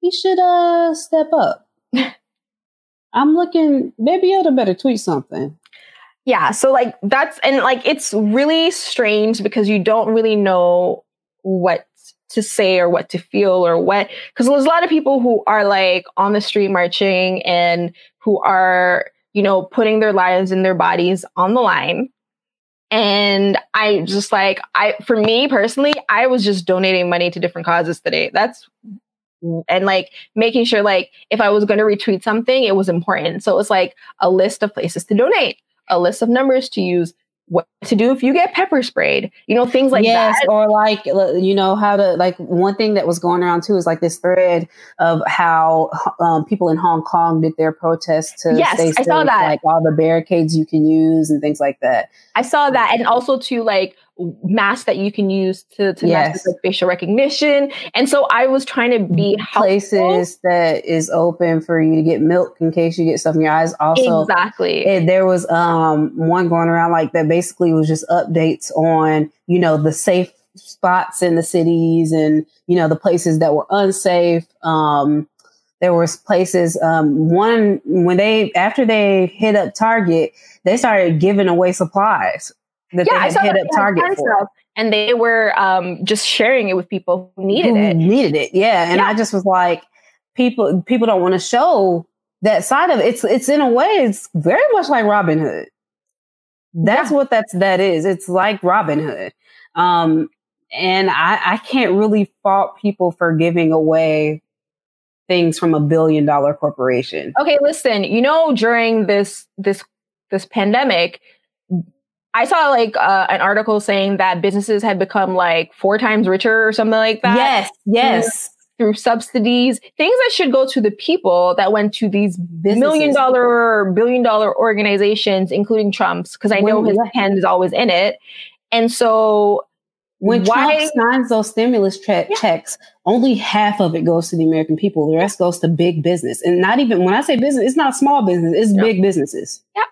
he should uh step up. <laughs> I'm looking. Baby Yoda better tweet something. Yeah so like that's and like it's really strange because you don't really know what to say or what to feel or what because there's a lot of people who are like on the street marching and who are you know putting their lives and their bodies on the line. And i just like i for me personally i was just donating money to different causes today. That's and like making sure like if i was going to retweet something it was important. So it was like a list of places to donate a list of numbers to use what to do if you get pepper sprayed, you know, things like yes, that. Or like, you know, how to, like, one thing that was going around too is like this thread of how um, people in Hong Kong did their protests to yes, I saw that. Like all the barricades you can use and things like that. I saw that. And also to like, masks that you can use to, to yes. like facial recognition. And so I was trying to be places that is open for you to get milk in case you get stuff in your eyes. Also, exactly. It, there was um one going around like that basically was just updates on, you know, the safe spots in the cities and, you know, the places that were unsafe. Um, there was places um, one when they after they hit up target they started giving away supplies that yeah, they had hit up Target for. And they were um, just sharing it with people who needed who it. Needed it, yeah. And yeah. I just was like, people people don't want to show that side of it. It's it's in a way, it's very much like Robin Hood. That's yeah. what that's that is. It's like Robin Hood. Um, and I, I can't really fault people for giving away things from a billion dollar corporation. Okay, listen, you know, during this this this pandemic, I saw like uh, an article saying that businesses had become like four times richer or something like that. Yes, yes. Through, through subsidies, things that should go to the people that went to these businesses. million dollar or billion dollar organizations, including Trump's, because I know his hand is always in it. And so when why, Trump signs those stimulus che- yeah. checks, only half of it goes to the American people. The rest goes to big business. And not even when I say business, it's not small business, it's no. big businesses. Yeah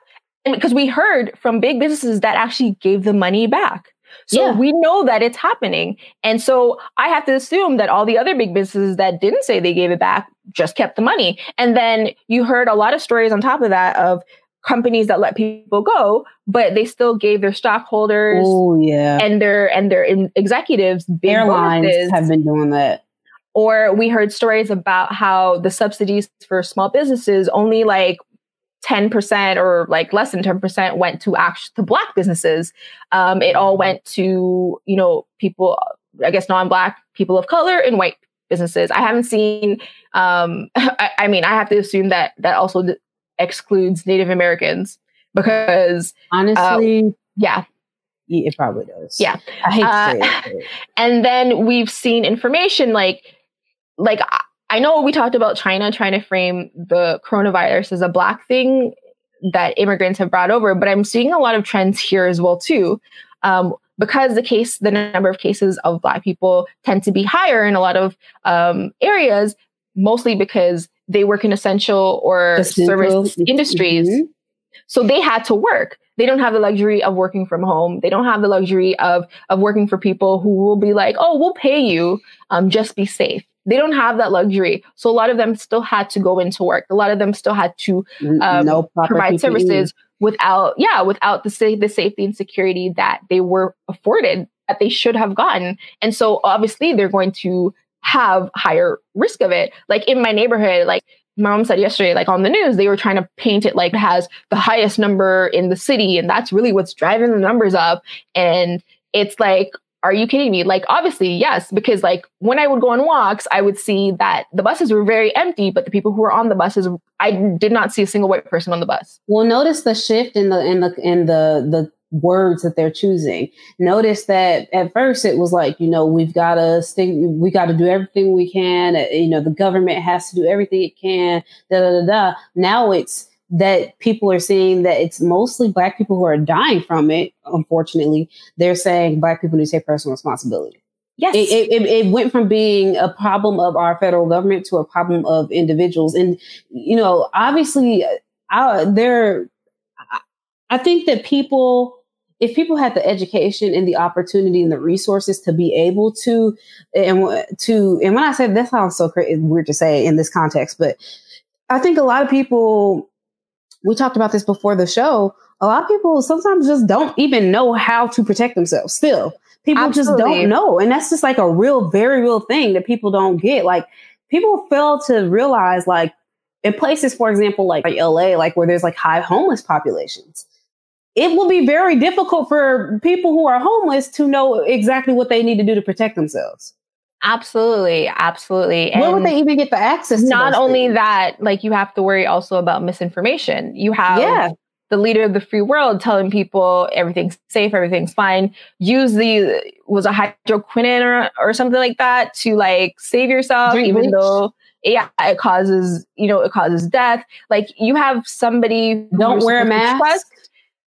because we heard from big businesses that actually gave the money back. So yeah. we know that it's happening. And so I have to assume that all the other big businesses that didn't say they gave it back just kept the money. And then you heard a lot of stories on top of that of companies that let people go, but they still gave their stockholders oh, yeah. and their and their executives airlines bonuses. have been doing that. Or we heard stories about how the subsidies for small businesses only like 10% or like less than 10% went to actual to black businesses. Um, it all went to, you know, people, I guess non-black people of color and white businesses. I haven't seen, um, <laughs> I, I, mean, I have to assume that that also d- excludes Native Americans because honestly, uh, yeah. It probably does. Yeah. I hate uh, it. <laughs> And then we've seen information like, like I know we talked about China trying to frame the coronavirus as a black thing that immigrants have brought over, but I'm seeing a lot of trends here as well too. Um, because the case, the number of cases of black people tend to be higher in a lot of um, areas, mostly because they work in essential or service industries. Mm-hmm. So they had to work. They don't have the luxury of working from home. They don't have the luxury of of working for people who will be like, "Oh, we'll pay you. Um, just be safe." They don't have that luxury. So a lot of them still had to go into work. A lot of them still had to um, no provide PPE. services without, yeah, without the sa- the safety and security that they were afforded that they should have gotten. And so obviously they're going to have higher risk of it. Like in my neighborhood, like my mom said yesterday, like on the news, they were trying to paint it like it has the highest number in the city, and that's really what's driving the numbers up. And it's like are you kidding me? Like, obviously, yes, because like when I would go on walks, I would see that the buses were very empty, but the people who were on the buses, I did not see a single white person on the bus. Well, notice the shift in the in the in the the words that they're choosing. Notice that at first it was like, you know, we've got to stay, we got to do everything we can. You know, the government has to do everything it can. Da da da da. Now it's that people are seeing that it's mostly black people who are dying from it. Unfortunately, they're saying black people need to take personal responsibility. Yes. It, it, it, went from being a problem of our federal government to a problem of individuals. And, you know, obviously, uh, I, there, I think that people, if people had the education and the opportunity and the resources to be able to, and to, and when I say that sounds so crazy, weird to say in this context, but I think a lot of people we talked about this before the show. A lot of people sometimes just don't even know how to protect themselves still people Absolutely. just don't know. And that's just like a real, very real thing that people don't get. Like people fail to realize like in places, for example, like, like LA, like where there's like high homeless populations, it will be very difficult for people who are homeless to know exactly what they need to do to protect themselves. Absolutely, absolutely. And Where would they even get the access? not only things? that, like you have to worry also about misinformation. You have yeah. the leader of the free world telling people everything's safe, everything's fine. Use the was a hydroquinone or, or something like that to like save yourself, Drink even though yeah, it causes you know it causes death. Like you have somebody don't wear a mask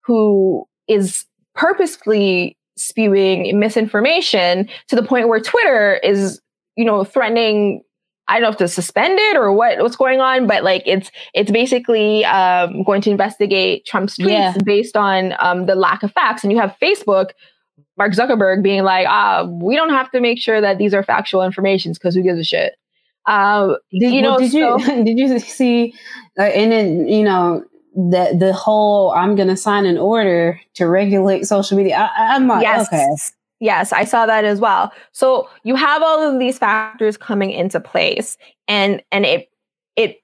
who is purposefully spewing misinformation to the point where Twitter is, you know, threatening I don't know if to suspend it or what what's going on, but like it's it's basically um, going to investigate Trump's tweets yeah. based on um, the lack of facts. And you have Facebook, Mark Zuckerberg being like, ah, we don't have to make sure that these are factual informations because who gives a shit. Uh, did, you know, did so, you <laughs> did you see? Uh, and then you know the the whole I'm going to sign an order to regulate social media. I, am like, yes. okay. Yes, I saw that as well. So you have all of these factors coming into place, and and it it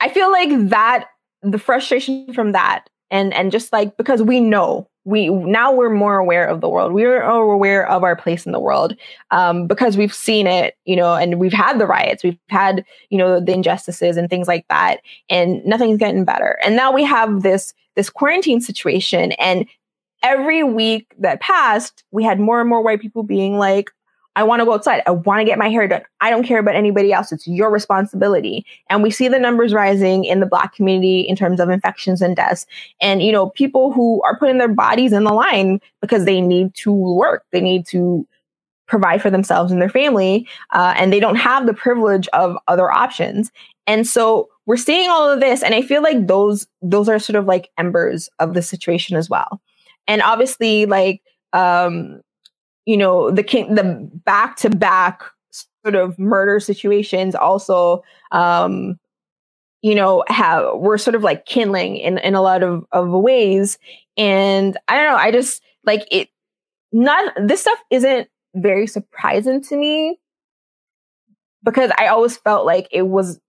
I feel like that the frustration from that, and and just like because we know we now we're more aware of the world. We are aware of our place in the world um, because we've seen it, you know, and we've had the riots, we've had, you know, the injustices and things like that, and nothing's getting better. And now we have this this quarantine situation, and every week that passed, we had more and more white people being like, I want to go outside. I want to get my hair done. I don't care about anybody else. It's your responsibility. And we see the numbers rising in the black community in terms of infections and deaths. And, you know, people who are putting their bodies in the line because they need to work. They need to provide for themselves and their family. Uh, and they don't have the privilege of other options. And so we're seeing all of this. And I feel like those, those are sort of like embers of the situation as well. And obviously, like, um, you know, the king, the back to back sort of murder situations also, um, you know, have we're sort of like kindling in, in a lot of, of ways. And I don't know, I just like it, not, this stuff isn't very surprising to me because I always felt like it was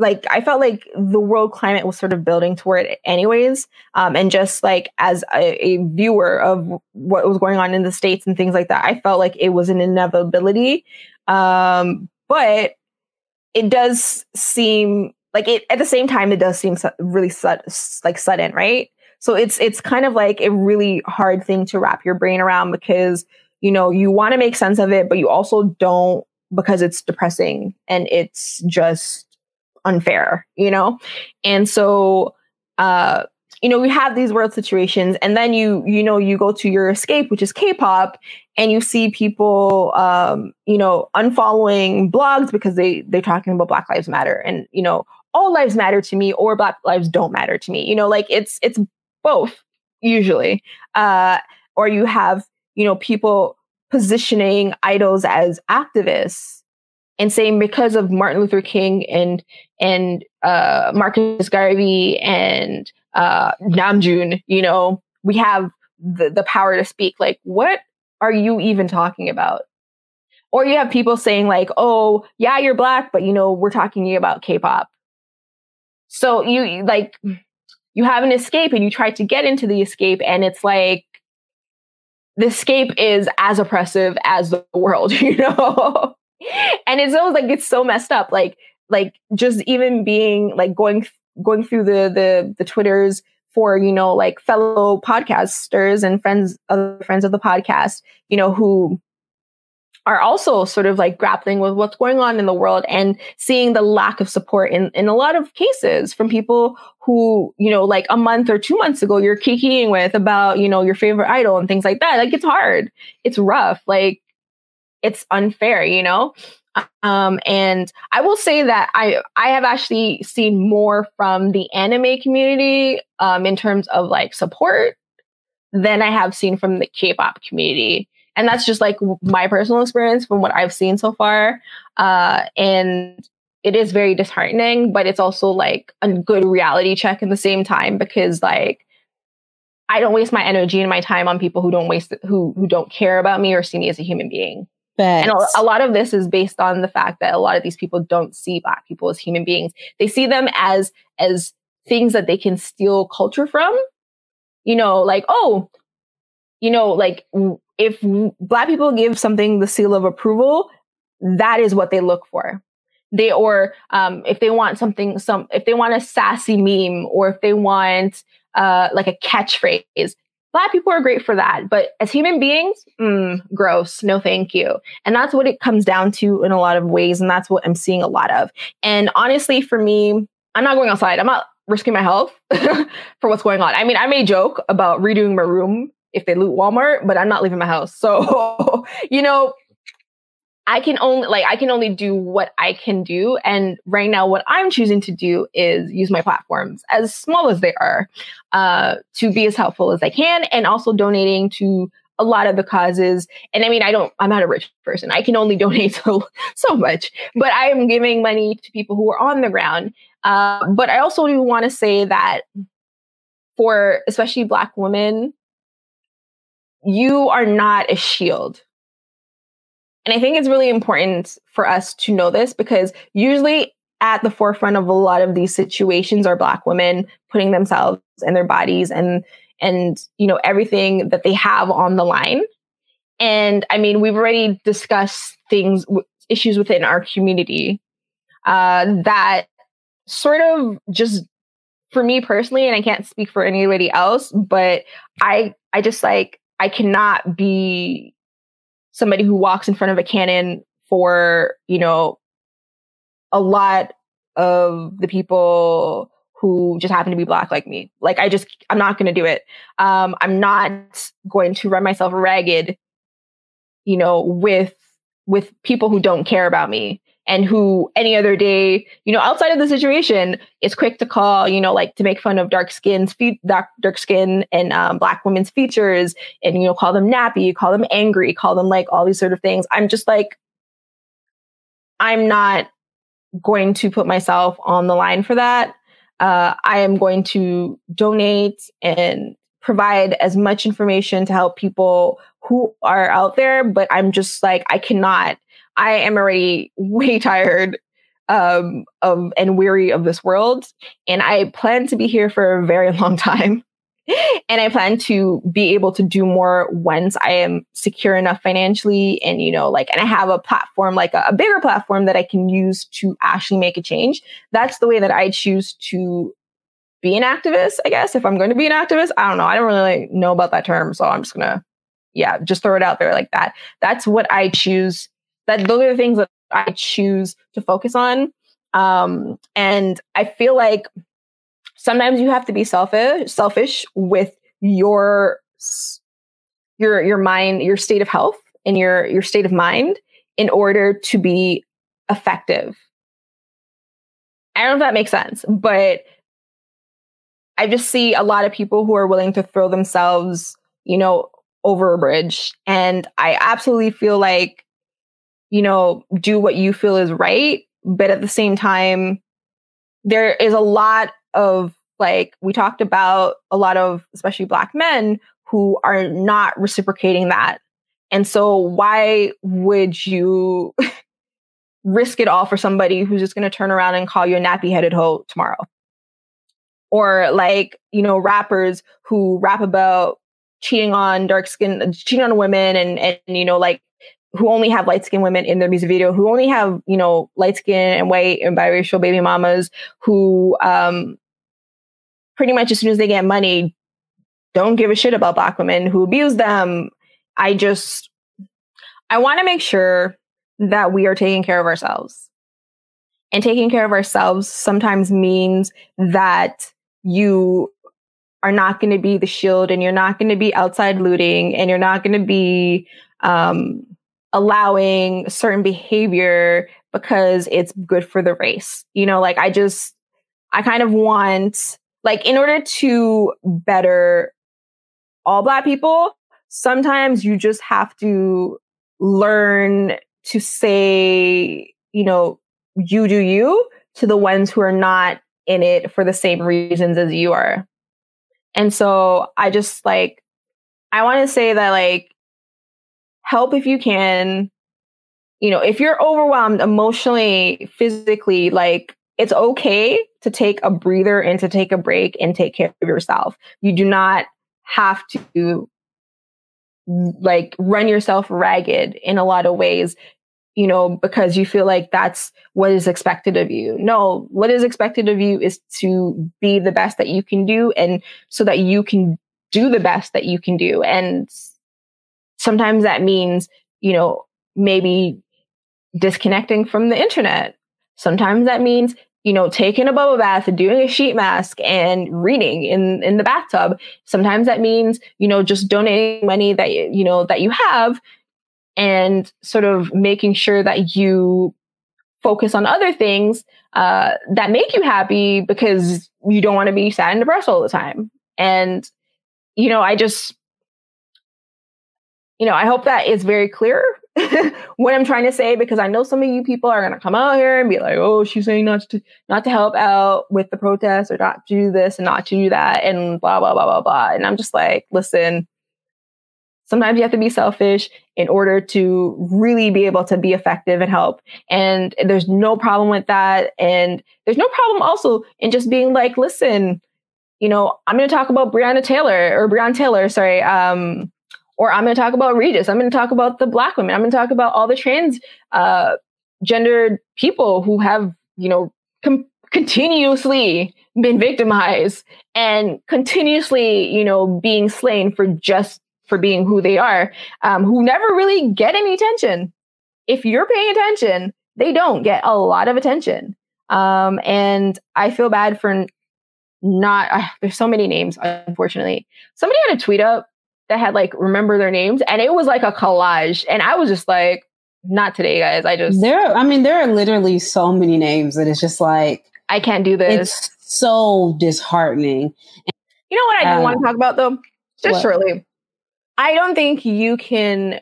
like I felt like the world climate was sort of building toward it anyways. Um, and just like as a, a, viewer of what was going on in the states and things like that, I felt like it was an inevitability. Um, but it does seem like it at the same time, it does seem su- really su- like sudden, right? So it's it's kind of like a really hard thing to wrap your brain around because you know you want to make sense of it, but you also don't because it's depressing and it's just unfair, you know? And so, uh, you know, we have these world situations and then you, you know, you go to your escape, which is K-pop and you see people, um, you know, unfollowing blogs because they, they're talking about Black Lives Matter and, you know, all lives matter to me or Black lives don't matter to me. You know, like it's, it's both usually. Uh, or you have, you know, people positioning idols as activists and saying because of Martin Luther King and and uh, Marcus Garvey and uh, Namjoon, you know, we have the the power to speak. Like, what are you even talking about? Or you have people saying like, "Oh, yeah, you're black, but you know, we're talking about K-pop." So you like you have an escape and you try to get into the escape, and it's like the escape is as oppressive as the world, <laughs> you know and it's always like it's so messed up. Like like just even being like going going through the the the twitters for you know like fellow podcasters and friends other friends of the podcast you know who are also sort of like grappling with what's going on in the world and seeing the lack of support in, in a lot of cases from people who, you know, like a month or two months ago, you're kikiing with about, you know, your favorite idol and things like that. Like it's hard. It's rough. Like it's unfair, you know? Um, and I will say that I I have actually seen more from the anime community um, in terms of like support than I have seen from the K-pop community, and that's just like my personal experience from what I've seen so far. Uh, and it is very disheartening, but it's also like a good reality check in the same time because like I don't waste my energy and my time on people who don't waste who who don't care about me or see me as a human being. And a, a lot of this is based on the fact that a lot of these people don't see black people as human beings. They see them as as things that they can steal culture from. You know, like oh, you know, like if black people give something the seal of approval, that is what they look for. They or um, if they want something, some if they want a sassy meme or if they want uh, like a catchphrase, black people are great for that. But as human beings, mm, gross. No, thank you. And that's what it comes down to in a lot of ways, and that's what I'm seeing a lot of. And honestly, for me, I'm not going outside. I'm not risking my health <laughs> for what's going on. I mean, I may joke about redoing my room if they loot Walmart, but I'm not leaving my house. So, <laughs> you know, I can only like I can only do what I can do. And right now what I'm choosing to do is use my platforms as small as they are uh, to be as helpful as I can and also donating to a lot of the causes. And I mean I don't I'm not a rich person. I can only <laughs> donate so so much. But I am giving money to people who are on the ground. Uh, but I also do want to say that for especially black women you are not a shield and I think it's really important for us to know this because usually at the forefront of a lot of these situations are black women putting themselves and their bodies and and you know everything that they have on the line. And I mean, we've already discussed things issues within our community uh, that sort of just for me personally, and I can't speak for anybody else, but I I just like I cannot be somebody who walks in front of a cannon for, you know, a lot of the people who just happen to be black like me. Like I just I'm not going to do it. Um I'm not going to run myself ragged you know with with people who don't care about me and who any other day, you know, outside of the situation is quick to call, you know, like to make fun of dark skin's fe- dark, dark skin and um, black women's features and, you know, call them nappy, call them angry, call them like all these sort of things. I'm just like, I'm not going to put myself on the line for that. Uh, I am going to donate and provide as much information to help people who are out there, but I'm just like, I cannot I am already <laughs> way tired um, of and weary of this world, and I plan to be here for a very <laughs> long time. and I plan to be able to do more once I am secure enough financially, and you know, like, and I have a platform, like a, a bigger platform that I can use to actually make a change. That's the way that I choose to be an activist, I guess. If I'm going to be an activist, I don't know. I don't really know about that term, so I'm just gonna, yeah, just throw it out there like that. That's what I choose that those are the things that I choose to focus on. Um, and I feel like sometimes you have to be selfish, selfish with your your your mind, your state of health, and your your state of mind in order to be effective. I don't know if that makes sense, but I just see a lot of people who are willing to throw themselves, you know, over a bridge. And I absolutely feel like you know, do what you feel is right. But at the same time, there is a lot of like, we talked about a lot of, especially Black men who are not reciprocating that. And so, why would you <laughs> risk it all for somebody who's just going to turn around and call you a nappy headed hoe tomorrow? Or like, you know, rappers who rap about cheating on dark skin, cheating on women and, and, you know, like who only have light skinned women in their music video, who only have, you know, light skin and white and biracial baby mamas who um, pretty much as soon as they get money, don't give a shit about black women who abuse them. I just, I want to make sure that we are taking care of ourselves. And taking care of ourselves sometimes means that you are not going to be the shield and you're not going to be outside looting and you're not going to be um, allowing certain behavior because it's good for the race. You know, like I just, I kind of want, like, in order to better all Black people, sometimes you just have to learn to say, you know, you do you to the ones who are not in it for the same reasons as you are. And so I just like, I want to say that like, help if you can. You know, if you're overwhelmed emotionally, physically, like it's okay to take a breather and to take a break and take care of yourself. You do not have to like run yourself ragged in a lot of ways you know, because you feel like that's what is expected of you. No, what is expected of you is to be the best that you can do and so that you can do the best that you can do. And sometimes that means, you know, maybe disconnecting from the internet. Sometimes that means, you know, taking a bubble bath and doing a sheet mask and reading in, in the bathtub. Sometimes that means, you know, just donating money that, you know, that you have and sort of making sure that you focus on other things uh, that make you happy because you don't want to be sad and depressed all the time. And, you know, I just, you know, I hope that is very clear <laughs> what I'm trying to say because I know some of you people are to come out here and be like, "Oh, she's saying not to not to help out with the protests or not to do this and not to do that and blah blah blah blah blah." And I'm just like, "Listen, sometimes you have to be selfish in order to really be able to be effective and help. And there's no problem with that. And there's no problem also in just being like, listen, you know, I'm going to talk about Breonna Taylor or Breonna Taylor, sorry. Um, or I'm going to talk about Regis. I'm going to talk about the black women. I'm going to talk about all the trans, uh, gendered people who have, you know, com- continuously been victimized and continuously, you know, being slain for just for being who they are, um, who never really get any attention. If you're paying attention, they don't get a lot of attention. Um, and I feel bad for not, uh, there's so many names, unfortunately. Somebody had a tweet up that had like, remember their names, and it was like a collage. And I was just like, not today, guys. I just. There, I mean, there are literally so many names that it's just like, I can't do this. It's so disheartening. You know what I do um, want to talk about though? Just what? shortly. I don't think you can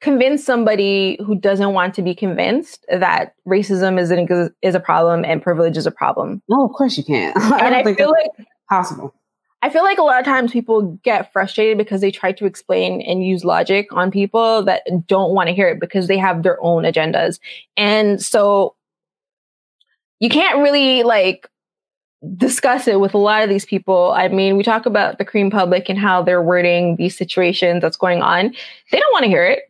convince somebody who doesn't want to be convinced that racism is an, is a problem and privilege is a problem. No, of course you can't. <laughs> I and I feel like possible. I feel like a lot of times people get frustrated because they try to explain and use logic on people that don't want to hear it because they have their own agendas. And so you can't really like discuss it with a lot of these people. I mean, we talk about the Korean public and how they're wording these situations that's going on. They don't want to hear it.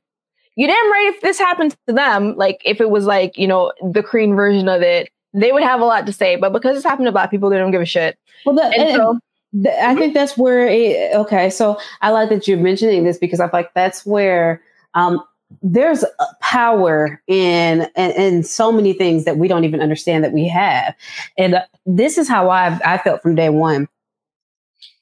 You damn right if this happened to them, like if it was like, you know, the Korean version of it, they would have a lot to say. But because it's happened to black people, they don't give a shit. Well, the, and, and so, I think that's where it, okay. So I like that you're mentioning this because I feel like that's where um, there's power in, in, in so many things that we don't even understand that we have and uh, this is how i i felt from day one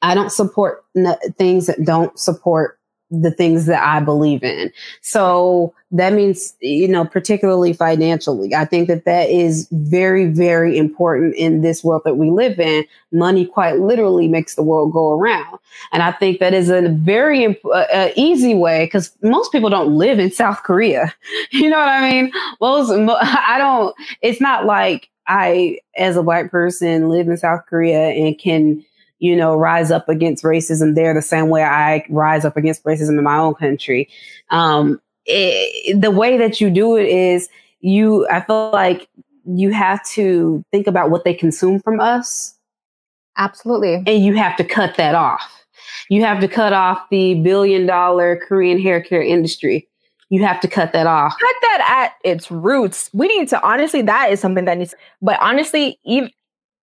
i don't support n- things that don't support the things that I believe in. So that means, you know, particularly financially, I think that that is very, very important in this world that we live in. Money quite literally makes the world go around. And I think that is a very imp- uh, uh, easy way because most people don't live in South Korea. <laughs> You know what I mean? Most, <laughs> I don't, it's not like I, as a white person, live in South Korea and can, you know, rise up against racism there the same way I rise up against racism in my own country. Um, it, the way that you do it is you, I feel like you have to think about what they consume from us. Absolutely. And you have to cut that off. You have to cut off the billion dollar Korean hair care industry. You have to cut that off. Cut that at its roots. We need to honestly, that is something that needs, but honestly, even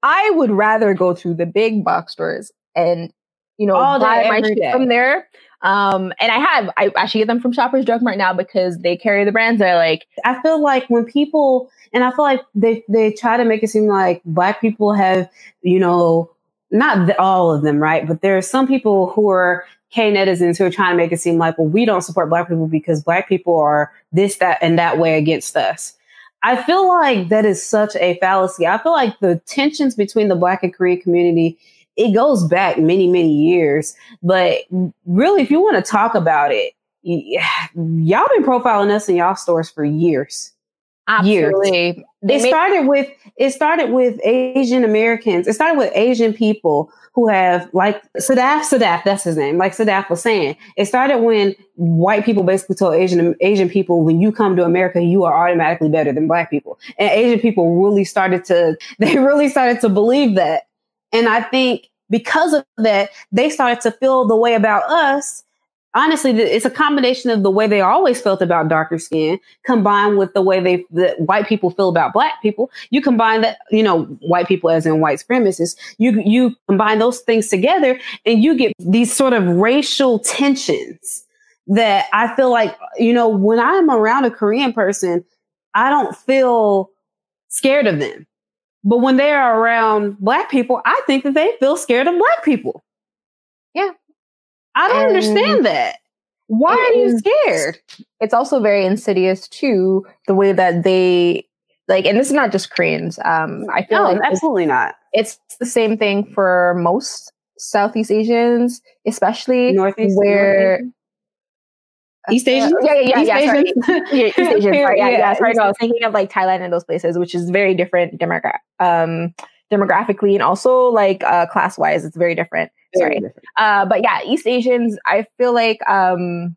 I would rather go to the big box stores and you know All buy my shit from there. Um, and I have I actually get them from Shoppers Drug right now because they carry the brands that I like. I feel like when people and I feel like they they try to make it seem like black people have you know not the, all of them right, but there are some people who are K netizens who are trying to make it seem like well we don't support black people because black people are this that and that way against us. I feel like that is such a fallacy. I feel like the tensions between the Black and Korean community it goes back many many years. But really, if you want to talk about it, <sighs> y'all been profiling us in y'all stores for years. Absolutely. It started with it started with Asian Americans. It started with Asian people who have like Sadaf Sadaf, that's his name. Like Sadaf was saying, it started when white people basically told Asian Asian people, when you come to America, you are automatically better than black people. And Asian people really started to <laughs> they really started to believe that. And I think because of that, they started to feel the way about us honestly, it's a combination of the way they always felt about darker skin combined with the way they the white people feel about black people. You combine that, you know, white people as in white supremacists. You you combine those things together, and you get these sort of racial tensions that I feel like, you know, when I'm around a Korean person, I don't feel scared of them. But when they are around black people, I think that they feel scared of black people. Yeah, I don't and understand that. Why are you scared? It's also very insidious too, the way that they like, and this is not just Koreans. Um, I feel no, like absolutely not. It's the same thing for most Southeast Asians, especially Northeast where North East Asian? Uh, yeah, yeah, yeah, yeah. Sorry. <laughs> yeah, East <laughs> Asian. Sorry, yeah, yeah. yeah sorry, no, I was thinking of like Thailand and those places, which is very different demogra- um, demographically and also like uh, class wise. It's very different. Sorry. Uh, but yeah, East Asians, I feel like um,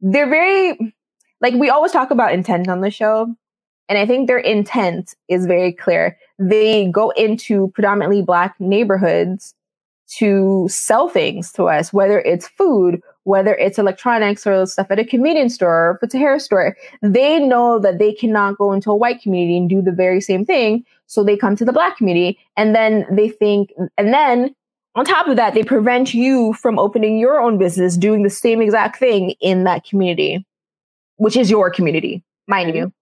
they're very, like, we always talk about intent on the show. And I think their intent is very clear. They go into predominantly Black neighborhoods to sell things to us, whether it's food, whether it's electronics or stuff at a convenience store or if it's a hair store. They know that they cannot go into a white community and do the very same thing. So they come to the Black community and then they think, and then on top of that, they prevent you from opening your own business, doing the same exact thing in that community, which is your community, mind mm-hmm. you.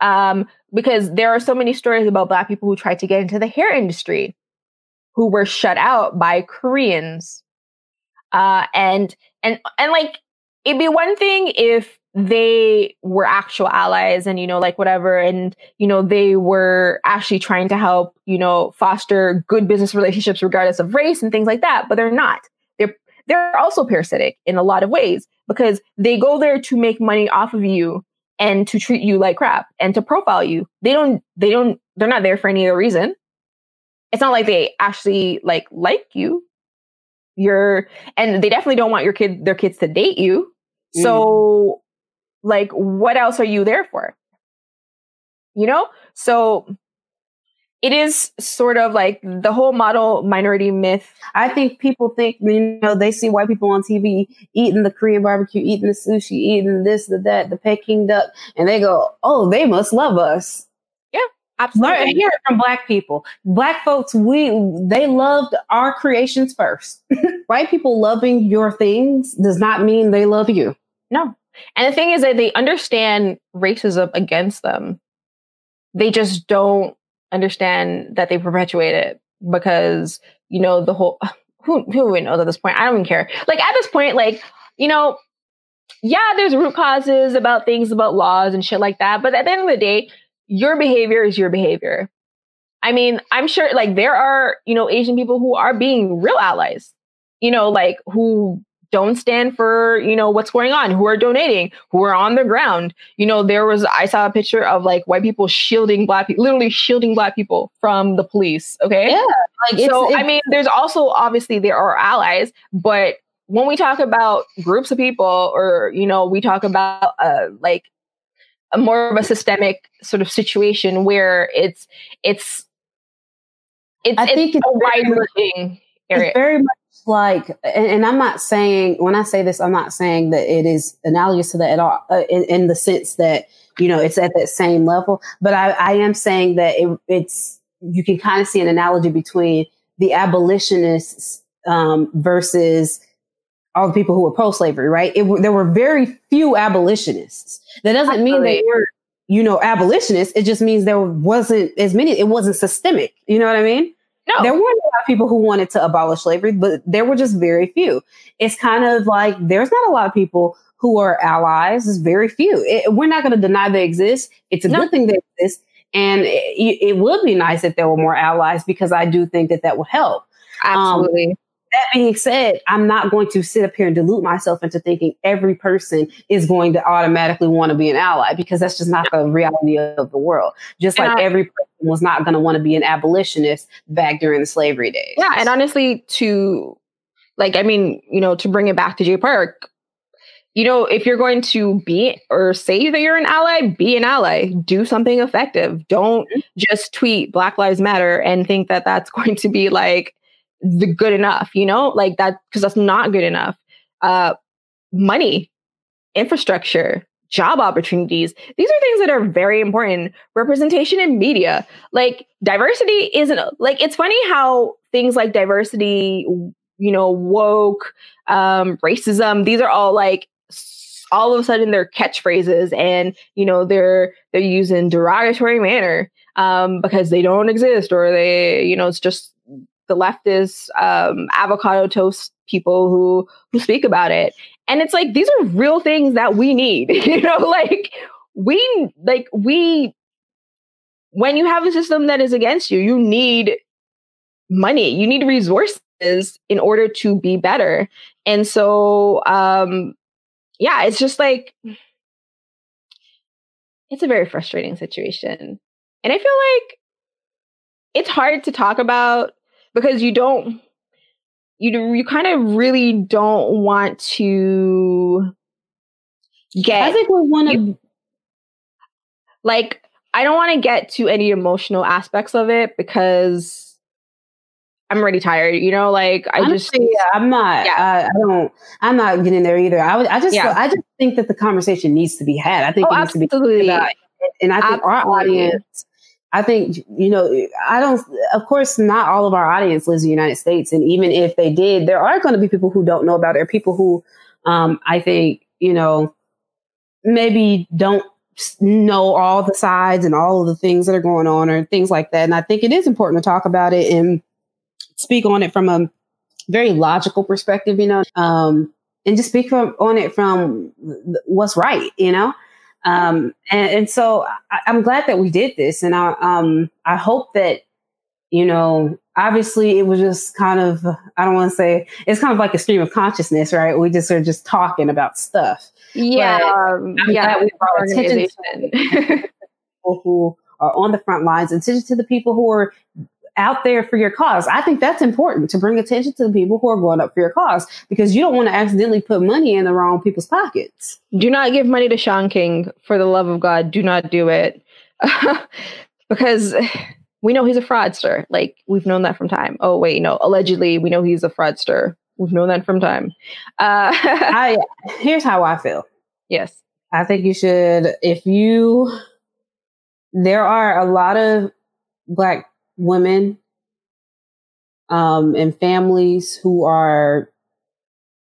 Um, because there are so many stories about Black people who tried to get into the hair industry who were shut out by Koreans. Uh, and, and, and like, it'd be one thing if they were actual allies and you know like whatever and you know they were actually trying to help you know foster good business relationships regardless of race and things like that but they're not. They're they're also parasitic in a lot of ways because they go there to make money off of you and to treat you like crap and to profile you. They don't they don't they're not there for any other reason. It's not like they actually like like you. You're and they definitely don't want your kid their kids to date you. Mm. so like what else are you there for you know so it is sort of like the whole model minority myth. I think people think, you know, they see white people on TV eating the Korean barbecue, eating the sushi, eating this, the that, the Peking duck, and they go, oh, they must love us. Yeah, absolutely. Learn, hear it from black people. Black folks, we they loved our creations first. <laughs> white people loving your things does not mean they love you. No, and the thing is that they understand racism against them. They just don't understand that they perpetuate it because, you know, the whole <sighs> who who even knows at this point? I don't even care. Like at this point, like, you know, yeah, there's root causes about things about laws and shit like that. But at the end of the day, your behavior is your behavior. I mean, I'm sure like there are, you know, Asian people who are being real allies, you know, like who don't stand for, you know, what's going on, who are donating, who are on the ground. You know, there was, I saw a picture of like white people shielding black people, literally shielding black people from the police. Okay. Yeah. Like, so, it's, I mean, there's also obviously there are allies, but when we talk about groups of people or, you know, we talk about uh, like a more of a systemic sort of situation where it's, it's, it's, I think it's, it's a wide ranging area. It's very much like, and, and, I'm not saying, when I say this, I'm not saying that it is analogous to that at all, uh, in, in, the sense that, you know, it's at that same level. But I, I am saying that it, it's, you can kind of see an analogy between the abolitionists um, versus all the people who were pro slavery, right? It, there were very few abolitionists. That doesn't mean they were, you know, abolitionists. It just means there wasn't as many, it wasn't systemic. You know what I mean? No. There weren't a lot of people who wanted to abolish slavery, but there were just very few. It's kind of like there's not a lot of people who are allies. There's very few. It, we're not going to deny they exist. It's a no. good thing they exist. And it, it, would be nice if there were more allies because I do think that that would help. Absolutely. Um, that being said, I'm not going to sit up here and dilute myself into thinking every person is going to automatically want to be an ally because that's just not the reality of the world. Just like I, every person was not going to want to be an abolitionist back during the slavery days. Yeah, and honestly, to like, I mean, you know, to bring it back to Jay Park, you know, if you're going to be or say that you're an ally, be an ally. Do something effective. Don't mm-hmm. just tweet Black Lives Matter and think that that's <laughs> going to be like the good enough, you know, like that, because that's not good enough. Uh, money, infrastructure, job opportunities. These are things that are very important. Representation in media, like diversity isn't like it's funny how things like diversity, you know, woke, um, racism, these are all like all of a sudden they're catchphrases and you know they're they're used in derogatory manner um, because they don't exist or they you know it's just the leftist um, avocado toast people who who speak about it. And it's like these are real things that we need <laughs> you know like we like we when you have a system that is against you you need money. You need resources in order to be better. And so um yeah it's just like it's a very frustrating situation. And i feel like it's hard to talk about because you don't you you kind of really don't want to get I think we want to like I don't want to get to any emotional aspects of it because I'm already tired, you know, like I Honestly, just yeah, I'm not yeah. I, I, don't I'm not getting there either. I would I just yeah. I just think that the conversation needs to be had. I think oh, it needs absolutely. to be about and I think absolutely. our audience I think, you know, I don't, of course, not all of our audience lives in the United States. And even if they did, there are going to be people who don't know about it, or people who um, I think, you know, maybe don't know all the sides and all of the things that are going on or things like that. And I think it is important to talk about it and speak on it from a very logical perspective, you know, um, and just speak from, on it from what's right, you know? Um, and, and, so I, am glad that we did this. And I, um, I hope that, you know, obviously it was just kind of, I don't want to say it's kind of like a stream of consciousness, right? We just are just talking about stuff. Yeah. Um, yeah. We brought attention to <laughs> people who are on the front lines attention to the people who are out there for your cause. I think that's important to bring attention to the people who are going up for your cause because you don't want to accidentally put money in the wrong people's pockets. Do not give money to Shaun King for the love of God. Do not do it <laughs> because we know he's a fraudster. Like we've known that from time. Oh wait, no. Allegedly, we know he's a fraudster. We've known that from time. Uh, <laughs> I here's how I feel. Yes, I think you should. If you, there are a lot of black women um, and families who are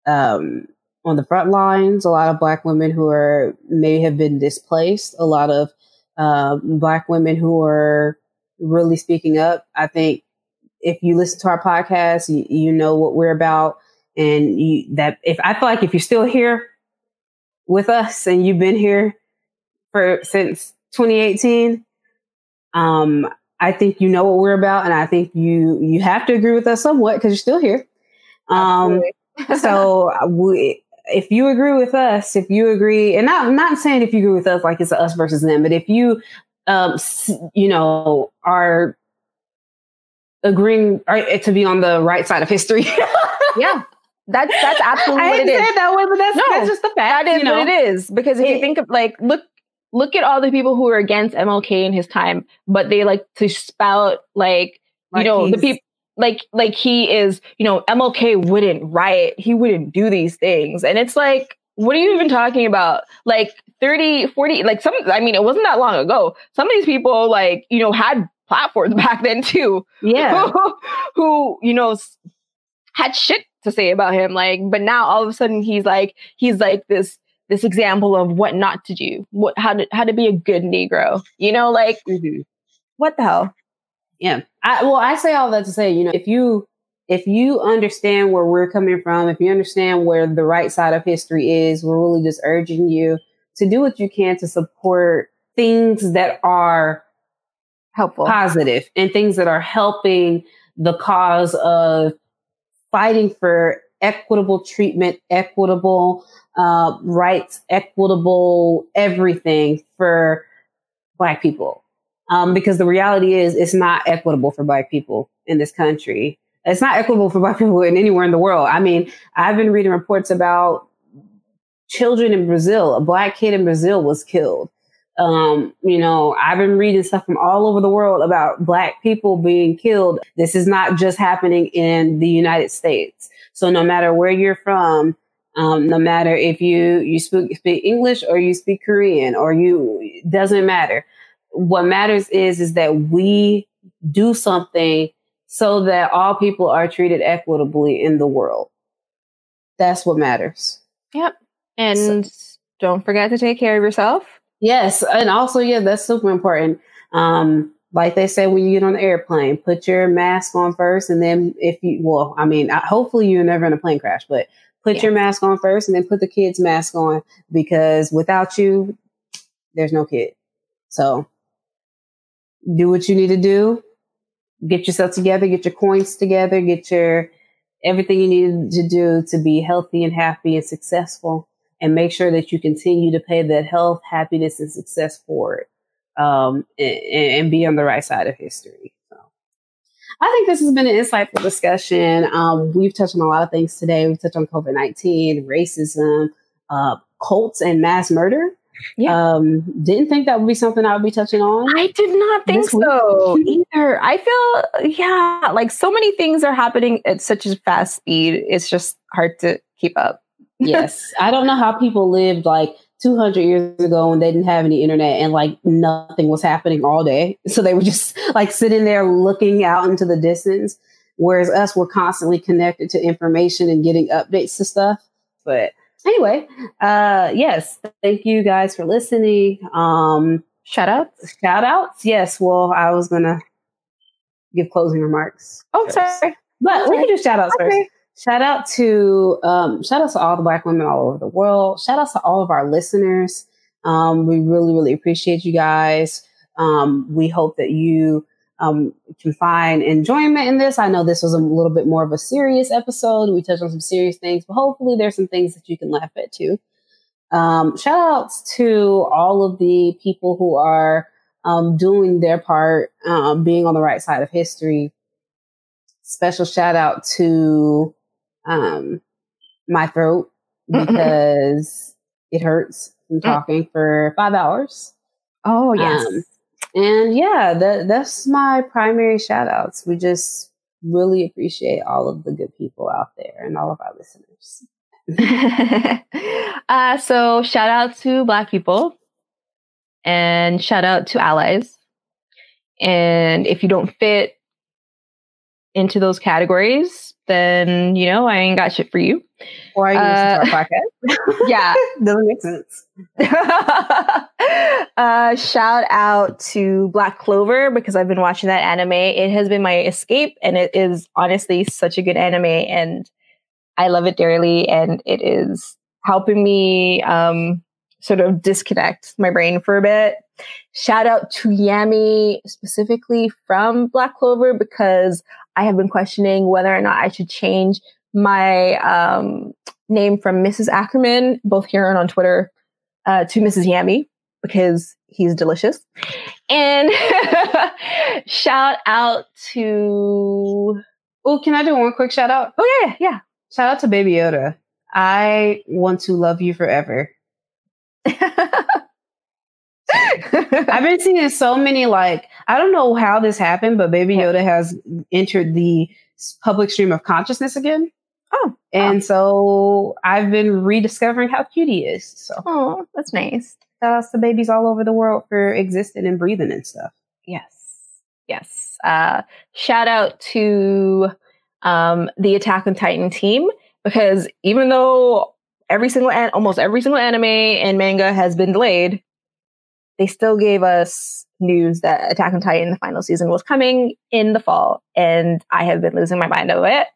um, on the front lines, a lot of Black women who are may have been displaced, a lot of uh, Black women who are really speaking up. I think if you listen to our podcast, you, you know what we're about. And you, that if I feel like if you're still here with us and you've been here for since 2018, um, I think you know what we're about, and I think you you have to agree with us somewhat because you're still here. Um, <laughs> so uh, we, if you agree with us, if you agree, and not, I'm not saying if you agree with us like it's us versus them, but if you, um, you know, are agreeing are, to be on the right side of history. <laughs> yeah. That's that's absolutely I what it is. that way, but that's, no, that's just the fact. That is you know? what it is. Because if it, you think of like, look look at all the people who are against MLK in his time, but they like to spout like, like you know, the people like like he is, you know, MLK wouldn't riot, he wouldn't do these things. And it's like, what are you even talking about? Like 30, 40, like some I mean, it wasn't that long ago. Some of these people like, you know, had platforms <laughs> back then too. Yeah. Who, <laughs> who you know, had shit to say about him like but now all of a sudden he's like he's like this this example of what not to do, what how to how to be a good Negro. You know, like mm-hmm. what the hell? Yeah. I, well, I say all that to say, you know, if you if you understand where we're coming from, if you understand where the right side of history is, we're really just urging you to do what you can to support things that are helpful, positive, and things that are helping the cause of fighting for equitable treatment, equitable uh, rights, equitable everything for Black people. Um, because the reality is, it's not equitable for Black people in this country. It's not equitable for Black <laughs> people in anywhere in the world. I mean, I've been reading reports about children in Brazil. A Black kid in Brazil was killed. Um, you know, I've been reading stuff from all over the world about Black people being killed. This is not just happening in the United States. So no matter where you're from, um, no matter if you you speak, speak English or you speak Korean or you doesn't matter. What matters is is that we do something so that all people are treated equitably in the world. That's what matters. Yep. And so, don't forget to take care of yourself. Yes, and also yeah, that's super important. Um, like they say when you get on the airplane, put your mask on first, and then if you well, I mean, hopefully you're never in a plane crash, but put yeah. your mask on first, and then put the kids' mask on because without you, there's no kid. So do what you need to do. Get yourself together, get your coins together, get your everything you need to do to be healthy and happy and successful and make sure that you continue to pay that health, happiness, and success forward um, and, and, be on the right side of history. I think this has been an insightful discussion. Um, we've touched on a lot of things today. We've touched on COVID 19, racism, uh, cults, and mass murder. Yeah. Um, didn't think that would be something I would be touching on. I did not think so <laughs> either. I feel, yeah, like so many things are happening at such a fast speed. It's just hard to keep up yes. <laughs> I don't know how people lived like 200 years ago when they didn't have any internet and like nothing was happening all day. So they were just <laughs> like sitting there looking out into the distance. Whereas us, we're constantly connected to information and getting updates to stuff. But anyway, uh, yes, thank you guys for listening. Um, shout outs. Shout outs. Yes. Well, I was going to give closing remarks. Oh, first. sorry. But we can do shout outs okay. first. Shout out to um, shout out to all the black women all over the world. Shout out to all of our listeners. Um, we really, really appreciate you guys. Um, we hope that you um, can find enjoyment in this. I know this was a little bit more of a serious episode. We touched on some serious things, but hopefully there's some things that you can laugh at too. Um, shout outs to all of the people who are um, doing their part, being on the right side of history. Special shout out to um, my throat because it hurts from mm. talking for five hours. Oh, yes. Um, and yeah, that, that's my primary shout outs. We just really appreciate all of the good people out there and all of our listeners. <laughs> uh, so shout out to black people and shout out to allies. And if you don't fit into those categories, then you know I ain't got shit for you. Or you uh, listen to our podcast? <laughs> yeah, <laughs> doesn't make sense. <laughs> uh, shout out to Black Clover because I've been watching that anime. It has been my escape, and it is honestly such a good anime, and I love it dearly. And it is helping me um, sort of disconnect my brain for a bit. Shout out to Yami specifically from Black Clover because I have been questioning whether or not I should change my um, name from Mrs. Ackerman, both here and on Twitter, uh, to Mrs. Yami because he's delicious. And <laughs> shout out to. Oh, can I do one quick shout out? Oh, yeah, yeah. Yeah. Shout out to Baby Yoda. I want to love you forever. <laughs> I've been seeing so many like I don't know how this happened, but Baby Yoda has entered the public stream of consciousness again. Oh, and oh. so I've been rediscovering how cute he is. So, oh, that's nice. Shout out to babies all over the world for existing and breathing and stuff. Yes, yes. Uh, shout out to um, the Attack on Titan team because even though every single an- almost every single anime and manga has been delayed, they still gave us news that Attack on Titan, the final season, was coming in the fall, and I have been losing my mind over it.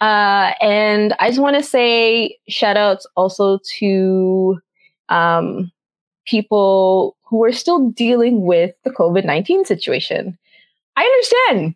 Uh, and I just want to say shout outs also to um, people who are still dealing with the COVID 19 situation. I understand.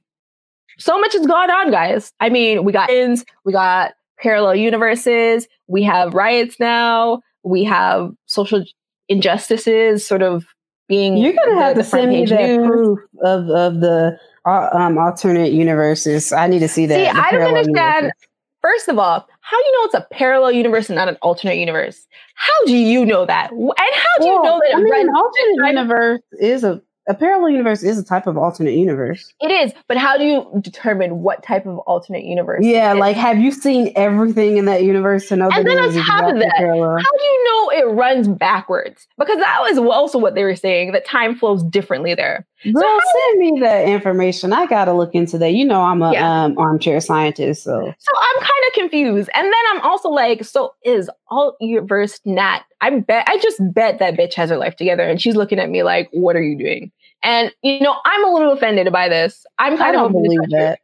so much has gone on, guys. I mean, we got ins, we got parallel universes, we have riots now, we have social injustices sort of being. You're gonna have to send me that news. proof of of the uh, um, alternate universes. I need to see that. See, I don't understand. Universes. First of all, how do you know it's a parallel universe and not an alternate universe? How do you know that? And how do well, you know that? I mean, an alternate universe is a a parallel universe is a type of alternate universe. It is, but how do you determine what type of alternate universe? Yeah, like have you seen everything in that universe to know? And then on top of that, parallel? how do you know it runs backwards? Because that was also what they were saying that time flows differently there. Girl, so send me the information. I gotta look into that. You know, I'm a yeah. um, armchair scientist, so so I'm kind of confused. And then I'm also like, so is all universe not? I bet I just bet that bitch has her life together, and she's looking at me like, "What are you doing?" And you know, I'm a little offended by this. I'm kind of hoping believe that.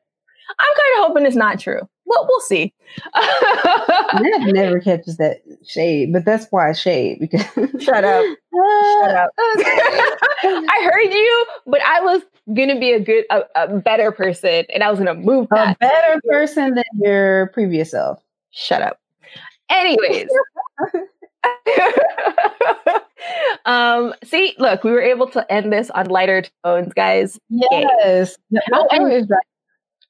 I'm kind of hoping it's not true. Well, we'll see. <laughs> Ned never catches that shade, but that's why shade. Because <laughs> shut up, shut up. <laughs> I heard you, but I was gonna be a good, a, a better person, and I was gonna move a better person than your previous self. Shut up. Anyways. um, see, look, we were able to end this on lighter tones, guys. Yes. Oh,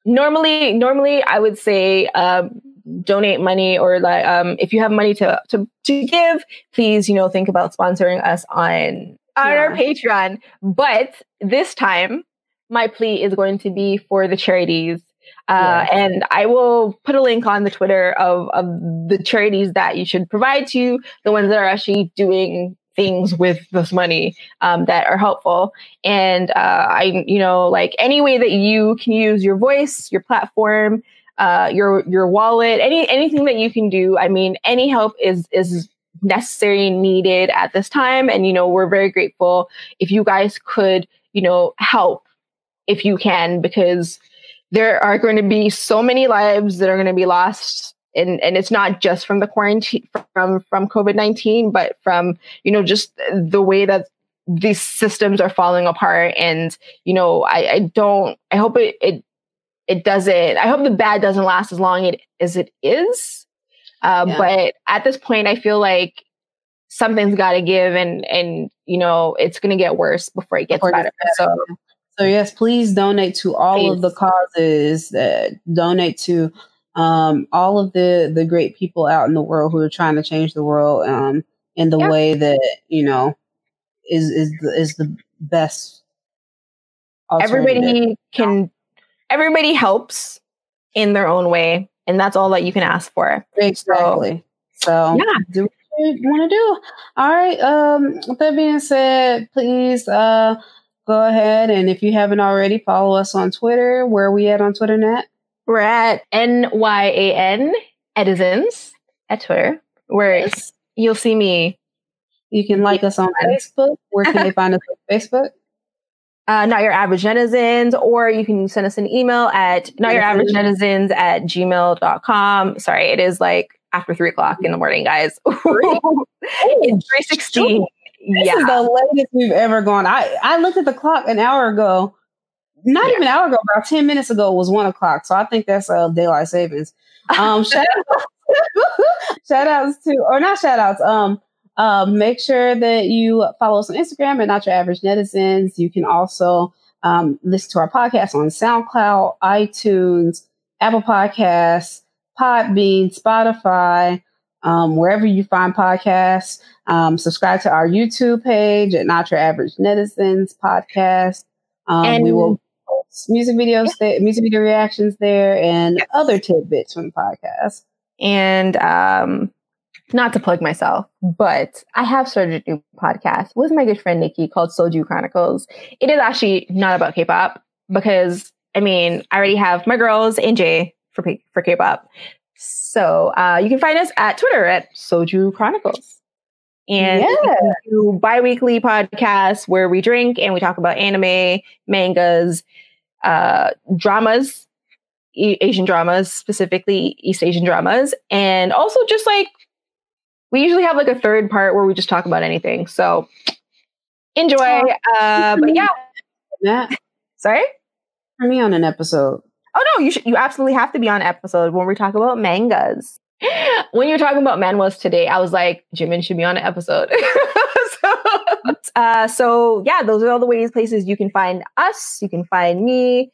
normally, normally I would say um, donate money or like um, if you have money to, to to give, please, you know, think about sponsoring us on on yeah. our Patreon. But this time, my plea is going to be for the charities uh, And I will put a link on the Twitter of, of the charities that you should provide to, the ones that are actually doing things with this money um, that are helpful. And uh, I, you know, like any way that you can use your voice, your platform, uh, your your wallet, any anything that you can do. I mean, any help is is necessary needed at this time. And you know, we're very grateful if you guys could, you know, help if you can, because there are going to be so many lives that are going to be lost and and it's not just from the quarantine from from covid-19 but from you know just the way that these systems are falling apart and you know i i don't i hope it it it doesn't i hope the bad doesn't last as long as it is uh, yeah. but at this point i feel like something's got to give and and you know it's to get worse before it gets before better so so yes, please donate to all please. of the causes. That donate to um, all of the the great people out in the world who are trying to change the world um, in the way that you know is is the, is the best. Everybody can. Everybody helps in their own way, and that's all that you can ask for. Exactly. So, so yeah. do what you want to do. All right. Um, with that being said, please uh go ahead and if you haven't already, follow us on Twitter. Where are we at on Twitter, Nat? We're at NYAN Netizens at Twitter, where yes. you'll see me. You can like us on Facebook. Where can they find us on <laughs> Facebook? Uh, not your average netizens, or you can send us an email at not your average netizens at gmail.com. Sorry, it is like after three o'clock in the morning, guys. <laughs> it's 316. This yeah. is the latest we've ever gone. I, I looked at the clock an hour ago. Not yeah. even an hour ago, about 10 minutes ago was one o'clock. So I think that's uh, daylight savings. Um, <laughs> shout, out, <laughs> shout outs to, or not shout outs, um, uh, make sure that you follow us on Instagram at Not Your Average Netizens. You can also um, listen to our podcast on SoundCloud, iTunes, Apple Podcasts, Podbean, Spotify, um, wherever you find podcasts. Um, subscribe to our YouTube page at Not Your Average Netizens podcast. Um, and we will music videos, yeah. there, music video reactions there, and yes. other tidbits from the podcast. And um, not to plug myself, but I have started a new podcast with my good friend Nikki called Soju Chronicles. It is actually not about K-pop because I mean I already have my girls and Jay for for K-pop. So uh, you can find us at Twitter at Soju Chronicles. And yeah. do bi-weekly podcasts where we drink and we talk about anime, mangas, uh, dramas, e- Asian dramas, specifically East Asian dramas, and also just like we usually have like a third part where we just talk about anything. So enjoy. Uh, but yeah, yeah. Sorry, turn me on an episode. Oh no, you should, you absolutely have to be on episode when we talk about mangas. When you're talking about manhwas today, I was like, Jimin should be on an episode. <laughs> so, uh, so yeah, those are all the ways places you can find us. You can find me.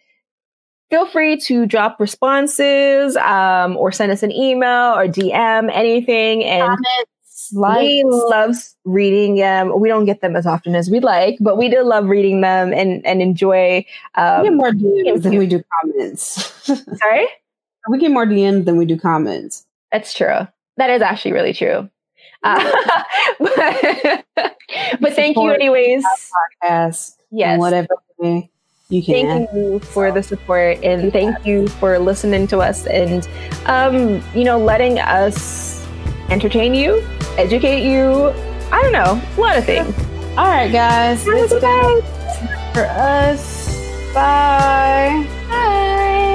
Feel free to drop responses um, or send us an email or DM anything. And Comments, we love reading them. We don't get them as often as we'd like, but we do love reading them and, and enjoy. we Um, get more DMs than we do comments. <laughs> sorry? we get more DMs than we do comments. That's true. That is actually really true. Uh, but, <laughs> <laughs> but thank you, anyways. Podcast, Yes. whatever way you can. Thank you for the support and thank you for listening to us and, um, you know, letting us entertain you, educate you. I don't know, a lot of things. All right, guys. Have a good night. for us. Bye. Bye.